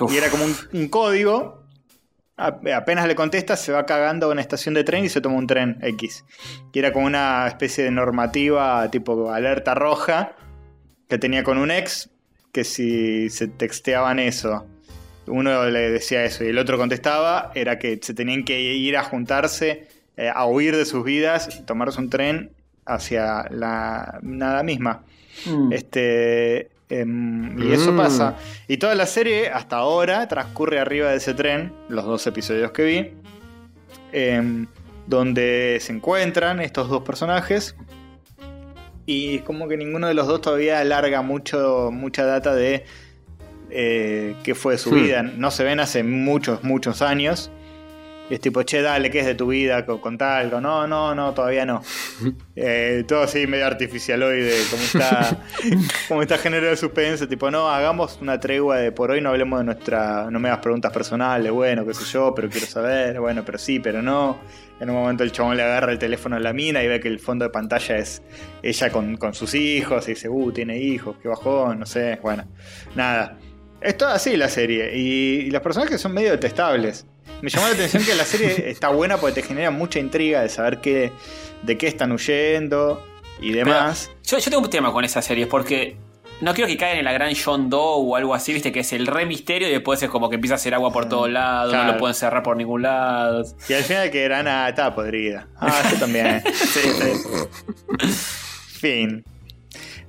Uf. Y era como un, un código. A- Apenas le contesta, se va cagando a una estación de tren y se toma un tren X. Y era como una especie de normativa tipo alerta roja que tenía con un ex que si se texteaban eso, uno le decía eso y el otro contestaba, era que se tenían que ir a juntarse, eh, a huir de sus vidas, tomarse un tren hacia la nada misma. Mm. Este. em, y eso Mm. pasa. Y toda la serie, hasta ahora, transcurre arriba de ese tren, los dos episodios que vi. em, donde se encuentran estos dos personajes. Y es como que ninguno de los dos todavía alarga mucho, mucha data de eh, qué fue de su Hmm. vida. No se ven hace muchos, muchos años. Y es tipo, che, dale, ¿qué es de tu vida? Co- Contá algo. No, no, no, todavía no. [laughs] Eh, todo así medio artificialoide, como está, [laughs] como está generado el suspense, tipo, no, hagamos una tregua de por hoy no hablemos de nuestra, no me hagas preguntas personales, bueno, qué sé yo, pero quiero saber, bueno, pero sí, pero no. En un momento el chabón le agarra el teléfono a la mina y ve que el fondo de pantalla es ella con, con sus hijos y dice, uh, tiene hijos, qué bajón, no sé, bueno, nada. Es toda así la serie y, y los personajes son medio detestables. Me llamó la atención que la serie [laughs] está buena porque te genera mucha intriga de saber qué, de qué están huyendo y demás. Yo, yo tengo un tema con esas series porque no quiero que caigan en la gran John Doe o algo así, viste, que es el re misterio y después es como que empieza a hacer agua por todos lados, no lo pueden cerrar por ningún lado. Y al final que era nada, estaba podrida. Ah, yo también. [laughs] Sí, sí. fin.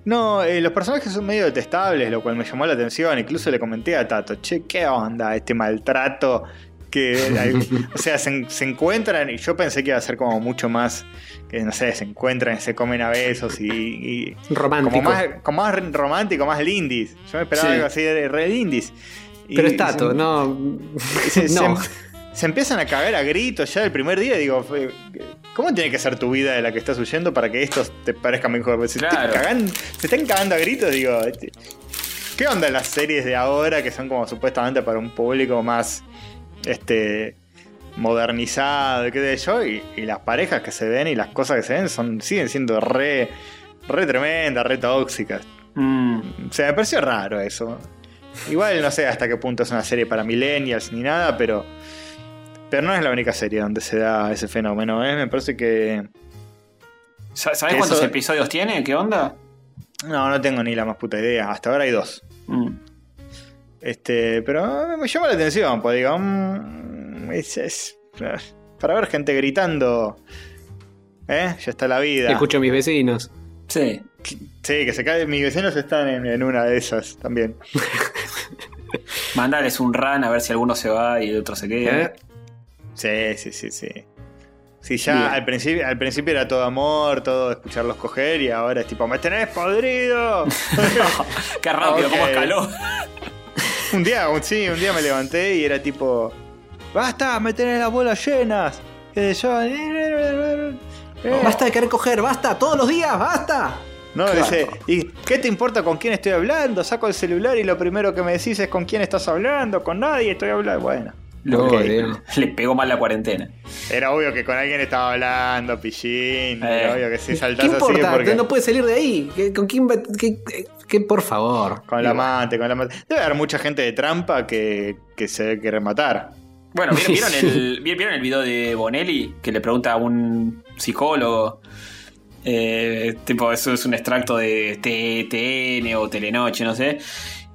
No, eh, los personajes son medio detestables, lo cual me llamó la atención. Incluso le comenté a Tato, che, ¿qué onda este maltrato? Que, [laughs] o sea, se, se encuentran y yo pensé que iba a ser como mucho más, que no sé, se encuentran y se comen a besos y, y- Romántico. como más, como más romántico, más lindis. Yo me esperaba Sí. algo así de re lindis. Y- Pero es Tato, se- [laughs] no. se, no. se empiezan a cagar a gritos ya el primer día. Digo, ¿cómo tiene que ser tu vida de la que estás huyendo para que estos te parezcan mejor? Se, Claro. te cagan- se están cagando a gritos, digo. este, ¿Qué onda las series de ahora que son como supuestamente para un público más este modernizado, qué sé yo? Y, y las parejas que se ven y las cosas que se ven son siguen siendo re, re tremendas, re tóxicas. Mm. O sea, me pareció raro eso. Igual no sé hasta qué punto es una serie para millennials ni nada, pero. Pero no es la única serie donde se da ese fenómeno, ¿eh? Me parece que. Sa- ¿Sabés Que cuántos eso- episodios tiene? ¿Qué onda? No, no tengo ni la más puta idea. Hasta ahora hay dos. Mm. Este, pero me llama la atención, pues digo, mm, es, es- para ver gente gritando, ¿eh? Ya está la vida. Escucho a mis vecinos. Sí. Sí, que se cae. Mis vecinos están en, en una de esas también. [laughs] Mandales un run a ver si alguno se va y el otro se queda. ¿Eh? Sí, sí, sí, sí. Sí, ya Bien. al principio, al principio era todo amor, todo escucharlos coger y ahora es tipo, ¡me tenés podrido! [laughs] Qué rápido, Ok. cómo escaló. [laughs] un día, un, sí, un día me levanté y era tipo, ¡basta! ¡Me tenés las bolas llenas! Que yo. eh, Basta de querer coger, basta, todos los días, basta. No, Claro. dice, ¿y qué te importa con quién estoy hablando? Saco el celular y lo primero que me decís es con quién estás hablando, con nadie estoy hablando. Bueno, No. Dios. [laughs] Le pegó mal la cuarentena. era obvio que con alguien estaba hablando, pillín. Eh. Era obvio que si ¿Qué saltás así importa? porque. No puedes salir de ahí. ¿Qué- ¿Con quién va? qué- qué- por favor. Con la amante, con la amante. Debe haber mucha gente de trampa que, que se debe querer matar. Bueno, ¿vieron, [laughs] vieron el, ¿vieron el video de Bonelli? Que le pregunta a un psicólogo. eh, tipo, eso es un extracto de T- TN o Telenoche, no sé.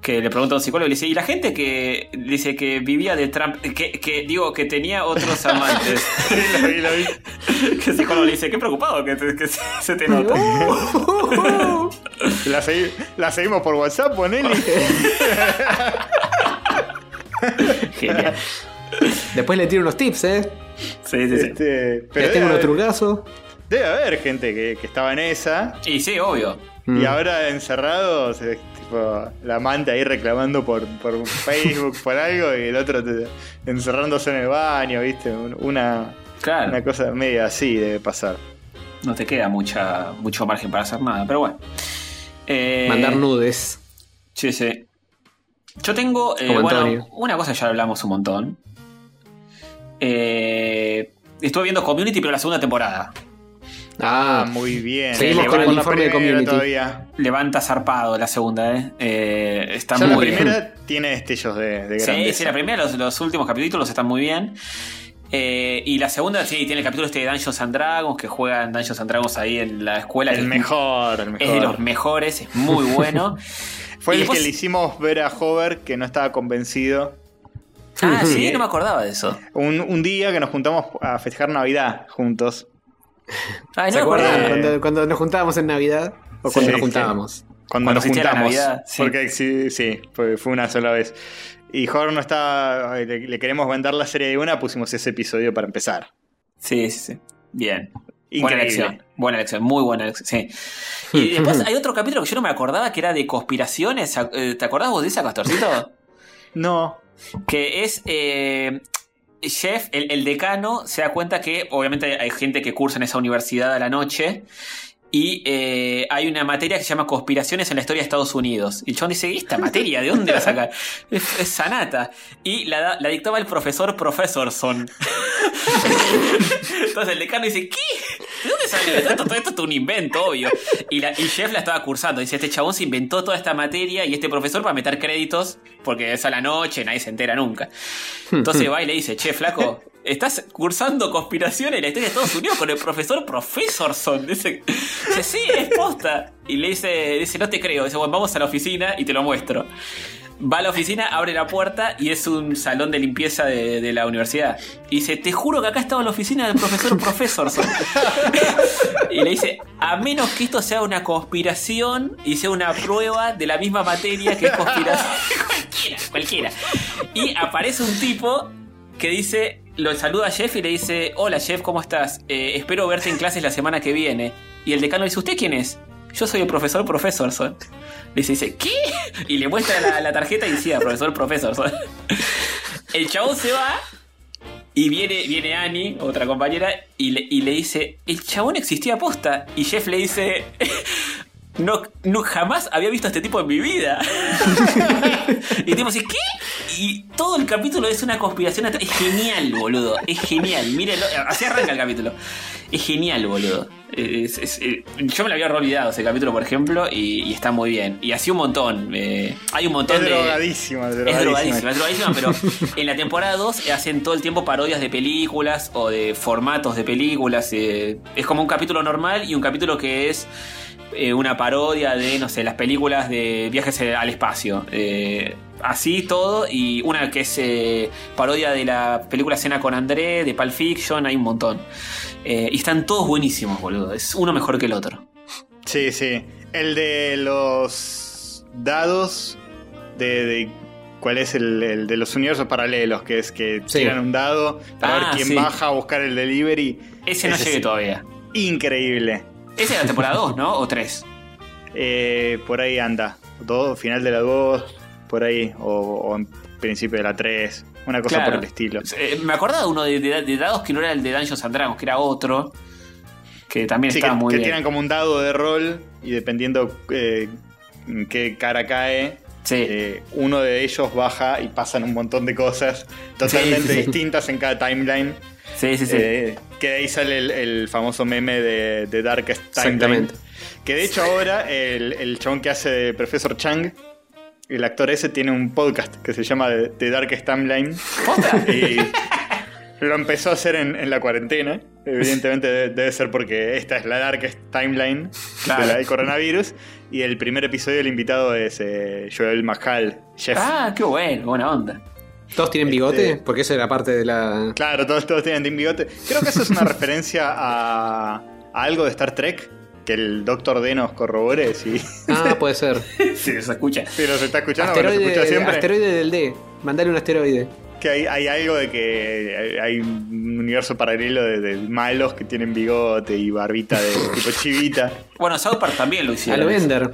Que le pregunta a un psicólogo y le dice, ¿y la gente que dice que vivía de Trump, que, que digo, que tenía otros [laughs] amantes? lo vi, lo vi. [laughs] que el psicólogo le dice, qué preocupado que, te- que se, se te nota. [laughs] La, segui- la seguimos por WhatsApp, ponele. Genial. Después le tiro unos tips, ¿eh? Sí, sí, sí. Este, Le pero tengo unos trucazos. Debe haber gente que, que estaba en esa Y sí, obvio. y Mm. ahora encerrados, tipo, la amante ahí reclamando por, por Facebook, por algo, y el otro te- encerrándose en el baño, ¿viste? Un- Una, Claro, una cosa media así debe pasar. no te queda mucha, mucho margen para hacer nada, pero bueno. Eh, Mandar nudes. Sí, sí. Yo tengo, eh, Como bueno, Antonio. una cosa ya hablamos un montón. Eh, estuve viendo Community, pero la segunda temporada. Ah, Ah, muy bien. Seguimos con el la informe de primera Community. Todavía. Levanta zarpado la segunda, ¿eh? Eh, está Ya la muy bien. primera tiene destellos de, de Sí, grandeza. sí, la primera, los, los últimos capítulos están muy bien. Eh, y la segunda, sí, tiene el capítulo este de Dungeons and Dragons, que juegan Dungeons and Dragons ahí en la escuela. El es- mejor, el mejor. Es de los mejores, es muy bueno. [laughs] Fue Y el después- que le hicimos ver a Hover que no estaba convencido. ah, [laughs] sí, no me acordaba de eso. Un, un día que nos juntamos a festejar Navidad juntos. Ay, ¿Se no me acuerdan acordaba. cuando, cuando nos juntábamos en Navidad? ¿O Sí, cuando nos sí. juntábamos? Cuando, Cuando nos juntamos. Navidad, sí. Porque sí, sí, fue, fue una sola vez. Y Hover no estaba. Le, le queremos vender la serie de una, pusimos ese episodio para empezar. Sí, sí, sí. Bien. Buena elección. Buena elección, muy buena elección. Sí. Y [laughs] después hay otro capítulo que yo no me acordaba que era de conspiraciones. ¿Te acordás vos de esa, Castorcito? [laughs] No. que es. Eh, Jeff, el, el decano, se da cuenta que obviamente hay gente que cursa en esa universidad a la noche. Y eh, hay una materia que se llama Conspiraciones en la historia de Estados Unidos. Y chabón dice, ¿y esta materia? ¿De dónde la saca? [laughs] Es, es sanata. Y la dictaba el profesor Professorson. [laughs] Entonces el decano dice, ¿qué? ¿De dónde salió esto? Esto, es un invento, obvio. Y, la, Jeff la estaba cursando. Dice, este chabón se inventó toda esta materia y este profesor para meter créditos, porque es a la noche, nadie se entera nunca. Entonces va y le dice, che, flaco, estás cursando conspiración en la historia de Estados Unidos con el profesor Professorson. Dice, sí, es posta. Y le dice, dice, no te creo. Dice, bueno, vamos a la oficina y te lo muestro. Va a la oficina, abre la puerta y es un salón de limpieza de, de la universidad. Y dice, te juro que acá estaba la oficina del profesor Professorson. [laughs] y le dice, a menos que esto sea una conspiración y sea una prueba de la misma materia que es conspiración. [laughs] cualquiera, cualquiera. Y aparece un tipo que dice, lo saluda a Jeff y le dice, hola Jeff, ¿cómo estás? Eh, espero verte en clases la semana que viene. Y el decano le dice, ¿usted quién es? Yo soy el profesor Professorson. Le dice, ¿qué? Y le muestra la, tarjeta y dice, "Ah, profesor Professorson. El chabón se va y viene, viene Annie, otra compañera, y le, y le dice, el chabón existía posta. Y Jeff le dice, no, no jamás había visto a este tipo en mi vida. [laughs] y tipo así, ¿qué? Y todo el capítulo es una conspiración. Es genial, boludo. Es genial. Mírenlo. Así arranca el capítulo. Es genial, boludo. Es- es- eh, yo me lo había olvidado ese capítulo, por ejemplo, y, y está muy bien. Y así un montón. eh, hay un montón Es de. drogadísima, es Es drogadísima. drogadísima, es drogadísima, pero [laughs] en la temporada 2 hacen todo el tiempo parodias de películas o de formatos de películas. eh, es como un capítulo normal y un capítulo que es eh, una parodia de, no sé, las películas de viajes al espacio. Eh, así todo, y una que es eh, parodia de la película Cena con André, de Pulp Fiction, hay un montón. Eh, y están todos buenísimos, boludo. Es uno mejor que el otro. Sí, sí. El de los dados de, de- ¿Cuál es el, el de los universos paralelos? Que es que Sí. tiran un dado para Ah, ver quién sí. baja a buscar el delivery. Ese no Ese llegué sí. todavía. Increíble. Ese es la temporada 2, ¿no? ¿O 3? Eh, por ahí anda. Dos, final de la 2, por ahí. O, o en principio de la 3. Una cosa Claro. por el estilo. Eh, me acordaba de uno de, de- de dados que no era el de Dungeons and Dragons, que era otro. Que también Sí, estaba que, muy que bien. tiran como un dado de rol y dependiendo eh, en qué cara cae, Sí. eh, uno de ellos baja y pasan un montón de cosas totalmente Sí, sí, sí. distintas en cada timeline. sí, sí, sí. Eh, que de ahí sale el, el famoso meme de, de Darkest Timeline. Exactamente. Que de hecho ahora el, el chabón que hace de Profesor Chang, el actor ese, tiene un podcast que se llama The, Darkest Timeline. Y lo empezó a hacer en, en la cuarentena. Evidentemente debe, debe ser porque esta es la Darkest Timeline Claro. de la del coronavirus. Y el primer episodio del invitado es eh, Joel Mahal, chef. Ah, qué bueno, buena onda. ¿Todos tienen bigote? Este- Porque eso era parte de la. Claro, todos, todos tienen Bigote. Creo que eso es una [laughs] referencia a, a algo de Star Trek. Que el Doctor D nos corrobore si, Ah, puede ser. [laughs] Sí, se escucha. si nos está escuchando, porque nos escucha Asteroide, siempre. asteroide del D. Mandale un asteroide. Que hay, hay algo de que hay, un universo paralelo de, de malos que tienen bigote y barbita de tipo chivita. Bueno, South Park también lo A hicieron. lo Bender.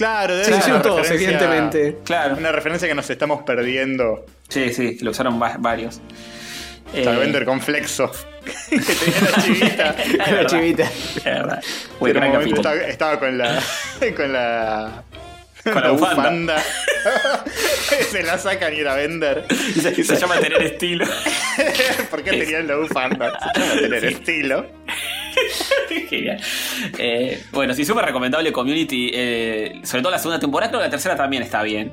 Claro, debe Se lo ser todos, referencia- evidentemente. Claro. Una referencia que nos estamos perdiendo. Sí, sí, lo usaron va- varios. Eh, Charvender con flexo. que tenía la chivita. La chivita. es verdad. Buen Pero gran estaba, estaba con la. [laughs] con la. Con la bufanda. [laughs] Se la sacan y era vender. Se, se llama tener estilo. [laughs] ¿Por qué tenían la bufanda? Se llama tener estilo. [laughs] Genial. Eh, bueno, sí, súper recomendable Community. eh, sobre todo la segunda temporada, creo que la tercera también está bien.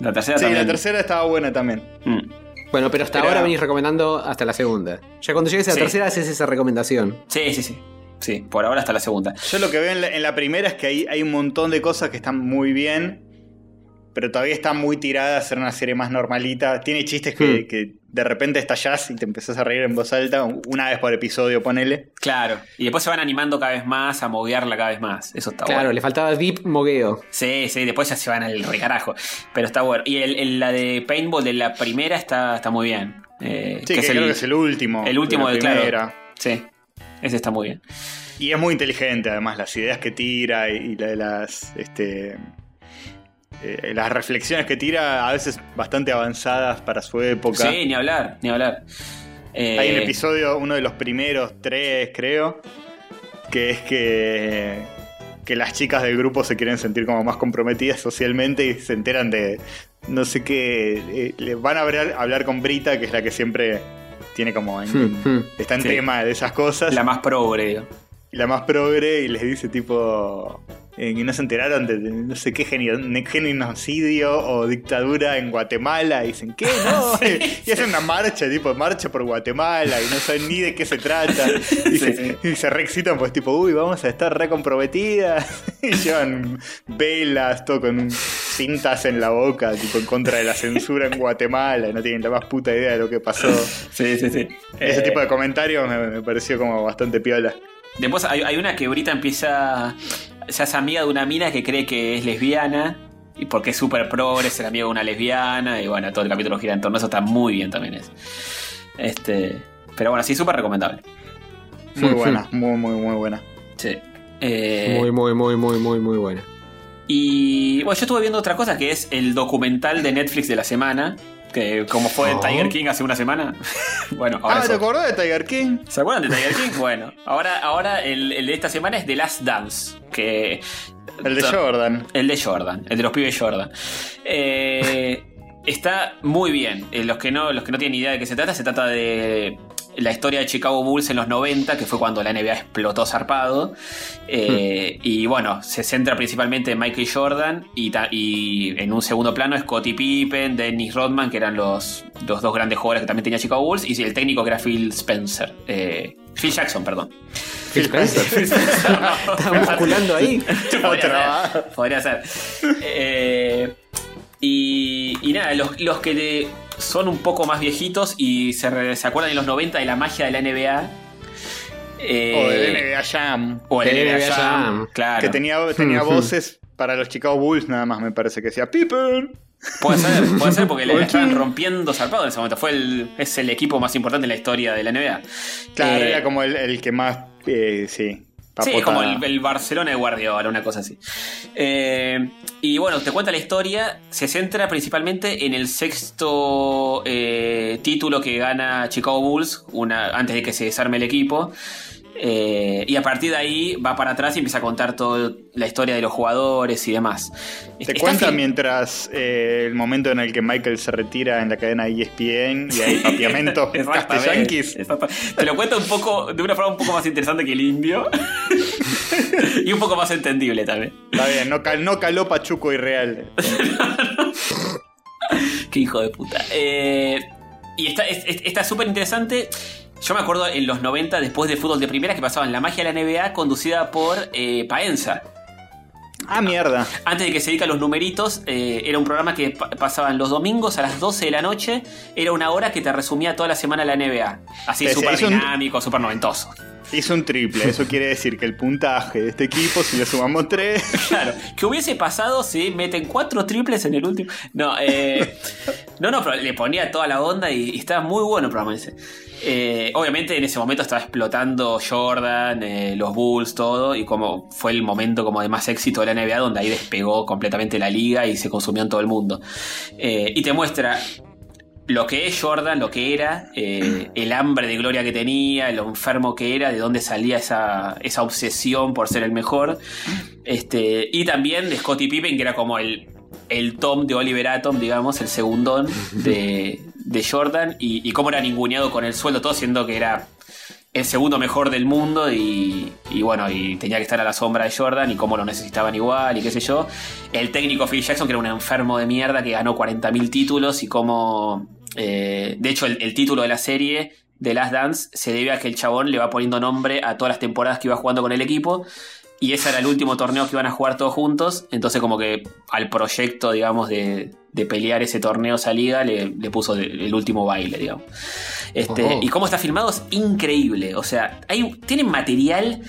La tercera Sí, también. la tercera estaba buena también. Mm. Bueno, pero hasta Era- ahora venís recomendando hasta la segunda. Ya cuando llegues a la Sí. tercera haces esa recomendación. Sí, sí, sí. Sí, por ahora hasta la segunda. Yo lo que veo en la, en la primera es que hay, hay un montón de cosas que están muy bien, pero todavía está muy tirada a ser una serie más normalita. Tiene chistes que, Hmm. que de repente estallás y te empezás a reír en voz alta, una vez por episodio, ponele. Claro. Y después se van animando cada vez más, a moguearla cada vez más. Eso está Claro, bueno. le faltaba deep mogueo. Sí, sí, después ya se van al recarajo. Pero está bueno. Y el, el- la de Paintball de la primera está, está muy bien. Eh, Sí, que, es creo el, que es el último. el último de de, la claro. Sí, ese está muy bien. Y es muy inteligente, además, las ideas que tira y, y la de las. Este, eh, las reflexiones que tira, a veces bastante avanzadas para su época. Sí, ni hablar, ni hablar. Eh, Hay un episodio, uno de los primeros tres, creo, que es que, que las chicas del grupo se quieren sentir como más comprometidas socialmente y se enteran de no sé qué. eh, le van a hablar, hablar con Brita, que es la que siempre tiene como. en- Hmm, hmm. está en Sí. tema de esas cosas. La más progre. la más progre y les dice tipo. Eh, que no se enteraron de, de no sé qué genocidio o dictadura en Guatemala. Y dicen, ¿qué? No. [laughs] Y hacen una marcha, tipo, marcha por Guatemala y no saben ni de qué se trata. Y, se, sí. y se re excitan, pues, tipo, uy, vamos a estar re comprometidas. [laughs] Y llevan velas, todo con cintas en la boca, tipo, en contra de la censura en Guatemala. Y no tienen la más puta idea de lo que pasó. Sí, sí, sí. Ese Eh, tipo de comentarios me, me pareció como bastante piola. Después hay, hay una que Brita empieza. Se hace amiga de una mina que cree que es lesbiana. Y porque es súper progre, ser amiga de una lesbiana. Y bueno, todo el capítulo gira en torno a eso. Está muy bien también eso. Este. Pero bueno, sí, súper recomendable. Muy buena, muy, muy, muy buena. Sí. Eh, Muy, muy, muy, muy, muy, muy buena. Y bueno, yo estuve viendo otra cosa que es el documental de Netflix de la semana. Que como fue Oh. Tiger King hace una semana. [laughs] bueno, ahora Ah, ¿te acordás de Tiger King? ¿Se acuerdan de Tiger King? Bueno, ahora, ahora el, el de esta semana es The Last Dance. Que. El de Jordan. El de Jordan, el de los pibes Jordan. Eh, [laughs] está muy bien. Eh, los, que no, los que no tienen idea de qué se trata, se trata de la historia de Chicago Bulls en los 90, que fue cuando la NBA explotó zarpado. Eh, Y bueno, se centra principalmente en Michael Jordan y, en un segundo plano Scottie Pippen, Dennis Rodman, que eran los, los dos grandes jugadores que también tenía Chicago Bulls, y el técnico que era Phil Spencer. Eh, Phil Jackson, perdón. Phil Spencer. [laughs] Está musculando ahí. Podría ser. Podría ser. Eh, y, y nada, los, los que de- son un poco más viejitos y se, re- se acuerdan en los 90 de la magia de la NBA. eh, o del NBA Jam. o el NBA, NBA Jam, Jam. Claro. Que tenía, tenía [laughs] voces para los Chicago Bulls, nada más me parece que decía Pippen. Puede ser, puede ser porque le [laughs] estaban rompiendo zarpado en ese momento. Fue el, es el equipo más importante en la historia de la NBA. Claro, Eh, era como el, el que más. eh, sí. Sí, papota- como el, el Barcelona de Guardiola, una cosa así. Eh, y bueno, te cuenta la historia. Se centra principalmente en el sexto eh, título que gana Chicago Bulls una, antes de que se desarme el equipo. Eh, y a partir de ahí va para atrás y empieza a contar toda la historia de los jugadores y demás. Te Está cuenta mientras eh, el momento en el que Michael se retira en la cadena E ESPN y hay papiamento [laughs] Exactamente, castellanquis. exacto. Te lo cuento un poco, de una forma un poco más interesante que el indio. [laughs] y un poco más entendible también. Está bien, no, cal- no caló Pachuco y Real. [laughs] Qué hijo de puta. Eh, y está es- es- está súper interesante. Yo me acuerdo en los 90, después de fútbol de primera, que pasaban la magia de la NBA conducida por eh, Paenza. Ah, mierda. Antes de que se dedica a los numeritos, eh, era un programa que pa- pasaban los domingos a las 12 de la noche. Era una hora que te resumía toda la semana la NBA. Así Sí, sí, súper es un- dinámico, súper noventoso. Hizo un triple. Eso quiere decir que el puntaje de este equipo, si le sumamos tres. [laughs] Claro, que hubiese pasado si meten cuatro triples en el último. No, eh, no, no, pero le ponía toda la onda y, estaba muy bueno el programa. Eh, obviamente en ese momento estaba explotando Jordan, eh, los Bulls, todo, y como fue el momento como de más éxito de la NBA, donde ahí despegó completamente la liga y se consumió en todo el mundo. Eh, y te muestra lo que es Jordan, lo que era, eh, el hambre de gloria que tenía, lo enfermo que era, de dónde salía esa, esa obsesión por ser el mejor. Este, y también de Scottie Pippen, que era como el, el Tom de Oliver Atom, digamos, el segundón de, de Jordan, y, cómo era ninguneado con el sueldo, todo siendo que era el segundo mejor del mundo y, y bueno, y tenía que estar a la sombra de Jordan y cómo lo necesitaban igual y qué sé yo. El técnico Phil Jackson, que era un enfermo de mierda que ganó 40.000 títulos y cómo... eh, de hecho, el, el título de la serie de Last Dance se debe a que el chabón le va poniendo nombre a todas las temporadas que iba jugando con el equipo. Y ese era el último torneo que iban a jugar todos juntos. Entonces, como que al proyecto, digamos, de, de pelear ese torneo, esa liga, le, le puso el último baile, digamos. Este, Ojo. Y cómo está filmado es increíble. O sea, hay, tienen material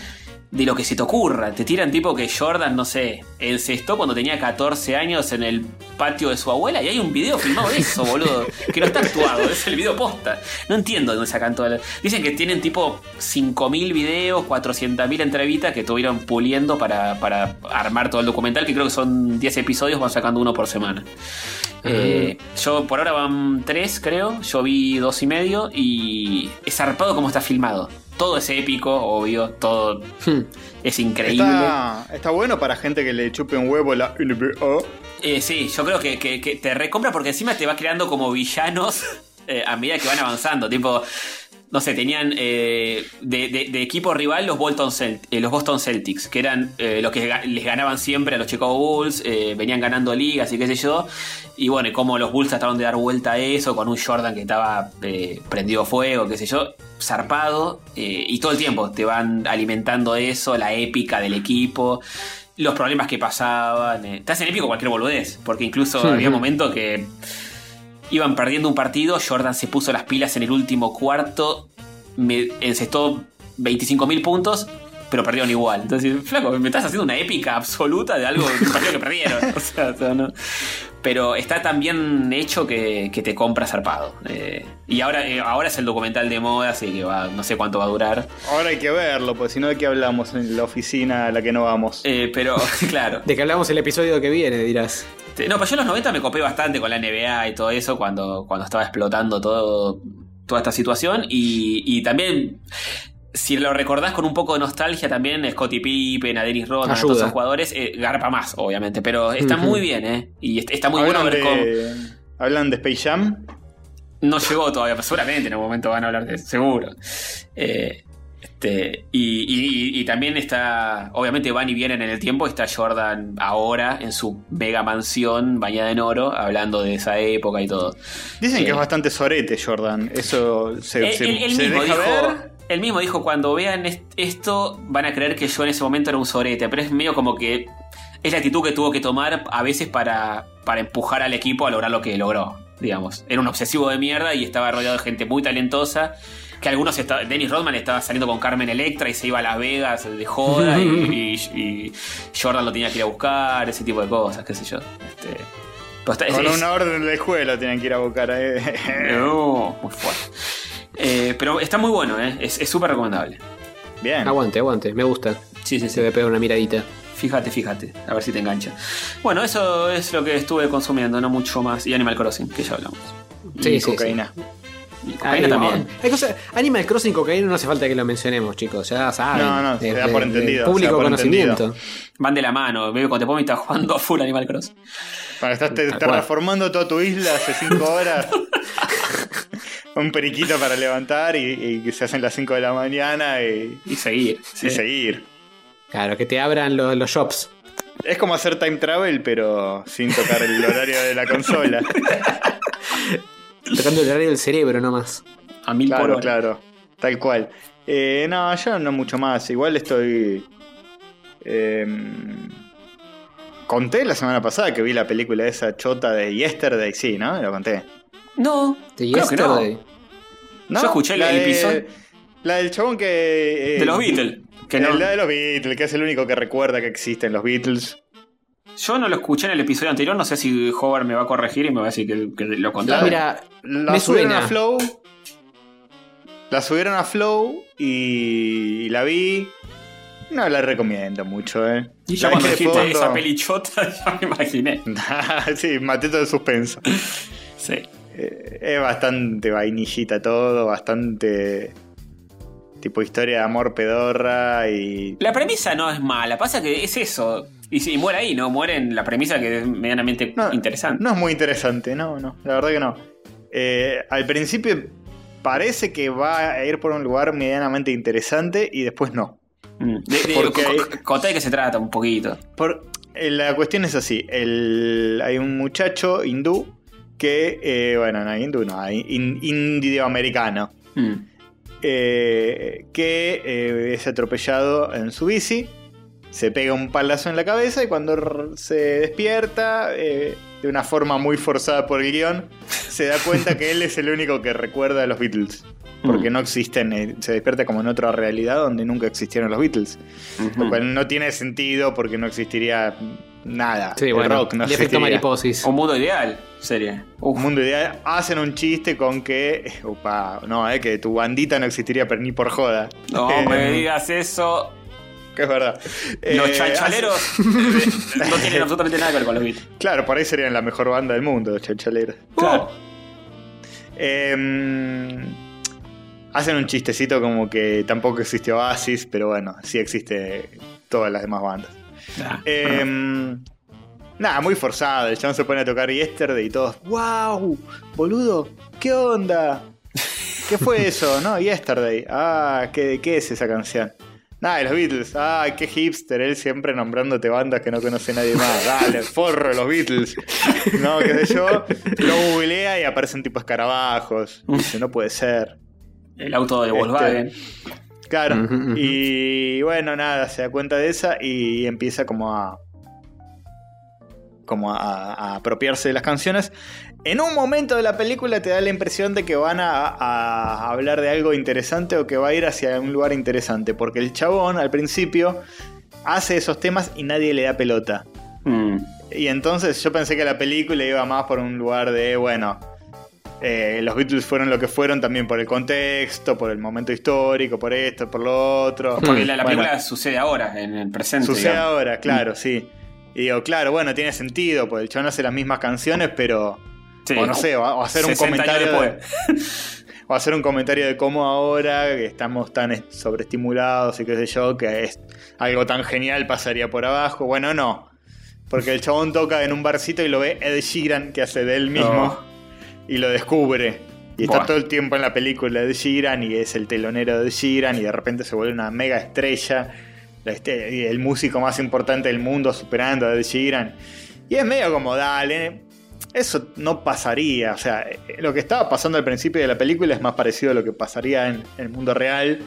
de lo que se te ocurra. Te tiran tipo que Jordan, no sé, encestó cuando tenía 14 años en el patio de su abuela y hay un video filmado de eso, boludo. Que no está actuado, es el video posta. No entiendo de dónde sacan todo. el- Dicen que tienen tipo 5.000 videos, 400.000 entrevistas que estuvieron puliendo para, para armar todo el documental, que creo que son 10 episodios, van sacando uno por semana. Eh, yo por ahora van tres, creo. Yo vi dos y medio y es zarpado como está filmado. Todo es épico, obvio, todo Hmm. es increíble. Está, está bueno para gente que le chupe un huevo la NBA. Eh, sí, yo creo que, que- que te recompra porque encima te va creando como villanos [laughs] eh, a medida que van avanzando. Tipo, no sé, tenían eh, de, de- de equipo rival los, Bolton Celt- eh, los Boston Celtics, que eran eh, los que ga- les ganaban siempre a los Chicago Bulls, eh, venían ganando ligas y qué sé yo. Y bueno, y como los Bulls trataron de dar vuelta a eso con un Jordan que estaba eh, prendido fuego, qué sé yo, zarpado. eh, y todo el tiempo te van alimentando eso, la épica del equipo los problemas que pasaban. eh. Te hacen épico cualquier boludez. Porque incluso Sí, había sí. momentos que iban perdiendo un partido. Jordan se puso las pilas en el último cuarto. Me encestó 25.000 puntos. Pero perdieron igual. Entonces, flaco, me estás haciendo una épica absoluta de algo de un partido que perdieron. [laughs] O sea, o sea, no. Pero está tan bien hecho que, que te compra zarpado. Eh, y ahora, eh, ahora es el documental de moda, así que va, no sé cuánto va a durar. Ahora hay que verlo, pues si no, ¿de qué hablamos en la oficina a la que no vamos? Eh, pero, [laughs] claro. De que hablamos el episodio que viene, dirás. Este, no, pero yo en los 90 me copé bastante con la NBA y todo eso cuando, cuando estaba explotando todo, toda esta situación. Y, y también, si lo recordás con un poco de nostalgia, también Scottie Pippen, a Dennis Rodman, a todos esos jugadores, eh, garpa más, obviamente. Pero está muy bien, ¿eh? Y est- está muy bueno ¿Hablan ver cómo. de, ¿Hablan de Space Jam? No llegó todavía, pero seguramente en algún momento van a hablar de eso, seguro. Eh, este, y, y- y también está, obviamente van y vienen en el tiempo, está Jordan ahora en su mega mansión bañada en oro, hablando de esa época y todo. Dicen Eh, que es bastante sorete, Jordan. Eso se, Él, se- él- él se mismo deja dijo, ver. él mismo dijo, cuando vean est- esto, van a creer que yo en ese momento era un sorete, pero es medio como que es la actitud que tuvo que tomar a veces para, para empujar al equipo a lograr lo que logró, digamos. Era un obsesivo de mierda y estaba rodeado de gente muy talentosa. Que algunos estaban. Dennis Rodman estaba saliendo con Carmen Electra y se iba a Las Vegas de joda y, [laughs] y- y Jordan lo tenía que ir a buscar, ese tipo de cosas, qué sé yo. Este, está- Con es- una orden de escuela tienen que ir a buscar. eh. [laughs] no, muy fuerte. Eh, pero está muy bueno, ¿eh? es es súper recomendable. Bien. Aguante, aguante, me gusta. Sí, sí, Se me pega una miradita. Fíjate, fíjate, a ver si te engancha. Bueno, eso es lo que estuve consumiendo, no mucho más. Y Animal Crossing, que ya hablamos. Sí, Y sí, cocaína. Y cocaína Ay, también. Hay cosas, Animal Crossing cocaína no hace falta que lo mencionemos, chicos. Ya saben. No, no, se da por de entendido, Público por conocimiento. Van de la mano. Veo cuando te pongo y estás jugando a [laughs] full Animal Crossing. Cuando estás te- terraformando toda tu isla hace 5 [laughs] horas. [laughs] Un periquito para levantar y, y que se hacen las 5 de la mañana y, Y seguir. y sí. seguir. Claro, que te abran los, los shops. Es como hacer time travel, pero sin tocar el horario de la consola. Tocando el horario del cerebro nomás. A mil por Claro, hora. claro. Tal cual. Eh, no, yo no mucho más. Igual estoy. eh, conté la semana pasada que vi la película esa chota de Yesterday, sí, ¿no? Lo conté. No, De creo que no. Yesterday. ¿No? Yo escuché el La de- episodio. La del chabón que. eh, De los Beatles. Que no, La de los Beatles, que es el único que recuerda que existen los Beatles. Yo no lo escuché en el episodio anterior. No sé si Howard me va a corregir y me va a decir que, que lo. Mira, La Me subieron suena. a Flow. La subieron a Flow y, y la vi. No la recomiendo mucho, ¿eh. y ya cuando de dijiste fondo. esa pelichota, [laughs] ya me imaginé. [laughs] sí, maté todo el suspenso. Sí. Eh, es bastante vainillita todo, bastante. Tipo historia de amor pedorra y. La premisa no es mala, pasa que es eso. Y muere ahí, ¿no? Muere en la premisa que es medianamente No, interesante. No es muy interesante, no, no, la verdad que no. Eh, al principio parece que va a ir por un lugar medianamente interesante y después no. Mm. De, de- Porque hay- de qué se trata un poquito. Por, eh, la cuestión es así: el- hay un muchacho hindú que, eh, bueno, no hindú, no, in- indioamericano, Mm. que es atropellado en su bici, se pega un palazo en la cabeza y cuando se despierta, eh, de una forma muy forzada por el guion, se da cuenta que él es el único que recuerda a los Beatles. Porque Mm. no existen, eh, se despierta como en otra realidad donde nunca existieron los Beatles. Lo cual no tiene sentido porque no existiría nada. Sí, el bueno. rock no el efecto existiría. mariposis. Un mundo ideal, sería. Uf. Un mundo ideal. Hacen un chiste con que. [laughs] Opa, no, eh, que tu bandita no existiría pero ni por joda. No [laughs] me digas eso. Que es verdad. Los Eh, chalchaleros [laughs] no tienen absolutamente nada que ver con los Beatles. claro, por ahí serían la mejor banda del mundo, los chalchaleros. Claro. Eh, hacen un chistecito como que tampoco existe Oasis, pero bueno, sí existe todas las demás bandas. Ah, Eh, nada, muy forzado. El chabón se pone a tocar Yesterday y todos, ¡Wow! Boludo, ¿qué onda? ¿Qué fue eso? No, Yesterday. Ah, ¿qué, qué es esa canción? Nada, de los Beatles. Ah, qué hipster. Él siempre nombrándote bandas que no conoce nadie más. [laughs] Dale, forro, los Beatles. No, qué sé yo. Lo googlea y aparecen tipo escarabajos. Dice, no puede ser. el auto de Este, Volkswagen. Claro. Y bueno, nada, se da cuenta de esa y empieza como a. como a, a apropiarse de las canciones. En un momento de la película te da la impresión de que van a, a hablar de algo interesante o que va a ir hacia un lugar interesante. Porque el chabón al principio hace esos temas y nadie le da pelota. Mm. Y entonces yo pensé que la película iba más por un lugar de, bueno, eh, los Beatles fueron lo que fueron también por el contexto, por el momento histórico, por esto, por lo otro. Porque la, la Bueno, película sucede ahora, en el presente. Sucede digamos. ahora, claro, sí. Y digo, claro, bueno, tiene sentido, porque el chabón hace las mismas canciones, pero. Sí, o no sé, o, o hacer un 60 años comentario. de- [laughs] o hacer un comentario de cómo ahora que estamos tan est- sobreestimulados y qué sé yo, que es algo tan genial pasaría por abajo. Bueno, no. Porque el chabón toca en un barcito y lo ve Ed Sheeran, que hace de él mismo, y lo descubre. Y está Buah. todo el tiempo en la película de Sheeran y es el telonero de Sheeran y de repente se vuelve una mega estrella. Este- el músico más importante del mundo superando a Ed Sheeran. Y es medio como, dale, eso no pasaría. O sea, eh, lo que estaba pasando al principio de la película es más parecido a lo que pasaría en el mundo real.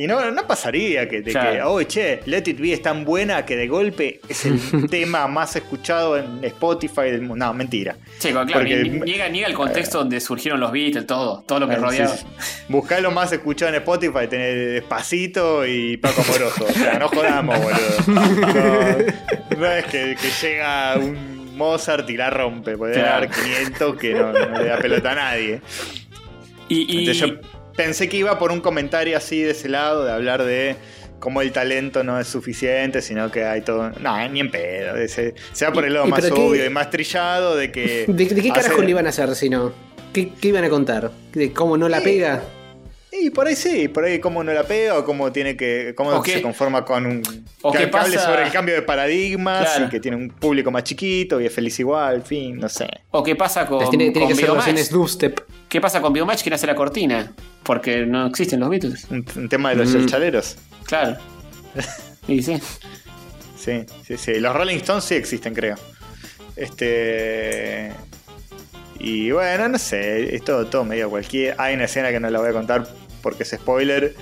Y no, no pasaría que, de que, oh, che, Let It Be es tan buena que de golpe es el [laughs] tema más escuchado en Spotify del mundo. No, mentira. Sí, claro, Porque- ni- ni- niega, niega el contexto donde surgieron los Beatles, todo, todo lo que Eh, rodeaba. sí, sí. Buscá lo más escuchado en Spotify, tenés Despacito y Paco Moroso. O sea, no jodamos, boludo. No, no es que, que llega un Mozart y la rompe. Puede Claro. dar 500 que no, no le da pelota a nadie. Y, y- Entonces yo pensé que iba por un comentario así de ese lado, de hablar de cómo el talento no es suficiente, sino que hay todo... No, ni en pedo. Se va por el lado ¿Y más pero qué- obvio y más trillado de que... [laughs] ¿De, de qué carajo hace- le iban a hacer si no? ¿Qué, qué iban a contar? ¿De cómo no la Sí. pega? Y por ahí sí, por ahí cómo no la pega o cómo tiene que. cómo se conforma con un. o que, qué que hable pasa- sobre el cambio de paradigmas Claro. y que tiene un público más chiquito y es feliz igual, en fin, no sé. ¿O qué pasa con, tiene, tiene con que ser versiones dubstep. ¿Qué pasa con Biomatch? ¿Quién hace la cortina? Porque no existen los Beatles. Un, un tema de los Mm. chaleros. Claro. [laughs] Y sí. Sí, sí, sí. Los Rolling Stones sí existen, creo. Este. Y bueno, no sé, es todo, todo medio cualquier. Hay una escena que no la voy a contar porque es spoiler,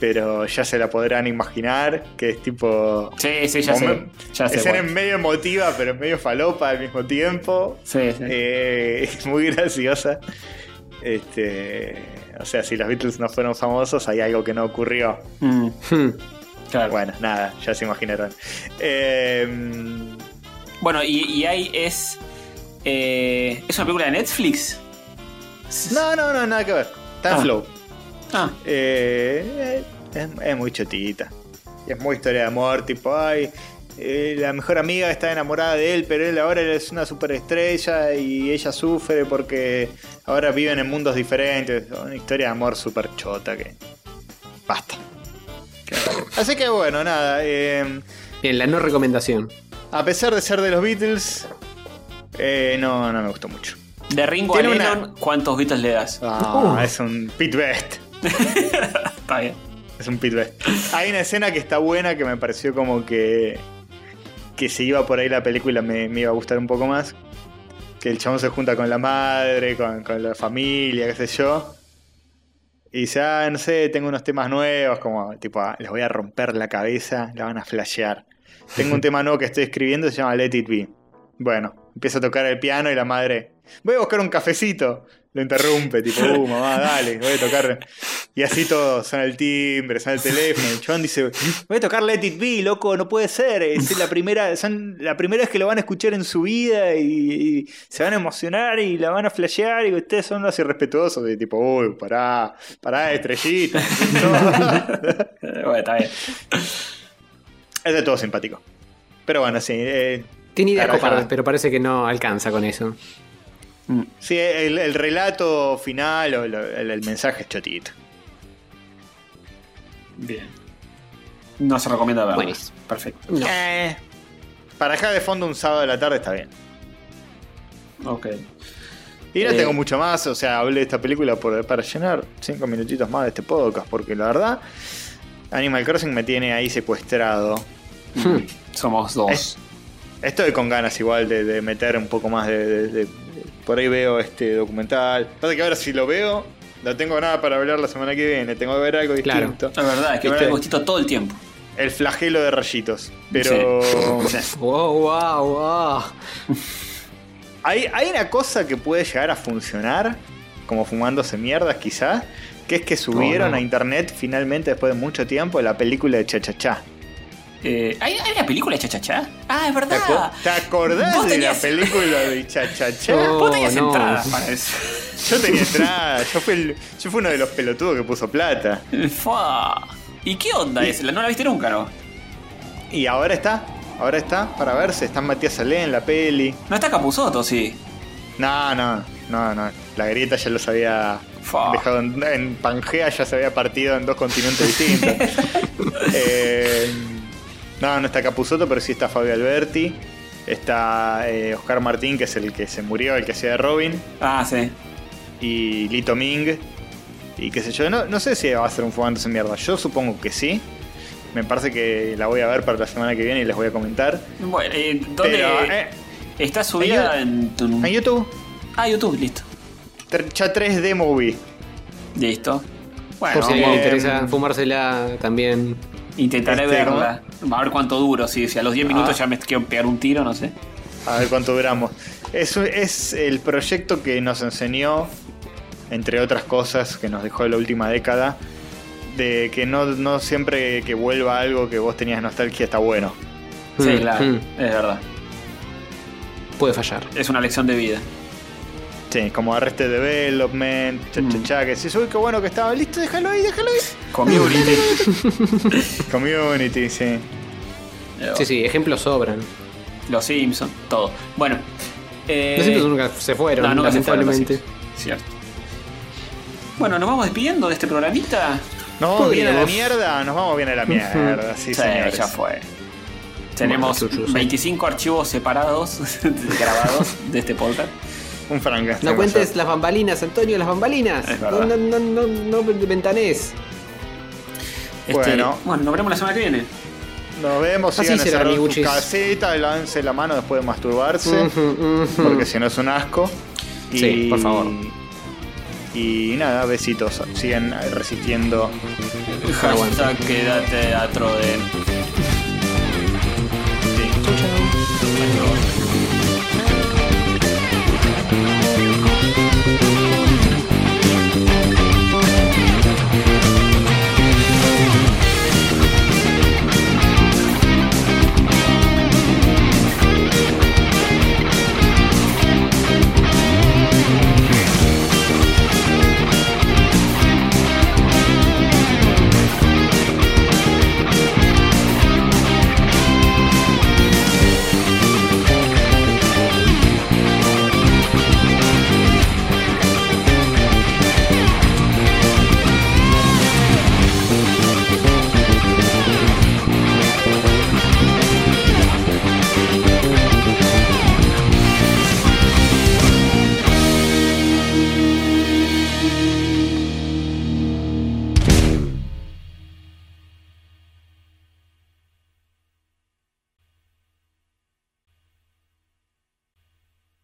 pero ya se la podrán imaginar, que es tipo. Sí, sí, ya sé. Ya sé. escena cuál. medio emotiva, pero medio falopa al mismo tiempo. Sí, sí. Eh, [laughs] es muy graciosa. Este, o sea, si los Beatles no fueron famosos, hay algo que no ocurrió. Mm, Hmm. claro. Bueno, Bueno, nada, ya se imaginaron. Eh, y, y ahí es. eh, ¿Es una película de Netflix? no, no, no, nada que ver. Está en Ah. flow. Ah, Eh, es, es muy chotita. Y es muy historia de amor, tipo, ay, eh, la mejor amiga está enamorada de él, pero él ahora es una superestrella y ella sufre porque ahora viven en mundos diferentes. Una historia de amor súper chota que... Basta. [laughs] Así que bueno, nada. eh, Bien, la no recomendación. a pesar de ser de los Beatles, eh, no, no me gustó mucho. de Ringo a una- ¿cuántos Beatles le das? Ah, Uh. Es un pit best. Está bien. Es un pit best. Hay una escena que está buena que me pareció como que. que si iba por ahí la película me, iba a gustar un poco más. Que el chabón se junta con la madre, con, con la familia, qué sé yo. Y dice, ah, no sé, tengo unos temas nuevos, como tipo, ah, les voy a romper la cabeza, la van a flashear. Tengo un tema nuevo que estoy escribiendo, se llama Let It Be. Bueno, empieza a tocar el piano y la madre, voy a buscar un cafecito. Lo interrumpe, tipo, [laughs] uh, mamá, dale, voy a tocar. Y así todo, suena el timbre, suena el teléfono. El chabón dice, voy a tocar Let It Be, loco, no puede ser. Es la primera, son la primera vez que lo van a escuchar en su vida y, y se van a emocionar y la van a flashear y ustedes son los irrespetuosos. Y tipo, uy, pará, pará, estrellita. [laughs] Bueno, está bien. es de todo simpático. Pero bueno, sí. eh, Tiene ideas copadas, pero parece que no alcanza con eso. Sí, el, el relato final o el, el mensaje es chotito. Bien. No se recomienda. Buenísimo. Perfecto. No. Eh, para dejar de fondo un sábado de la tarde está bien. Ok. Y no Eh. tengo mucho más, o sea, hablé de esta película por- para llenar cinco minutitos más de este podcast, porque la verdad, Animal Crossing me tiene ahí secuestrado. Hmm. Somos dos. Es- Estoy con ganas igual de, de meter un poco más de, de- de- Por ahí veo este documental. Pasa que ahora si lo veo, no tengo nada para hablar la semana que viene, tengo que ver algo Claro. distinto. Es verdad, es que ¿Viste? me gustito todo el tiempo. El flagelo de rayitos. Pero... [laughs] Wow, wow, wow. Hay, hay una cosa que puede llegar a funcionar, como fumándose mierdas quizás, que es que subieron Oh, no. a internet finalmente después de mucho tiempo la película de Chachachá. Eh, ¿hay, ¿Hay una película de Chachachá? Ah, es ¿Te, verdad. te acordás de tenías- la película de Chachachá? Oh, [laughs] Vos tenías no. entradas para eso. Yo tenía entrada, yo fui, el- yo fui uno de los pelotudos que puso plata. Fua. ¿Y qué onda Y- es? ¿No la viste nunca, no? Y ahora está, Ahora está para verse. Está Matías Salé en la peli. No está Capuzoto, sí. No, no, no, no. La grieta ya los había Fa. dejado en, en Pangea, ya se había partido en dos continentes distintos. [laughs] Eh, no, no está Capuzoto, pero sí está Fabio Alberti. Está eh, Oscar Martín, que es el que se murió, el que hacía de Robin. Ah, sí. Y Lito Ming. Y qué sé yo. No, no sé si va a ser un fugándose en mierda. Yo supongo que sí. Me parece que la voy a ver para la semana que viene y les voy a comentar. Bueno, eh, ¿dónde Pero, eh, está subida en en tu... En YouTube, Ah, YouTube, listo. ya 3D Movie. Listo. Bueno, Por si a alguien le interesa fumársela también. Intentaré Este, verla. A ver cuánto duro, si, si a los 10 minutos Ah. ya me quiero pegar un tiro, no sé. A ver cuánto duramos. Es, es el proyecto que nos enseñó, entre otras cosas que nos dejó en la última década, de que no, no siempre que vuelva algo que vos tenías nostalgia está bueno. Sí, Mm, claro, mm. es verdad. Puede fallar. Es una lección de vida. Sí, como Arrested Development, cha, cha, Mm. cha, que decís, uy, qué bueno que estaba listo, déjalo ahí, déjalo ahí. Community. [laughs] Community, sí. Sí, sí, ejemplos sobran. Los Simpsons, todo. Bueno. Eh, Los Simpsons nunca se fueron, no, nunca se fueron lamentablemente. Cierto. Bueno, nos vamos despidiendo de este programita. Nos vamos bien a la mierda, nos vamos bien a la mierda, sí, Sí, señores. ya fue. Tenemos Bueno, chuchus, 25 archivos separados, [laughs] grabados de este podcast. Un Frankenstein. No cuentes las bambalinas, Antonio, las bambalinas. No, no, no, no, no ventanés. Este, Bueno. bueno, nos veremos la semana que viene. Nos vemos, Así sigan será, en sus amiguchis. casitas, lance la mano después de masturbarse. Porque si no es un asco. Y, Sí, por favor. Y nada, besitos. Sigan resistiendo. Hashtag quédate atro de. Sí. Chau, chau. Adiós.